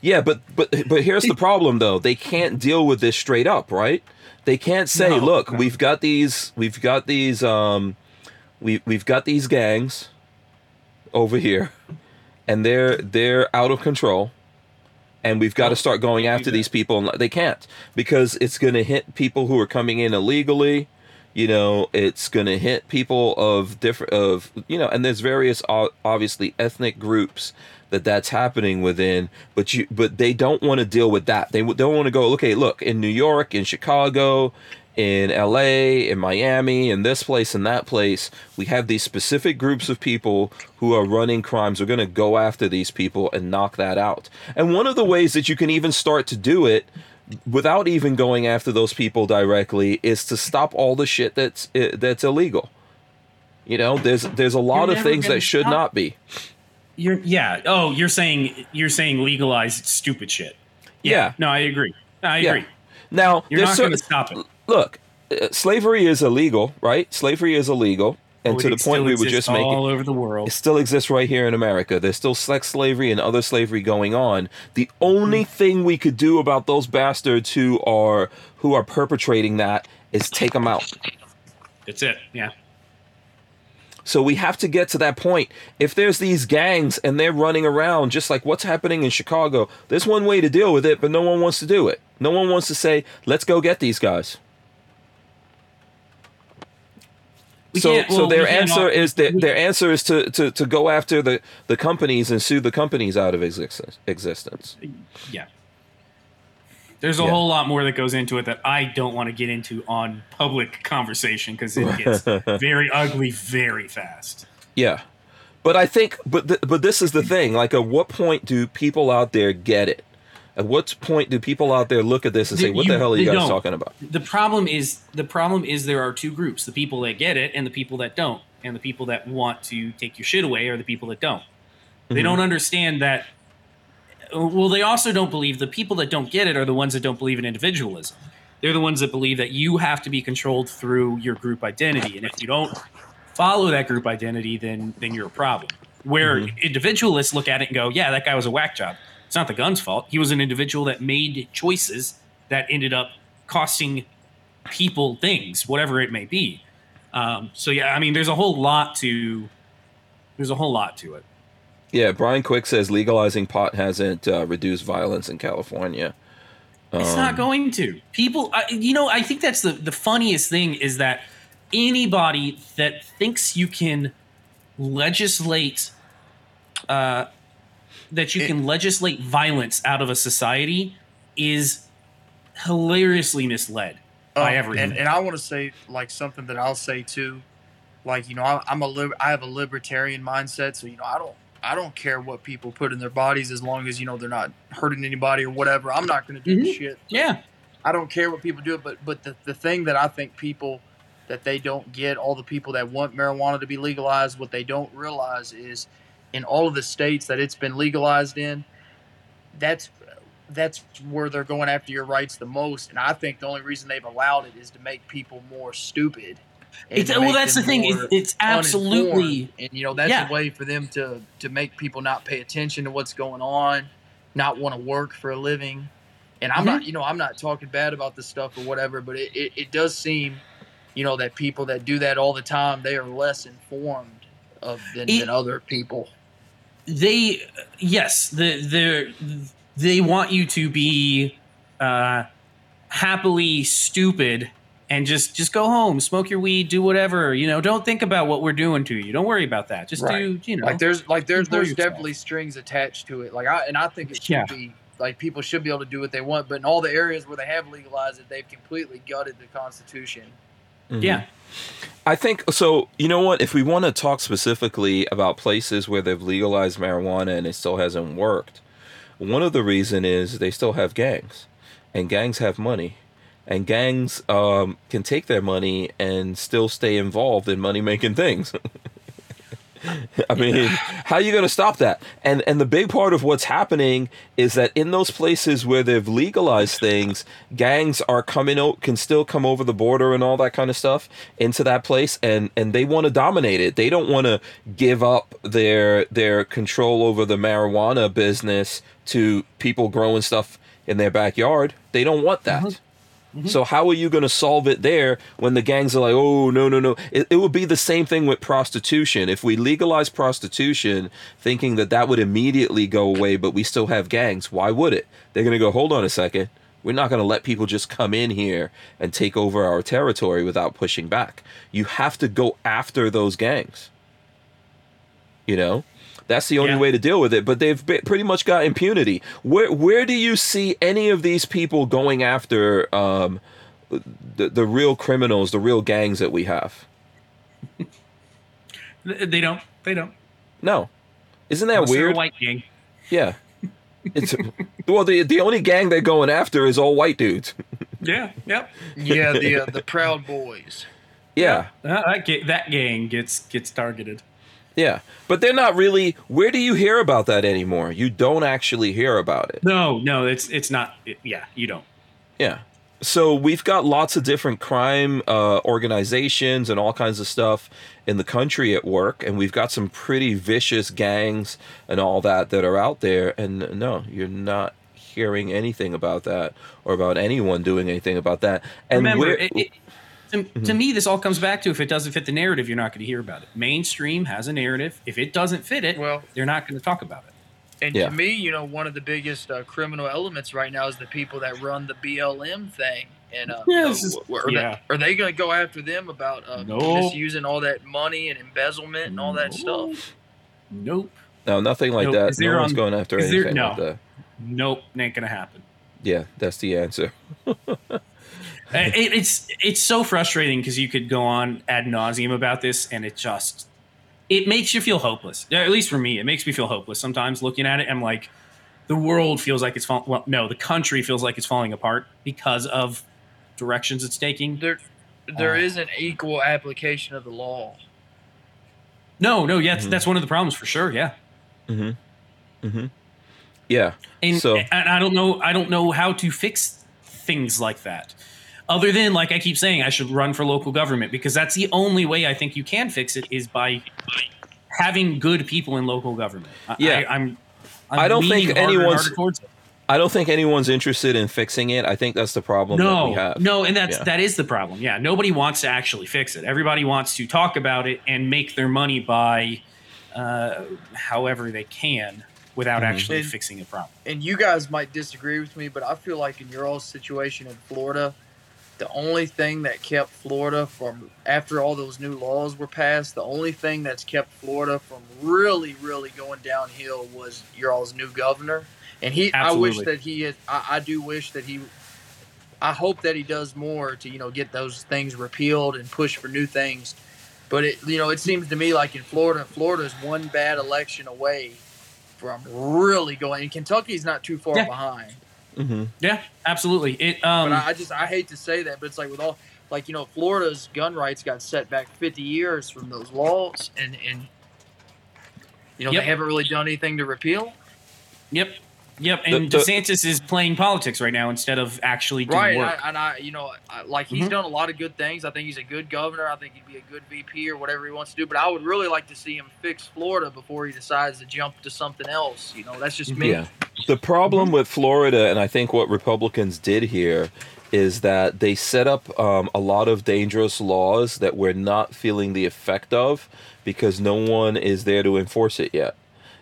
Yeah, but but but here's the problem though. They can't deal with this straight up, right? They can't say, No, "Look, no. we've got these we've got these um we we've got these gangs over here and they're they're out of control." And we've got to start going after these people, and they can't because it's going to hit people who are coming in illegally. You know, it's going to hit people of different of you know, and there's various obviously ethnic groups that that's happening within but you but they don't want to deal with that. They don't want to go okay look in new york in chicago in la in miami in this place and that place we have these specific groups of people who are running crimes. We're going to go after these people and knock that out. And one of the ways that you can even start to do it without even going after those people directly is to stop all the shit that's that's illegal you know there's there's a lot You're of things that should stop- not be You're yeah. Oh, you're saying you're saying legalize stupid shit. Yeah. No, I agree. I Yeah. agree. now You're not certain- going to stop it. look, uh, slavery is illegal, right? Slavery is illegal, and to the point we were just making, all over the world. it still exists right here in America. There's still sex slavery and other slavery going on. The only Hmm. thing we could do about those bastards who are who are perpetrating that is take them out. That's it. Yeah. So we have to get to that point. If there's these gangs and they're running around just like what's happening in Chicago, there's one way to deal with it, but no one wants to do it. No one wants to say, "Let's go get these guys." We so can't- so their answer is we- their answer is to, to, to go after the, the companies and sue the companies out of existence existence. Yeah. There's a Yeah. whole lot more that goes into it that I don't want to get into on public conversation because it gets very ugly very fast. Yeah. But I think but th- but this is the thing, like at what point do people out there get it? At what point do people out there look at this and say, You- "What the hell are you guys don't. talking about?" The problem is the problem is there are two groups: the people that get it and the people that don't. And the people that want to take your shit away are the people that don't. They Mhm. don't understand that. Well, they also don't believe the people that don't get it are the ones that don't believe in individualism. They're the ones that believe that you have to be controlled through your group identity, and if you don't follow that group identity, then then you're a problem. Where Mhm. individualists look at it and go, "Yeah, that guy was a whack job. It's not the gun's fault. He was an individual that made choices that ended up costing people things, whatever it may be." Um, so yeah, I mean, there's a whole lot to there's a whole lot to it. Yeah, Brian Quick says legalizing pot hasn't uh, reduced violence in California. It's Um, not going to. People, I, you know, I think that's the the funniest thing is that anybody that thinks you can legislate, uh, that you can legislate violence out of a society is hilariously misled by Um, everyone. And, and I want to say like something that I'll say too, like you know I, I'm a lib- I have a libertarian mindset, so you know I don't I don't care what people put in their bodies as long as you know they're not hurting anybody or whatever. I'm not going to do the Mhm. shit. yeah, I don't care what people do, but but the, the thing that I think people that they don't get, all the people that want marijuana to be legalized, what they don't realize is in all of the states that it's been legalized in, that's that's where they're going after your rights the most. And I think the only reason they've allowed it is to make people more stupid. it's, well, that's the thing. It's, it's absolutely and you know that's Yeah. a way for them to to make people not pay attention to what's going on, not want to work for a living. And I'm Mm-hmm. not, you know, I'm not talking bad about this stuff or whatever, but it, it, it does seem, you know, that people that do that all the time, they are less informed of than, It- than other people. They yes the the they want you to be uh happily stupid and just just go home smoke your weed do whatever you know don't think about what we're doing to you don't worry about that just Right. do you know Like there's like there's there's yourself. definitely strings attached to it. Like I and I think it should Yeah. be like people should be able to do what they want. But in all the areas where they have legalized it, they've completely gutted the Constitution. Mhm. Yeah. I think so. You know what? If we want to talk specifically about places where they've legalized marijuana and it still hasn't worked, one of the reason is they still have gangs, and gangs have money, and gangs um, can take their money and still stay involved in money making things. I mean, how are you going to stop that? And and the big part of what's happening is that in those places where they've legalized things, gangs are coming out can still come over the border and all that kind of stuff into that place and and they want to dominate it. They don't want to give up their their control over the marijuana business to people growing stuff in their backyard. They don't want that. Mm-hmm. Mm-hmm. So how are you going to solve it there when the gangs are like, oh no no no? It, it would be the same thing with prostitution. If we legalize prostitution, thinking that that would immediately go away, but we still have gangs, why would it? They're going to go, hold on a second. We're not going to let people just come in here and take over our territory without pushing back. You have to go after those gangs. You know, that's the only Yeah. way to deal with it. But they've be- pretty much got impunity. Where where do you see any of these people going after um, the the real criminals, the real gangs that we have? They don't. They don't. No, isn't that Unless they're a weird? white gang. Yeah, it's well the the only gang they're going after is all white dudes. Yeah. Yep. Yeah, the uh, the Proud Boys. Yeah, Uh, that, ga- that gang gets gets targeted. Yeah, but they're not really. Where do you hear about that anymore? You don't actually hear about it. No, no, it's it's not. It, yeah, you don't. Yeah. So we've got lots of different crime uh, organizations and all kinds of stuff in the country at work, and we've got some pretty vicious gangs and all that that are out there. And no, you're not hearing anything about that or about anyone doing anything about that. And Remember, we're- it, it, to, to me, this all comes back to if it doesn't fit the narrative, you're not going to hear about it. Mainstream has a narrative. If it doesn't fit it, Well- they're not going to talk about it. And Yeah. to me, you know, one of the biggest uh, criminal elements right now is the people that run the BLM thing. And uh, Yeah, you know, is- are, yeah. they, are they going to go after them about uh, No. misusing all that money and embezzlement and all that No. stuff? Nope. no, nothing like Nope. that. Is No one's on- going after is there- anything no. like that. Nope. Ain't going to happen. Yeah, that's the answer. It, it's it's so frustrating because you could go on ad nauseum about this, and it just it makes you feel hopeless. Yeah, At least for me, it makes me feel hopeless sometimes looking at it. I'm like, the world feels like it's falling. Well, no, the country feels like it's falling apart because of directions it's taking. There, there Uh. is an equal application of the law. No, no, yeah, Mhm. that's one of the problems for sure. Yeah, Mm-hmm. Mm-hmm. Yeah. and, So- and I don't know, I don't know how to fix things like that. Other than, like I keep saying, I should run for local government because that's the only way I think you can fix it is by having good people in local government. Yeah. I, I'm, I'm I don't think anyone's- harder towards it. I don't think anyone's interested in fixing it. I think that's the problem that we No, have. no, and that's Yeah. that is the problem. Yeah, nobody wants to actually fix it. Everybody wants to talk about it and make their money by uh, however they can without Mhm. actually And- fixing a problem. and you guys might disagree with me, but I feel like in your all situation in Florida, the only thing that kept Florida from after all those new laws were passed, the only thing that's kept Florida from really, really going downhill was your all's new governor. And he, Absolutely. I wish that he had. I, I do wish that he. I hope that he does more to you know get those things repealed and push for new things. But it you know it seems to me like in Florida, Florida's one bad election away from really going. And Kentucky's not too far Yeah. behind. Mm-hmm. Yeah, absolutely. It um But I, I just I hate to say that, but it's like with all like you know Florida's gun rights got set back 50 years from those laws, and and you know Yep. they haven't really done anything to repeal. Yep. Yep. And The- the- DeSantis is playing politics right now instead of actually doing Right, and work. I, and I, you know, I, like he's Mhm. done a lot of good things. I think he's a good governor. I think he'd be a good VP or whatever he wants to do. But I would really like to see him fix Florida before he decides to jump to something else. You know, that's just me. Yeah. The problem with Florida, and I think what Republicans did here, is that they set up um, a lot of dangerous laws that we're not feeling the effect of because no one is there to enforce it yet.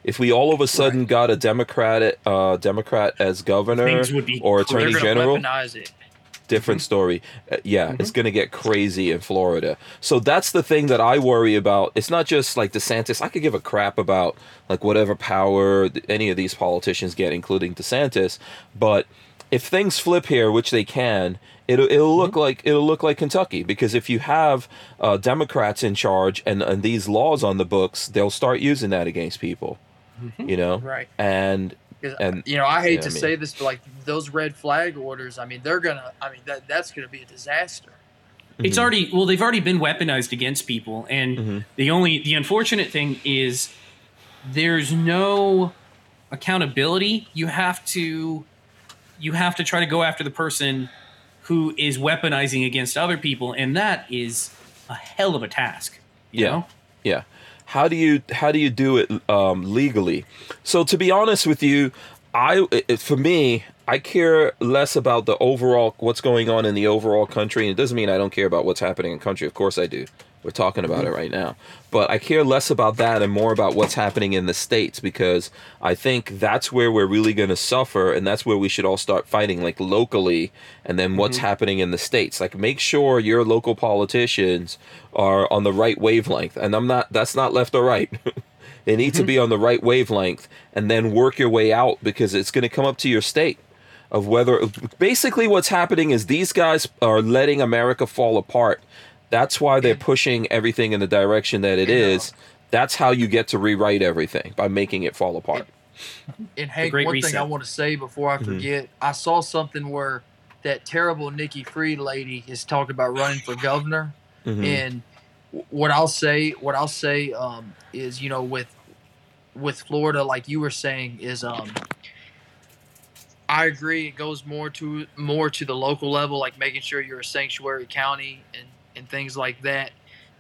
If we all of a sudden got a Democrat, uh, Democrat as governor Things would be or attorney general, different story. Uh, yeah, it's going to get crazy in Florida. So that's the thing that I worry about. It's not just like DeSantis. I could give a crap about like whatever power any of these politicians get, including DeSantis. But if things flip here, which they can, it'll it'll look like it'll look like Kentucky because if you have uh, Democrats in charge and, and these laws on the books, they'll start using that against people. You know, Right. And And- you know, I hate yeah, to I mean- say this, but like those red flag orders, I mean, they're gonna. I mean, that that's gonna be a disaster. It's Mhm. already well, they've already been weaponized against people, and Mhm. the only the unfortunate thing is there's no accountability. You have to you have to try to go after the person who is weaponizing against other people, and that is a hell of a task. You Yeah. know? Yeah. How do you how do you do it um, legally? So to be honest with you, I it, for me, I care less about the overall what's going on in the overall country. And it doesn't mean I don't care about what's happening in country. Of course I do. We're talking about it mm-hmm. right now. But I care less about that and more about what's happening in the states because I think that's where we're really going to suffer and that's where we should all start fighting like locally and then what's mm-hmm. happening in the states. Like make sure your local politicians are on the right wavelength. And I'm not that's not left or right. they need to mm-hmm. be on the right wavelength and then work your way out because it's going to come up to your state of whether basically what's happening is these guys are letting America fall apart. That's why they're pushing everything in the direction that it Yeah. is. That's how you get to rewrite everything by making it fall apart. And Hank, Great one thing I want to say before I Mhm. forget, I saw something where that terrible Nikki Fried lady is talking about running for governor. Mhm. And what I'll say, what I'll say, um, is you know with with Florida, like you were saying, is um, I agree. It goes more to more to the local level, like making sure you're a sanctuary county and and things like that.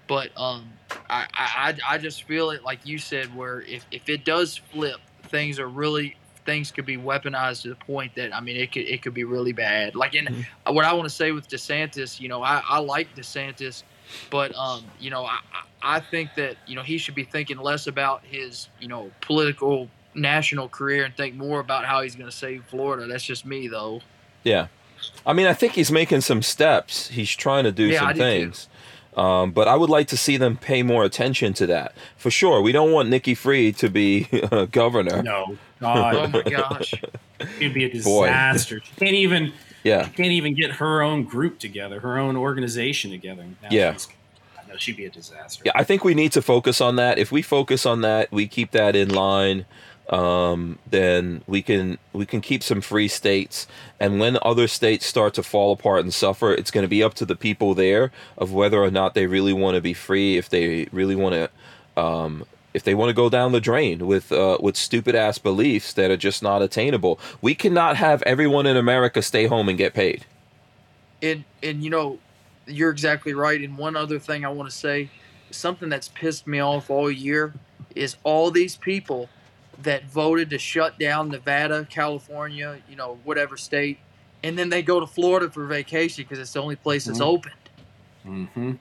But um, I, I I- just feel it like you said, where if if it does flip, things are really things could be weaponized to the point that I mean it could it could be really bad. Like in what I want to say with DeSantis, you know, I, I like DeSantis, but um, you know, I I think that you know he should be thinking less about his you know political national career and think more about how he's going to save Florida. That's just me though. Yeah. I mean, I think he's making some steps. He's trying to do Yeah, I some do too. things. Um, but I would like to see them pay more attention to that. For sure. We don't want Nikki Fried to be uh, governor. No, Oh my gosh. it'd be a Boy. disaster. She can't even Yeah. can't even get her own group together, her own organization together. Now Yeah. she's- no, she'd be a disaster. Yeah, I think we need to focus on that. If we focus on that, we keep that in line. Um, then we can we can keep some free states. And when other states start to fall apart and suffer, it's going to be up to the people there of whether or not they really want to be free. If they really want to, um, if they want to go down the drain with uh, with stupid ass beliefs that are just not attainable. We cannot have everyone in America stay home and get paid. and and you know you're exactly right and one other thing i want to say something that's pissed me off all year is all these people that voted to shut down nevada california you know whatever state and then they go to florida for vacation because it's the only place that's Mhm. open hmm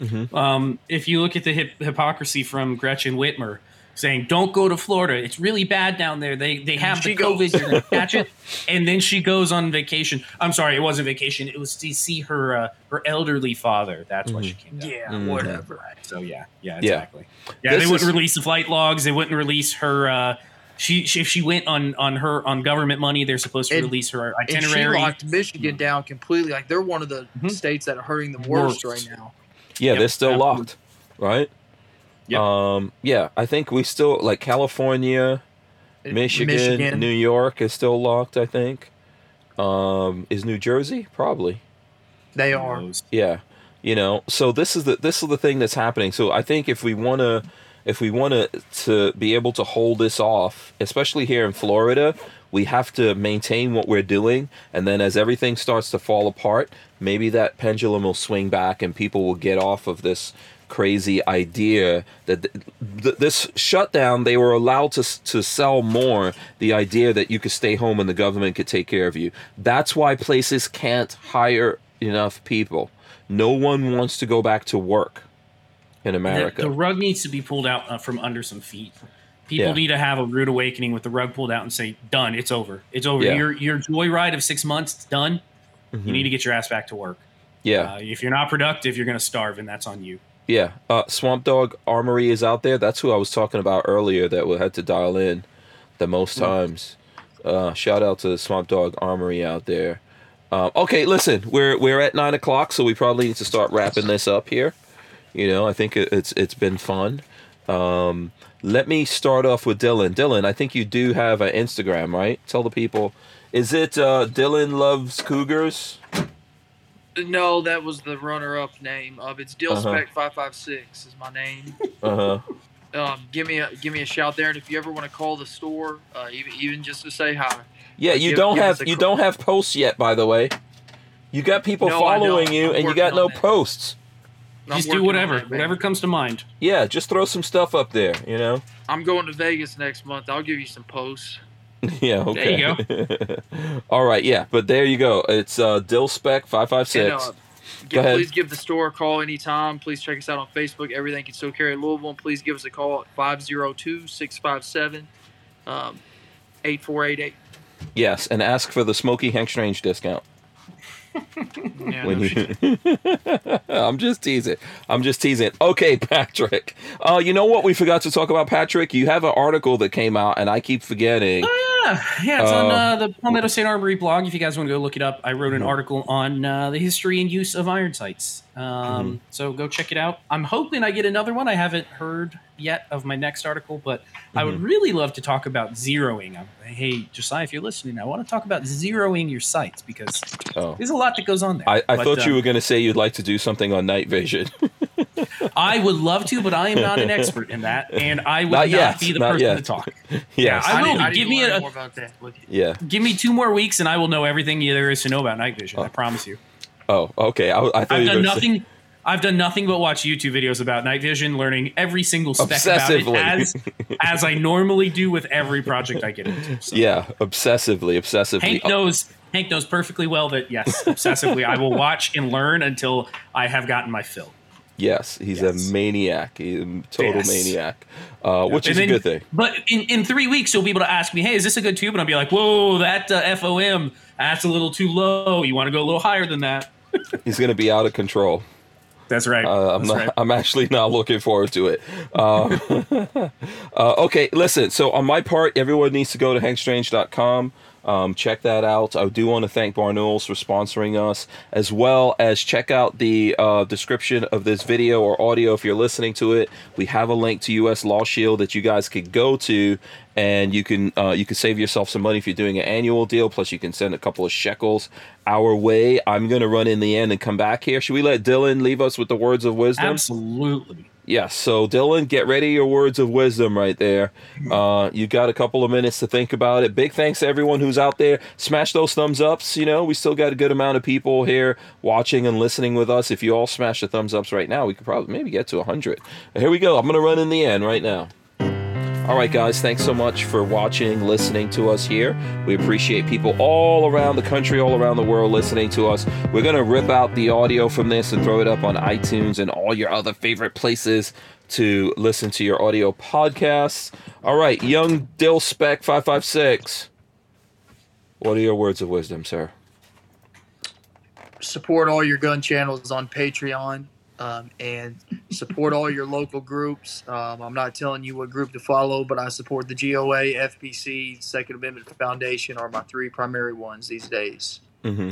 Mhm. Um, if you look at the hip- hypocrisy from Gretchen Whitmer saying, "Don't go to Florida; it's really bad down there. They they have She the goes. COVID, you're gonna catch it." And then she goes on vacation. I'm sorry, it wasn't vacation. It was to see her uh, her elderly father. That's why she came down. yeah Mhm. whatever So yeah, yeah, Yeah. exactly. Yeah, This they wouldn't is- release the flight logs. They wouldn't release her. Uh, she, she if she went on on her on government money, they're supposed to And- release her itinerary. and she locked michigan down completely like they're one of the Mhm. states that are hurting the worst, Worst. right now Yeah, Yep, they're still absolutely. locked, right? Yep. Um, yeah, I think we still like California, Michigan, New York is still locked. I think. Um, is New Jersey probably? they are? Yeah, you know. So this is the this is the thing that's happening. So I think if we want to, if we want to to be able to hold this off, especially here in Florida, we have to maintain what we're doing, and then as everything starts to fall apart, maybe that pendulum will swing back, and people will get off of this crazy idea that th- th- this shutdown they were allowed to s- to sell more the idea that you could stay home and the government could take care of you that's why places can't hire enough people no one wants to go back to work in america the rug needs to be pulled out uh, from under some feet. People Yeah. need to have a rude awakening with the rug pulled out and say, "Done. It's over. It's over. Yeah. Your your joyride of six months, it's done. Mhm. You need to get your ass back to work. Yeah, Uh, if you're not productive, you're going to starve, and that's on you. Yeah. Uh, Swamp Dog Armory is out there. That's who I was talking about earlier. That we had to dial in the most Hmm. times. Uh, shout out to Swamp Dog Armory out there. Um, okay, listen, we're we're at nine o'clock, so we probably need to start wrapping this up here. You know, I think it, it's it's been fun. Um, let me start off with Dylan. Dylan, I think you do have an Instagram, right? Tell the people. Is it uh, Dylan loves Cougars? No, that was the runner-up name of it's Dill Uh-huh. Spec five five six is my name. Uh huh. Um, give me a give me a shout there, and if you ever want to call the store, uh, even even just to say hi. Yeah, you Give- don't give have you cr- don't have posts yet, by the way. You got people No, following you, I'm and you got no that. posts. I'm Just do whatever, that, whatever comes to mind. Yeah, just throw some stuff up there. You know. I'm going to Vegas next month. I'll give you some posts. yeah. Okay. you All right. Yeah, but there you go. It's uh, Dill Spec five five And, six. uh, Go give, ahead. please give the store a call anytime. Please check us out on Facebook. Everything concealed carry Louisville. And please give us a call at 502 657 um, 8488. Yes, and ask for the Smoky Hank Strange discount. Yeah, when no you. I'm just teasing. I'm just teasing. Okay, Patrick. Uh, you know what we forgot to talk about, Patrick? You have an article that came out, and I keep forgetting. Yeah, yeah, it's on Uh, uh, the Palmetto State Armory blog. If you guys want to go look it up, I wrote an article on uh, the history and use of iron sights. Um, So go check it out. I'm hoping I get another one. I haven't heard yet of my next article, but I would really love to talk about zeroing. Um, hey, Josiah, if you're listening, I want to talk about zeroing your sights because Oh. there's a lot that goes on there. I, I But, thought you uh, were going to say you'd like to do something on night vision. I would love to, but I am not an expert in that, and I would Not not, yet, be the not person yet. to talk. yes. I will need- be. Give to me a- more about that with you. yeah. Give me two more weeks, and I will know everything there is to know about night vision. I promise you. Oh, okay. I, I thought I've you done say- nothing. I've done nothing but watch YouTube videos about night vision, learning every single spec about it as as I normally do with every project I get into. So Yeah, obsessively, obsessively. Hank knows. Hank knows perfectly well that yes, obsessively, I will watch and learn until I have gotten my fill. Yes, he's Yes. a maniac. He's a total Yes. maniac, uh, which And is a good thing. But in, in three weeks, you'll be able to ask me, "Hey, is this a good tube?" And I'll be like, "Whoa, that uh, FOM, that's a little too low. You want to go a little higher than that?" He's going to be out of control. That's right. Uh, I'm That's not. right. I'm actually not looking forward to it. Um, uh, okay, listen. So on my part, everyone needs to go to hankstrange.com. Um, check that out. I do want to thank Barnauls for sponsoring us, as well as check out the uh, description of this video or audio if you're listening to it. We have a link to US Law Shield that you guys could go to, and you can uh, you can save yourself some money if you're doing an annual deal. Plus, you can send a couple of shekels our way. I'm gonna run in the end and come back here. Should we let Dylan leave us with the words of wisdom? Absolutely. Yes. So Dylan, get ready your words of wisdom right there. Uh, you got a couple of minutes to think about it. Big thanks to everyone who's out there. Smash those thumbs ups. You know, we still got a good amount of people here watching and listening with us. If you all smash the thumbs ups right now, we could probably maybe get to hundred. Here we go. I'm gonna run in the end right now. All right, guys, thanks so much for watching, listening to us here. We appreciate people all around the country, all around the world listening to us. We're going to rip out the audio from this and throw it up on iTunes and all your other favorite places to listen to your audio podcasts. All right, Young Dill Spec 556. What are your words of wisdom, sir? Support all your gun channels on Patreon um, and support all your local groups. Um, I'm not telling you what group to follow, but I support the GOA, FPC, Second Amendment Foundation are my three primary ones these days. Mm-hmm.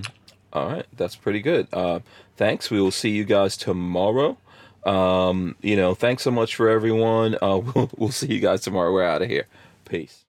All right, that's pretty good. Uh, thanks. We will see you guys tomorrow. Um, you know, thanks so much for everyone. Uh, we'll, we'll see you guys tomorrow. We're out of here. Peace.